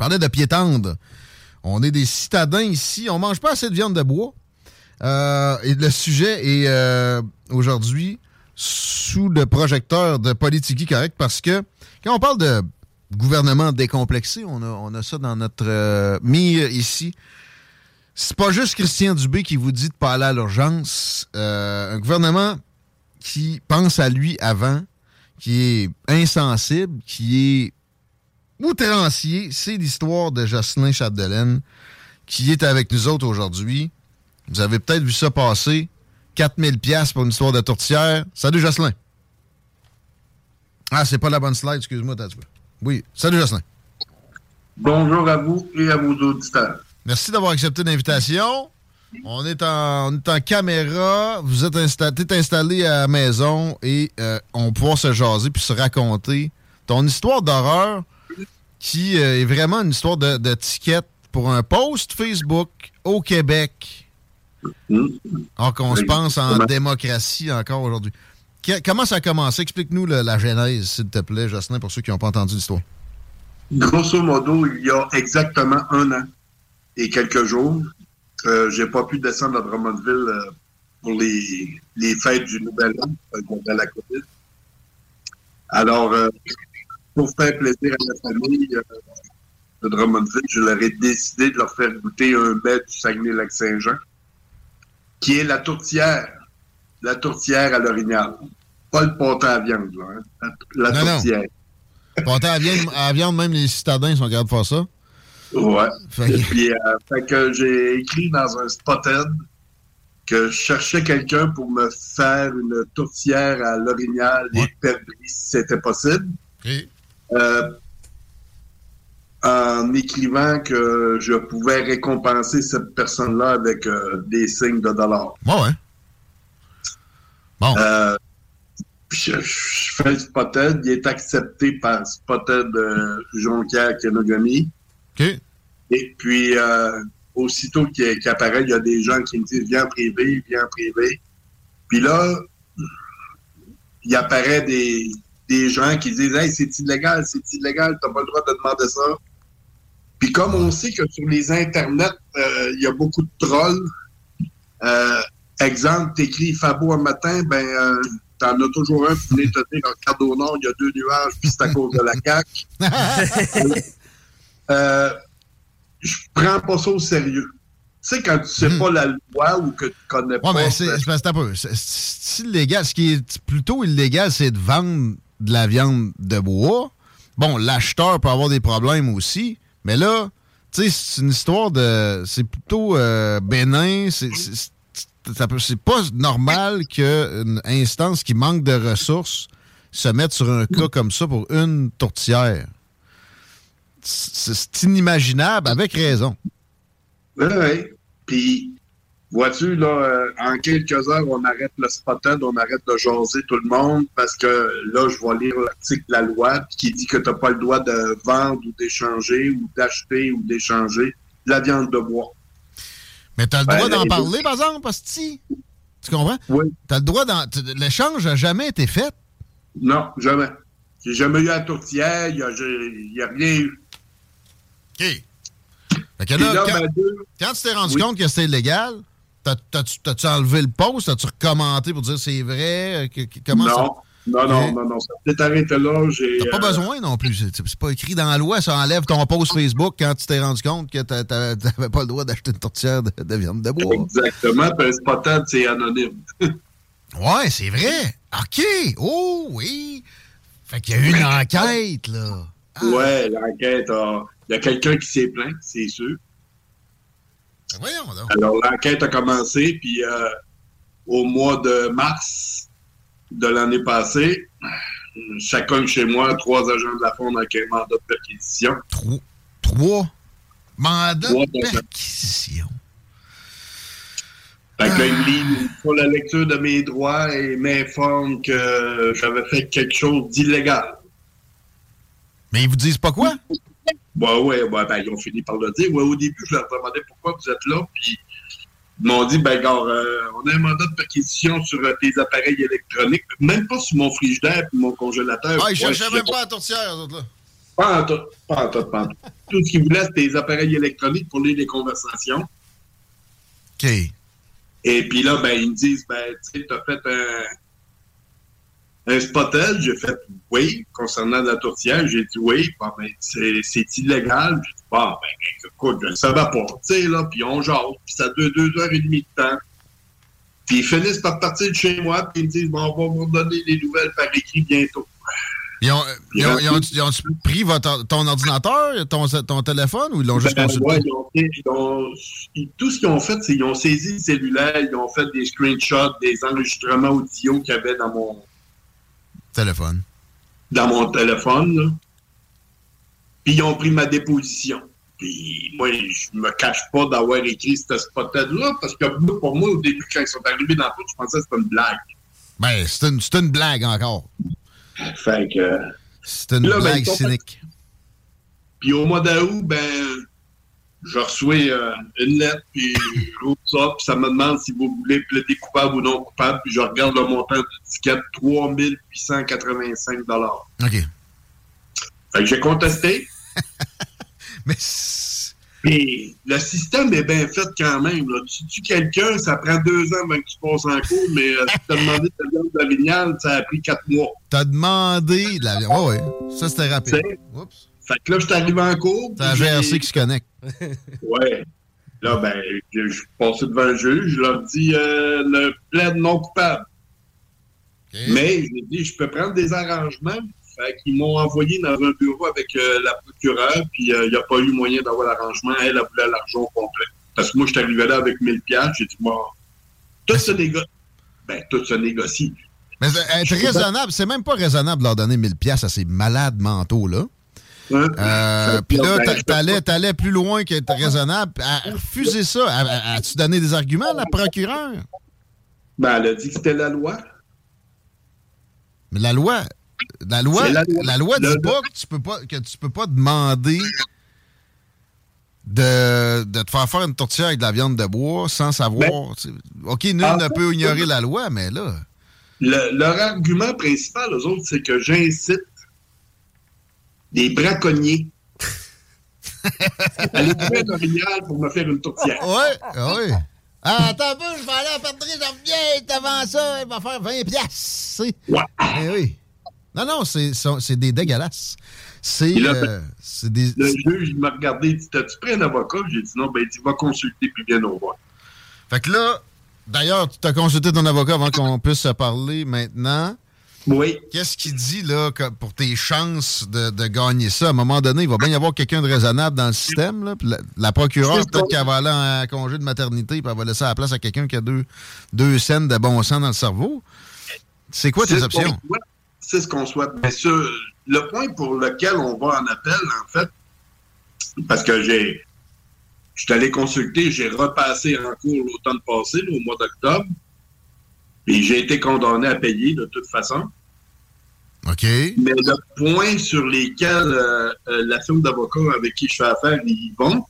Parlais de pied tendre. On est des citadins ici. On mange pas assez de viande de bois. Euh, et le sujet est euh, aujourd'hui sous le projecteur de Politique Correct parce que quand on parle de gouvernement décomplexé, on a, on ça dans notre euh, mire ici. C'est pas juste Christian Dubé qui vous dit de pas aller à l'urgence. Un gouvernement qui pense à lui avant, qui est insensible, qui est outrancier, c'est l'histoire de Jocelyn Chapdelaine qui est avec nous autres aujourd'hui. Vous avez peut-être vu ça passer. 4000 pièces pour une histoire de tourtière. Salut Jocelyn. Ah, c'est pas la bonne slide, excuse-moi, t'as Oui, salut Jocelyn. Bonjour à vous et à vos auditeurs. Merci d'avoir accepté l'invitation. On est en, on est en caméra. Vous êtes installé, t'es installé à la maison et euh, on pourra se jaser puis se raconter ton histoire d'horreur qui euh, est vraiment une histoire de, de ticket pour un post Facebook au Québec. Alors qu'on se pense en démocratie encore aujourd'hui. Comment ça a commencé? Explique-nous la genèse, s'il te plaît, Jocelyn, pour ceux qui n'ont pas entendu l'histoire. Grosso modo, il y a exactement un an et quelques jours, euh, j'ai pas pu descendre à Drummondville euh, pour les, les fêtes du Nouvel An euh, de la COVID. Alors, pour faire plaisir à la famille euh, de Drummondville, je leur ai décidé de leur faire goûter un mets du Saguenay-Lac-Saint-Jean, qui est la tourtière, la tourtière à l'orignal. Pas le pâté à viande, là, hein, la, la Non, non. tourtière. Pâté à viande, à viande, même les citadins sont capables de faire ça. Ouais. Fait que- Et puis, euh, fait que j'ai écrit dans un spotted que je cherchais quelqu'un pour me faire une tourtière à l'orignal et perdrix si c'était possible. Euh, en écrivant que je pouvais récompenser cette personne-là avec euh, des signes de dollars. Ouais, ouais. Bon. Euh, je, je fais le Spotted, il est accepté par Spotted Jonquière Kenogami. Et puis, aussitôt qu'il apparaît, il y a des gens qui me disent Viens en privé, viens en privé. Puis là, il apparaît des, des gens qui disent Hey, c'est illégal, c'est illégal, t'as pas le droit de demander ça. Puis comme on sait que sur les internets, euh, il y a beaucoup de trolls, euh, exemple, t'écris Fabo un matin, ben euh, t'en as toujours un qui venait te dire, regarde au nord, il y a deux nuages, puis c'est à cause de la CAQ. euh, je prends pas ça au sérieux. Tu sais, quand tu sais pas la loi ou que tu connais Hmm. Ouais, pas... mais c'est c'est- C'est illégal. Ce qui est plutôt illégal, c'est de vendre de la viande de bois. Bon, l'acheteur peut avoir des problèmes aussi, mais là, tu sais, c'est une histoire de. C'est plutôt euh, bénin. C'est- pas normal qu'une instance qui manque de ressources se mette sur un cas comme ça pour une tourtière. C'est c'est inimaginable, avec raison. Oui, oui. Puis, vois-tu, là, euh, en quelques heures, on arrête le spotted, on arrête de jaser tout le monde parce que là, je vais lire l'article de la loi qui dit que tu n'as pas le droit de vendre ou d'échanger ou d'acheter ou d'échanger de la viande de bois. Mais t'as le Ben, droit d'en parler, par exemple, parce que si- Tu comprends? Oui. T'as le droit d'en. L'échange n'a jamais été fait. Non, jamais. J'ai jamais eu la tourtière, il n'y a, rien eu. OK. Fait que Puis là, là, quand, ben, deux- quand tu t'es rendu Oui. compte que c'était illégal, t'as-tu enlevé le post? T'as-tu recommenté pour dire c'est vrai? euh, que- que- comment non, ça. non, non, Ok. non, non, ça s'est arrêté là. T'as pas euh, besoin non plus. C'est c'est pas écrit dans la loi, ça enlève ton post Facebook quand tu t'es rendu compte que t'a- t'a- t'avais pas le droit d'acheter une tourtière de, de viande de bois. Exactement, puis un spotted, c'est anonyme. Ouais, c'est vrai. OK. Oh, oui. Fait qu'il y a eu une enquête, là. Ouais, l'enquête. Il y a quelqu'un qui s'est plaint, c'est sûr. Ben Voyons donc. Alors, l'enquête a commencé, puis euh, au mois de mars de l'année passée, chacun chez moi, trois agents de la Fonde avec un mandat de perquisition. Trois? Mandats Trois de agents. perquisition. Fait que là, il lit sur la lecture de mes droits et m'informe que j'avais fait quelque chose d'illégal. Mais ils vous disent pas quoi? Bah ouais, ouais, ben, ils ont fini par le dire. Ouais, au début, je leur demandais pourquoi vous êtes là, puis ils m'ont dit, ben, gars, euh, on a un mandat de perquisition sur euh, tes appareils électroniques, même pas sur mon frigidaire et mon congélateur. Ah, ils cherchaient même pas la tourtière, eux autres, là. Pas en tout, pas en tout, pas en tout. Tout ce qu'ils voulaient, c'était des appareils électroniques pour lire les conversations. OK. Et puis là, ben, ils me disent, ben, tu sais, t'as fait un, un spottel. J'ai fait oui, concernant la tourtière. J'ai dit oui, bon, ben, c'est c'est illégal. J'ai dit, bon, ben, écoute, je ne savais pas, tu sais, là, puis on jase, puis ça dure deux heures et demie de temps. Puis ils finissent par partir de chez moi, puis ils me disent, bon, on va vous donner les nouvelles par écrit bientôt. Ils ont, ils ont, ils ont, ils ont pris votre, ton ordinateur, ton, ton téléphone, ou ils l'ont juste Ben, consulté? ouais, tout ce qu'ils ont fait, c'est qu'ils ont saisi le cellulaire, ils ont fait des screenshots, des enregistrements audio qu'il y avait dans mon, Téléphone. dans mon téléphone. là. Puis ils ont pris ma déposition. Puis moi, je me cache pas d'avoir écrit ce spotted-là, parce que pour moi, au début, quand ils sont arrivés dans le truc, je pensais que c'était une blague. Ben, c'est une, c'est une blague encore. Fait que. C'est une Là, ben, blague cynique. Puis au mois d'août, ben, je reçois euh, une lettre, puis je rouvre ça, puis ça me demande si vous voulez plaider coupable ou non coupable, puis je regarde le montant de l'étiquette, 3885 OK. Fait que j'ai contesté. Mais. Puis le système est bien fait quand même. Là. Tu tues quelqu'un, ça prend deux ans avant que tu passes en cours, mais euh, si tu as demandé ta viande d'orignal, ça a pris quatre mois. T'as demandé de la Ouais, ouais. Ça, c'était rapide. Sais? Fait que là, je suis arrivé en cours. Puis j'ai- GRC qui se connecte. Ouais. Là, ben, je je suis passé devant un juge, je leur dis euh, le plaide non coupable. Mais j'ai dit, je peux prendre des arrangements. Fait qu'ils m'ont envoyé dans un bureau avec euh, la procureure, puis euh, il n'y a pas eu moyen d'avoir l'arrangement. Elle, elle voulait l'argent au complet. Parce que moi, je suis arrivé là avec 1000 piastres. J'ai dit, moi, tout se négocie. Ben, tout se négocie. Mais être raisonnable, c'est même pas raisonnable de leur donner 1000 pièces à ces malades mentaux-là. Euh, Puis là, t'a- t'allais, t'allais plus loin qu'être raisonnable. À refuser ça, à- à- as-tu donné des arguments, la procureure? Ben, elle a dit que c'était la loi. Mais la loi, la loi, la la loi, dit Le- pas que tu peux pas que tu peux pas demander de, de te faire faire une tourtière avec de la viande de bois sans savoir. tu sais. OK, nul ne fait, peut ignorer la loi, mais là. Le- leur argument principal, eux autres, c'est que j'incite des braconniers trouver un orignal pour me faire une tourtière? Ouais, ouais. Ah, attends un peu, je vais aller à pâterie, je reviens, t'avant ça, il va faire 20 piastres. c'est. Eh oui. Non, non, c'est des dégueulasses. C'est euh, c'est des. Le juge, il m'a regardé, il dit T'as-tu pris un avocat? J'ai dit Non, ben, il dit Va consulter, puis viens nous voir. Fait que là, d'ailleurs, tu as consulté ton avocat avant qu'on puisse se parler maintenant. Oui. Qu'est-ce qu'il dit, là, que pour tes chances de, de gagner ça? À un moment donné, il va bien y avoir quelqu'un de raisonnable dans le système, là. La, la procureure, peut-être qu'elle va aller en congé de maternité, puis elle va laisser la place à quelqu'un qui a deux, deux scènes de bon sang dans le cerveau. C'est quoi tes options? C'est ce qu'on souhaite. Bien sûr, le point pour lequel on va en appel, en fait, parce que j'ai. Je suis allé consulter, j'ai repassé en cours l'automne passé, au mois d'octobre, et j'ai été condamné à payer de toute façon. OK. Mais le point sur lesquels euh, euh, la firme d'avocats avec qui je fais affaire, ils vont,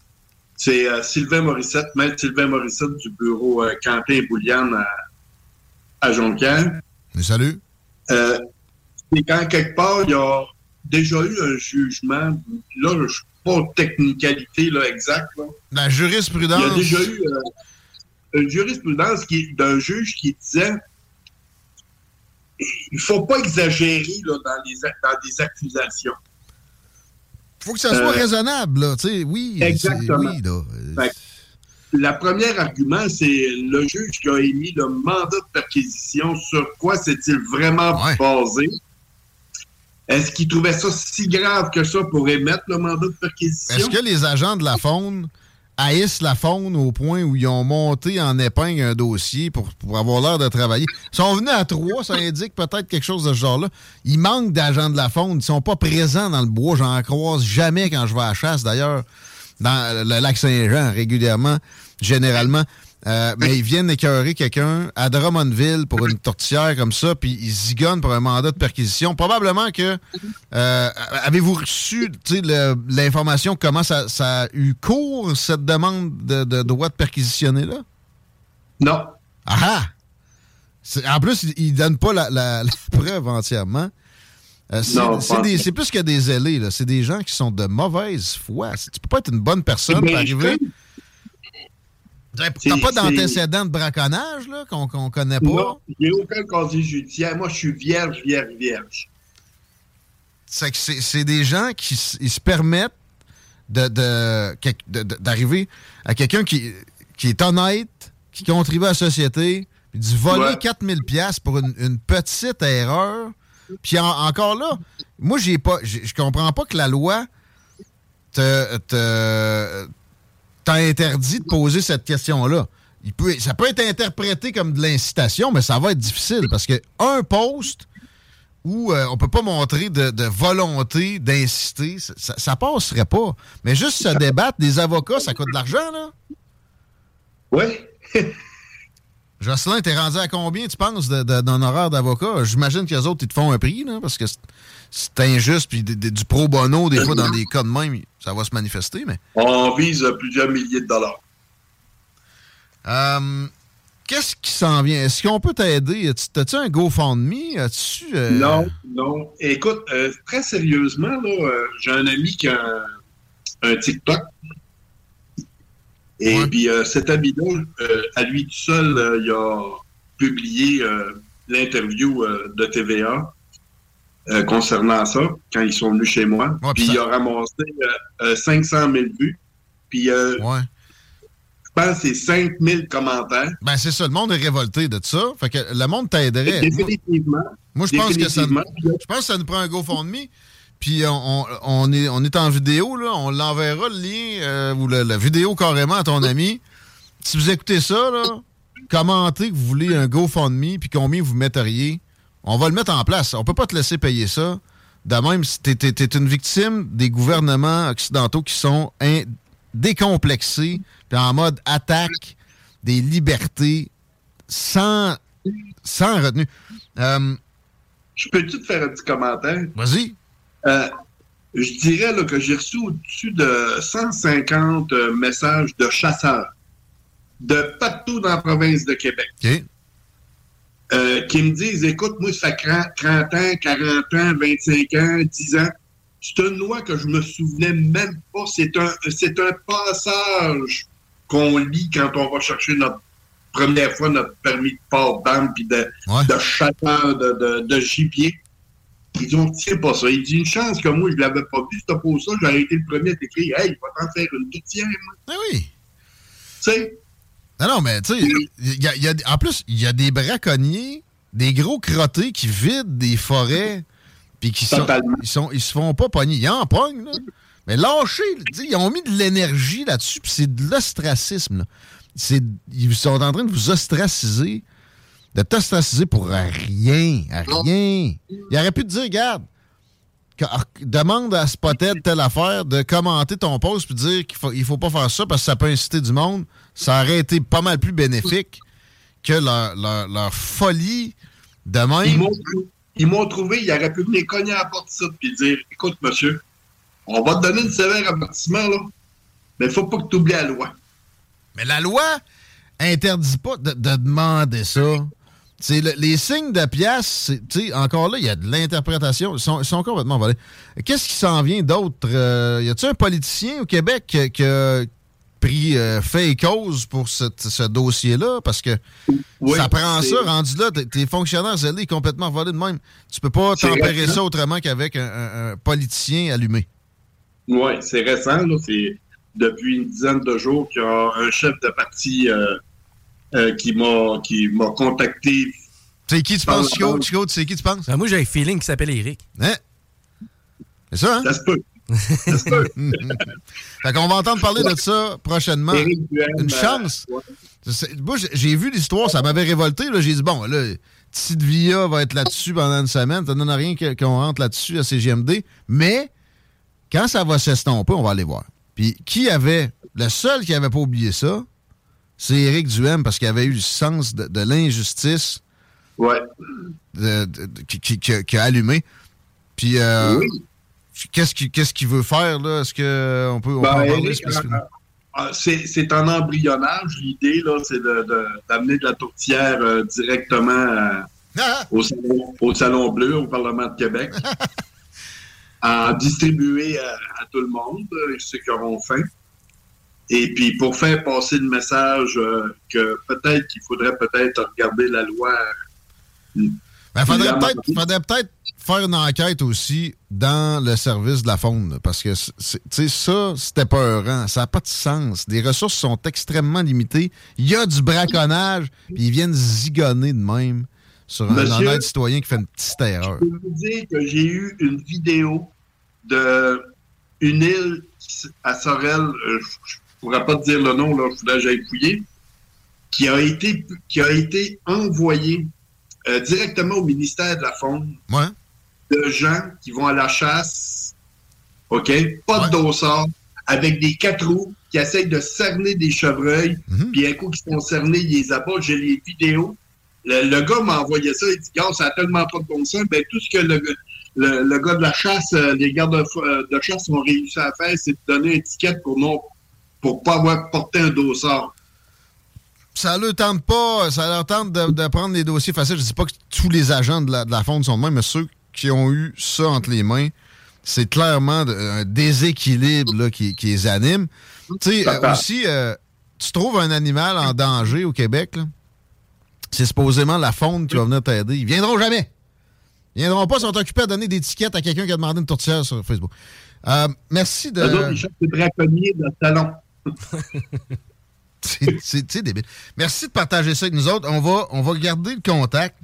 c'est euh, Sylvain Morissette, maître Sylvain Morissette du bureau euh, Quentin et Bouliane à, à Jonquière. Salut. Euh, c'est quand quelque part, il y a déjà eu un jugement, là, je ne suis pas en technicalité là, exacte. là. La jurisprudence. Il y a déjà eu euh, une jurisprudence d'un juge qui disait il ne faut pas exagérer là, dans, les, dans des accusations. faut que ça soit Euh, raisonnable, là. Tu sais, oui. Exactement. Oui, là. Fait que la première argument, c'est le juge qui a émis le mandat de perquisition. Sur quoi s'est-il vraiment basé? Est-ce qu'il trouvait ça si grave que ça pour émettre le mandat de perquisition? Est-ce que les agents de la faune haïssent la faune au point où ils ont monté en épingle un dossier pour, avoir l'air de travailler? Ils sont venus à trois, ça indique peut-être quelque chose de ce genre-là. Il manque d'agents de la faune. Ils sont pas présents dans le bois. J'en croise jamais quand je vais à chasse, d'ailleurs, dans le lac Saint-Jean, régulièrement, généralement. Euh, mais ils viennent écœurer quelqu'un à Drummondville pour une tortillère comme ça, puis ils zigonnent pour un mandat de perquisition. Probablement que... euh, Avez-vous reçu l'information comment ça, ça a eu cours, cette demande de, de droit de perquisitionner là? Non. Ah ah! En plus, ils ne donnent pas la, la- la preuve entièrement. Euh, c'est plus que des zélés, là. C'est des gens qui sont de mauvaise foi. Tu peux pas être une bonne personne Ben, pour arriver. T'as pas d'antécédent de braconnage, là, qu'on qu'on connaît pas? Non, j'ai aucun casier judiciaire. Moi, je suis vierge, vierge, vierge. C'est que c'est c'est des gens qui ils se permettent de- de- quel- de- de- d'arriver à quelqu'un qui, qui est honnête, qui contribue à la société, puis du voler Ouais. 4000 pièces pour une, une petite erreur. Puis en- encore là, moi j'ai pas je comprends pas que la loi te, te interdit de poser cette question-là. Il peut, ça peut être interprété comme de l'incitation, mais ça va être difficile parce que un poste où euh, on peut pas montrer de, de volonté d'inciter, ça, ça, passerait pas. Mais juste se débattre, des avocats, ça coûte de l'argent, là? Oui. Jocelyn, t'es rendu à combien, tu penses, d'un horaire d'avocat? J'imagine que les autres, ils te font un prix, là, parce que c'est- injuste, puis du pro bono, des fois, dans des cas de même, ça va se manifester, mais... On vise plusieurs milliers de dollars. Euh, Qu'est-ce qui s'en vient? Est-ce qu'on peut t'aider? As-tu- T'as-tu un GoFundMe? As-tu... euh, Non, non. Écoute, euh, très sérieusement, j'ai un ami qui a un, un TikTok. Et puis cet ami-là, à lui tout seul, il a publié l'interview de TVA euh, concernant ça, quand ils sont venus chez moi. puis il a ramassé euh, euh, 500 000 vues. Puis euh, je pense que c'est 5 000 commentaires. Ben, c'est ça. Le monde est révolté de ça. Fait que le monde t'aiderait. Définitivement. Moi, je pense que ça, je pense que ça nous prend un GoFundMe. Puis on, est, on est en vidéo, là. On l'enverra le lien euh, ou la vidéo carrément à ton ami. Si vous écoutez ça, là, commentez que vous voulez un GoFundMe puis combien vous metteriez. On va le mettre en place. On peut pas te laisser payer ça. De même, si t'es- t'es une victime des gouvernements occidentaux qui sont in- décomplexés puis en mode attaque des libertés sans, sans retenue. Euh, Je peux-tu te faire un petit commentaire? Vas-y. Euh, je dirais là, que j'ai reçu au-dessus de 150 euh, messages de chasseurs de partout dans la province de Québec. Euh, qui me disent écoute, moi, ça fait 30 30 ans, 40 ans, 25 ans, 10 ans. C'est une loi que je me souvenais même pas. C'est un, c'est un passage qu'on lit quand on va chercher notre, première fois notre permis de port d'âme puis de, de chasseur de, de, de gibier. Ils dit, on tient pas ça. Il dit, une chance que moi, je l'avais pas vu, c'était pour ça, j'ai été le premier à t'écrire, hey, il va t'en faire une tourtière, moi. Ah oui. Tu sais? Non, non, mais tu sais, il y a- il y a- en plus, il y a des braconniers, des gros crottés qui vident des forêts, puis qui sont, ils, sont, ils se font pas pogner. Ils en pognent, là. Mais sais, ils ont mis de l'énergie là-dessus, puis c'est de l'ostracisme, Ils sont en train de vous ostraciser, de t'ostraciser pour rien, à rien. Il aurait pu te dire, regarde, demande à Spotted telle affaire de commenter ton post puis dire qu'il faut, il faut pas faire ça parce que ça peut inciter du monde, ça aurait été pas mal plus bénéfique que leur, leur- leur folie de Ils même. m'ont, ils m'ont trouvé, ils auraient pu venir cogner à la porte ça puis dire Écoute, monsieur, on va te donner une sévère avertissement, là, mais il faut pas que tu oublies la loi. Mais la loi interdit pas de, de demander ça. Le- les signes de sais, encore là, il y a de l'interprétation. Ils sont, ils sont complètement volés. Qu'est-ce qui s'en vient d'autre? Euh, y a-t-il un politicien au Québec qui, a pris euh, fait et cause pour cette- ce dossier-là? Parce que Oui, ça prend ça, rendu là, tes- fonctionnaires zélés complètement volés de même. Tu peux pas tempérer récent. ça autrement qu'avec un, un- un politicien allumé. Oui, c'est récent. C'est depuis une dizaine de jours qu'il y a un chef de parti euh, euh, qui m'a qui m'a contacté. C'est qui tu penses, Chico? Chico, tu sais qui tu penses? Ben, moi, j'ai un feeling qui s'appelle Eric. Hein? C'est ça, hein? Ça se peut. Ça se peut. fait qu'on va entendre parler de ça prochainement. Une euh, chance. Moi, j'ai- vu l'histoire, ça m'avait révolté. là. J'ai dit, bon, là, Tite Via va être là-dessus pendant une semaine. Ça ne donne rien qu'on rentre là-dessus à CGMD. Mais quand ça va s'estomper, on va aller voir. Puis qui avait, le seul qui avait pas oublié ça, c'est Éric Duhem parce qu'il avait eu le sens de, de l'injustice Ouais. de- de- de- qui, qui- qui a- allumé. Puis, euh, qu'est-ce qu'il qu'est-ce qu'il veut faire, là? Est-ce qu'on peut, on Ben, peut en parler spécifiquement? euh, euh, c'est en embryonnage. L'idée, là, c'est d'amener de, la tourtière euh, directement à- au, salon, au Salon Bleu, au Parlement de Québec, à distribuer à, à tout le monde, ceux qui auront faim. Et puis, pour faire passer le message euh, que peut-être qu'il faudrait peut-être regarder la loi. Il Ben, faudrait peut-être faudrait peut-être faire une enquête aussi dans le service de la faune. Parce que c'est- c'est- tu sais, ça, c'était peurant. Ça n'a pas de sens. Les ressources sont extrêmement limitées. Il y a du braconnage, puis ils viennent zigonner de même sur un honnête citoyen qui fait une petite erreur. Je peux vous dire que j'ai eu une vidéo de une île à Sorel, euh, je ne pourrais pas te dire le nom, là, il faudrait que j'aille fouiller, qui a été, qui a été envoyée euh, directement au ministère de la Faune Ouais. de gens qui vont à la chasse, OK? Pas de dossard, avec des quatre roues qui essayent de cerner des chevreuils, puis un coup qu'ils sont cernés, ils les abattent. J'ai les vidéos. Le, le gars m'a envoyé ça, il dit, gars, ça a tellement pas de bon sens. Ben, tout ce que le, le, le gars de la chasse, euh, les gardes de, euh, de chasse ont réussi à faire, c'est de donner une étiquette pour non pour pas avoir porté un dossard. Ça leur tente pas, ça leur tente de, de prendre des dossiers faciles. Je dis pas que tous les agents de la, de la faune sont de même, mais ceux qui ont eu ça entre les mains, c'est clairement un déséquilibre là, qui, qui les anime. Tu sais, euh, aussi, euh, tu trouves un animal en danger au Québec, c'est supposément la faune qui va venir t'aider. Ils viendront jamais. Ils viendront pas, ils sont occupés à donner des tickets à quelqu'un qui a demandé une tourtière sur Facebook. Euh, merci de. Dans le salon. C'est- débile. Merci de partager ça avec nous autres. On va, on va garder le contact.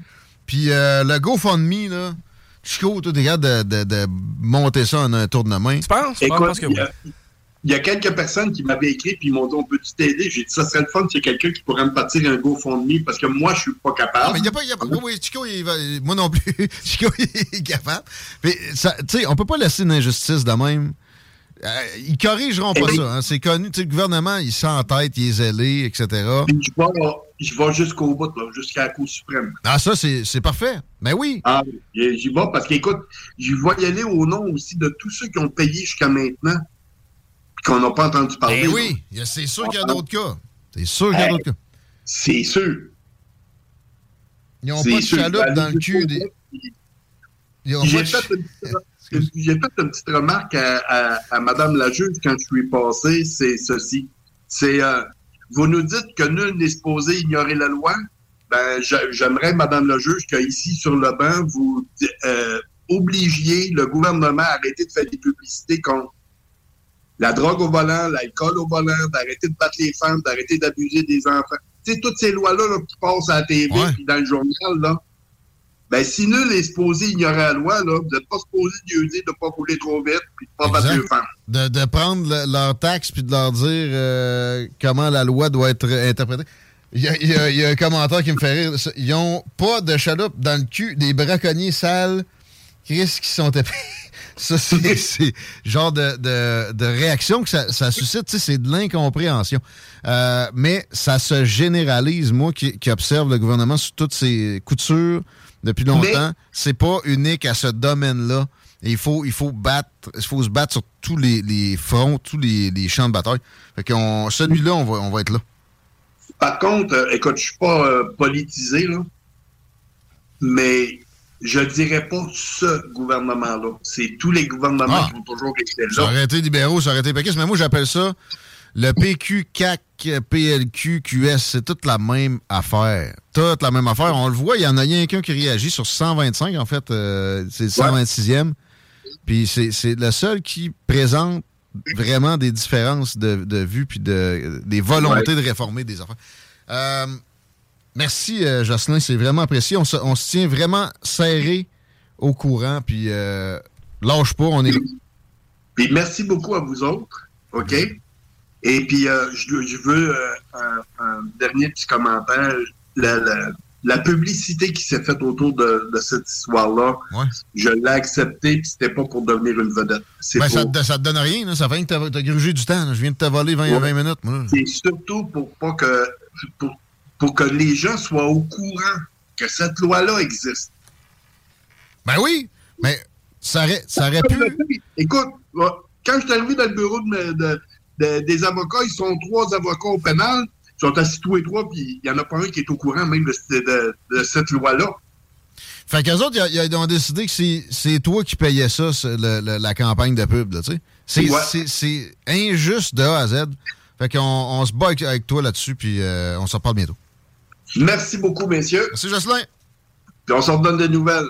Puis euh, le GoFundMe, là, Chico, toi, t'es capable de, de, de monter ça en un tour de main. Tu penses? Écoute, y, a, il y a quelques personnes qui m'avaient écrit puis ils m'ont dit on peut-tu t'aider? J'ai dit ça serait le fun s'il y a quelqu'un qui pourrait me partir un GoFundMe parce que moi je suis pas capable. Mais il y a pas, il y a pas- oui, oui, Chico, il va- moi non plus. Chico, il est capable. Mais, ça- tu sais, on peut pas laisser une injustice de même. Euh, ils corrigeront pas Eh ça. hein. C'est connu. Tu sais, le gouvernement, il sent en tête, il est zélé, etc. Je vais, je vais jusqu'au bout, jusqu'à la Cour suprême. Ah, ça, c'est parfait. Mais oui. Ah, j'y vais parce qu'écoute, j'y vais y aller au nom aussi de tous ceux qui ont payé jusqu'à maintenant qu'on n'a pas entendu parler. Ben oui, c'est sûr qu'il y a d'autres cas. C'est sûr qu'il y a d'autres cas. C'est sûr. Ils n'ont pas de chaloupe Ben, dans le je cul des. Ils ont pas de j'ai fait une petite remarque à, à, à Madame la juge quand je suis passé, c'est ceci. C'est euh, vous nous dites que nul n'est supposé ignorer la loi. Ben, j'a- j'aimerais, Madame le juge, qu'ici, sur le banc, vous euh, obligiez le gouvernement à arrêter de faire des publicités contre la drogue au volant, l'alcool au volant, d'arrêter de battre les femmes, d'arrêter d'abuser des enfants. Tu sais, toutes ces lois-là là, qui passent à la TV puis dans le journal, là, ben, si nul est supposé ignorer la loi, là, vous n'êtes pas supposé dire de ne pas rouler trop vite puis de ne pas battre les femmes. De, de prendre le- leurs taxes puis de leur dire euh, comment la loi doit être interprétée. Il y, a, y y un commentaire qui me fait rire. Ils ont pas de chaloupe dans le cul des braconniers sales. Chris qui sont tapés. Ça, c'est genre de, de- de réaction que ça, ça suscite. C'est de l'incompréhension. Euh, mais ça se généralise, moi qui, qui observe le gouvernement sous toutes ses coutures depuis longtemps. C'est pas unique à ce domaine-là. Il faut, il faut battre, il faut se battre sur tous les, les fronts, tous les, les champs de bataille. Fait celui-là, on va, on va être là. Par contre, euh, écoute, je suis pas euh, politisé, là, mais je dirais pas ce gouvernement-là. C'est tous les gouvernements Ah. qui ont toujours été Ça là. aurait été libéraux, ça aurait été péquistes, mais moi j'appelle ça le PQ, CAC, PLQ, QS. C'est toute la même affaire. Toute la même affaire. On le voit, il y en a rien qu'un qui réagit sur 125, en fait. euh, c'est le 126e. Puis c'est c'est le seul qui présente vraiment des différences de, de vue puis de, des volontés Ouais. de réformer des affaires. Euh, merci, euh, Jocelyn. C'est vraiment apprécié. On se, on se tient vraiment serré au courant. Puis lâche pas, on est. Puis merci beaucoup à vous autres, OK? Et puis, je, je veux un, un dernier petit commentaire. La, la- la publicité qui s'est faite autour de, de cette histoire-là, je l'ai acceptée, puis c'était pas pour devenir une vedette. Ben, ça, te- ça te donne rien, là. ça fait que t'as grugé du temps. là. Je viens de te voler 20, Ouais. 20 minutes. C'est surtout pour pas que pour, pour que les gens soient au courant que cette loi-là existe. Ben oui, mais ça aurait, ça aurait pu. Écoute, quand je suis arrivé dans le bureau de me- de- de- des avocats, ils sont trois avocats au pénal. Sont assis tous les trois, puis il n'y en a pas un qui est au courant même de, de- de cette loi-là. Fait qu'eux autres, ils, ont décidé que c'est- toi qui payais ça, ce- le- le- la campagne de pub, tu sais. C'est injuste de A à Z. Fait qu'on on se bat avec, avec toi là-dessus, puis euh, on se reparle bientôt. Merci beaucoup, messieurs. Merci, Jocelyn. Puis on se redonne des nouvelles.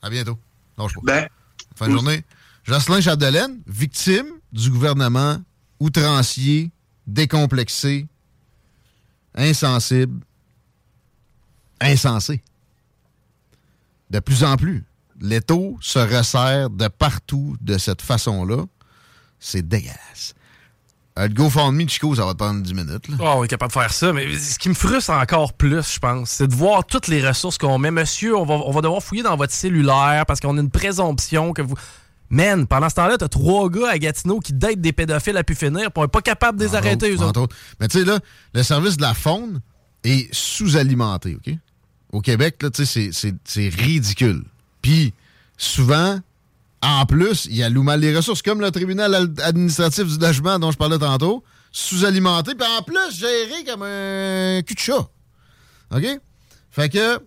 À bientôt. Lâche pas. Ben, Fin de journée. Jocelyn Chapdelaine, victime du gouvernement outrancier, décomplexé, insensible, insensé. De plus en plus, l'étau se resserre de partout de cette façon-là. C'est dégueulasse. Euh, le GoFundMe, Chico, ça va te prendre 10 minutes. Oh, on est capable de faire ça, mais ce qui me frustre encore plus, je pense, c'est de voir toutes les ressources qu'on met. Monsieur, on va, on va devoir fouiller dans votre cellulaire parce qu'on a une présomption que vous. Man, pendant ce temps-là, t'as trois gars à Gatineau qui datent des pédophiles à pu finir, on est pas capable de les arrêter, autres, eux autres. autres. Mais tu sais, là, le service de la faune est sous-alimenté, OK? Au Québec, là, tu sais, c'est- ridicule. Puis, souvent, en plus, il y a mal les ressources, comme le tribunal al- administratif du logement dont je parlais tantôt, sous-alimenté, puis en plus, géré comme un cul de chat. OK? Fait que,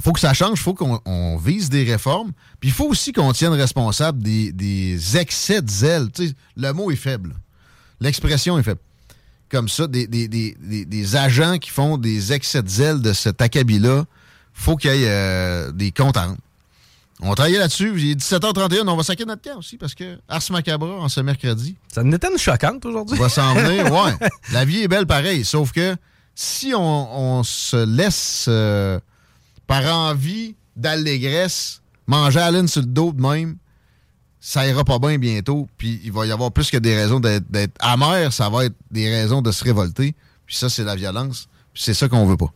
faut que ça change, faut qu'on on vise des réformes, puis il faut aussi qu'on tienne responsable des, des excès de zèle. Tu sais, le mot est faible. L'expression est faible. Comme ça, des, des- des- agents qui font des excès de zèle de cet acabit-là, faut qu'il y ait euh, des comptes à rendre. On va travailler là-dessus. Il est 17h31, on va saquer notre camp aussi, parce que Ars Macabra, en ce mercredi, Ça était une choquante aujourd'hui. va s'en venir. Ouais. La vie est belle pareil. Sauf que si on, on se laisse euh, par envie d'allégresse manger à laine sur le dos de même, ça ira pas bien bientôt. Puis il va y avoir plus que des raisons d'être amer, ça va être des raisons de se révolter. Puis ça, c'est la violence. Puis c'est ça qu'on veut pas.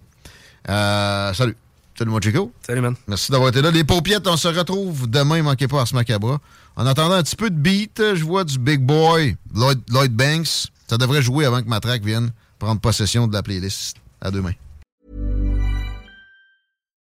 Euh, salut. Salut, mon Chico. Salut, man. Merci d'avoir été là. Les paupiettes, on se retrouve demain. Manquez pas à ce macabra. En attendant un petit peu de beat, je vois du Big Boy, Lloyd, Lloyd Banks. Ça devrait jouer avant que Matraque vienne prendre possession de la playlist. À demain.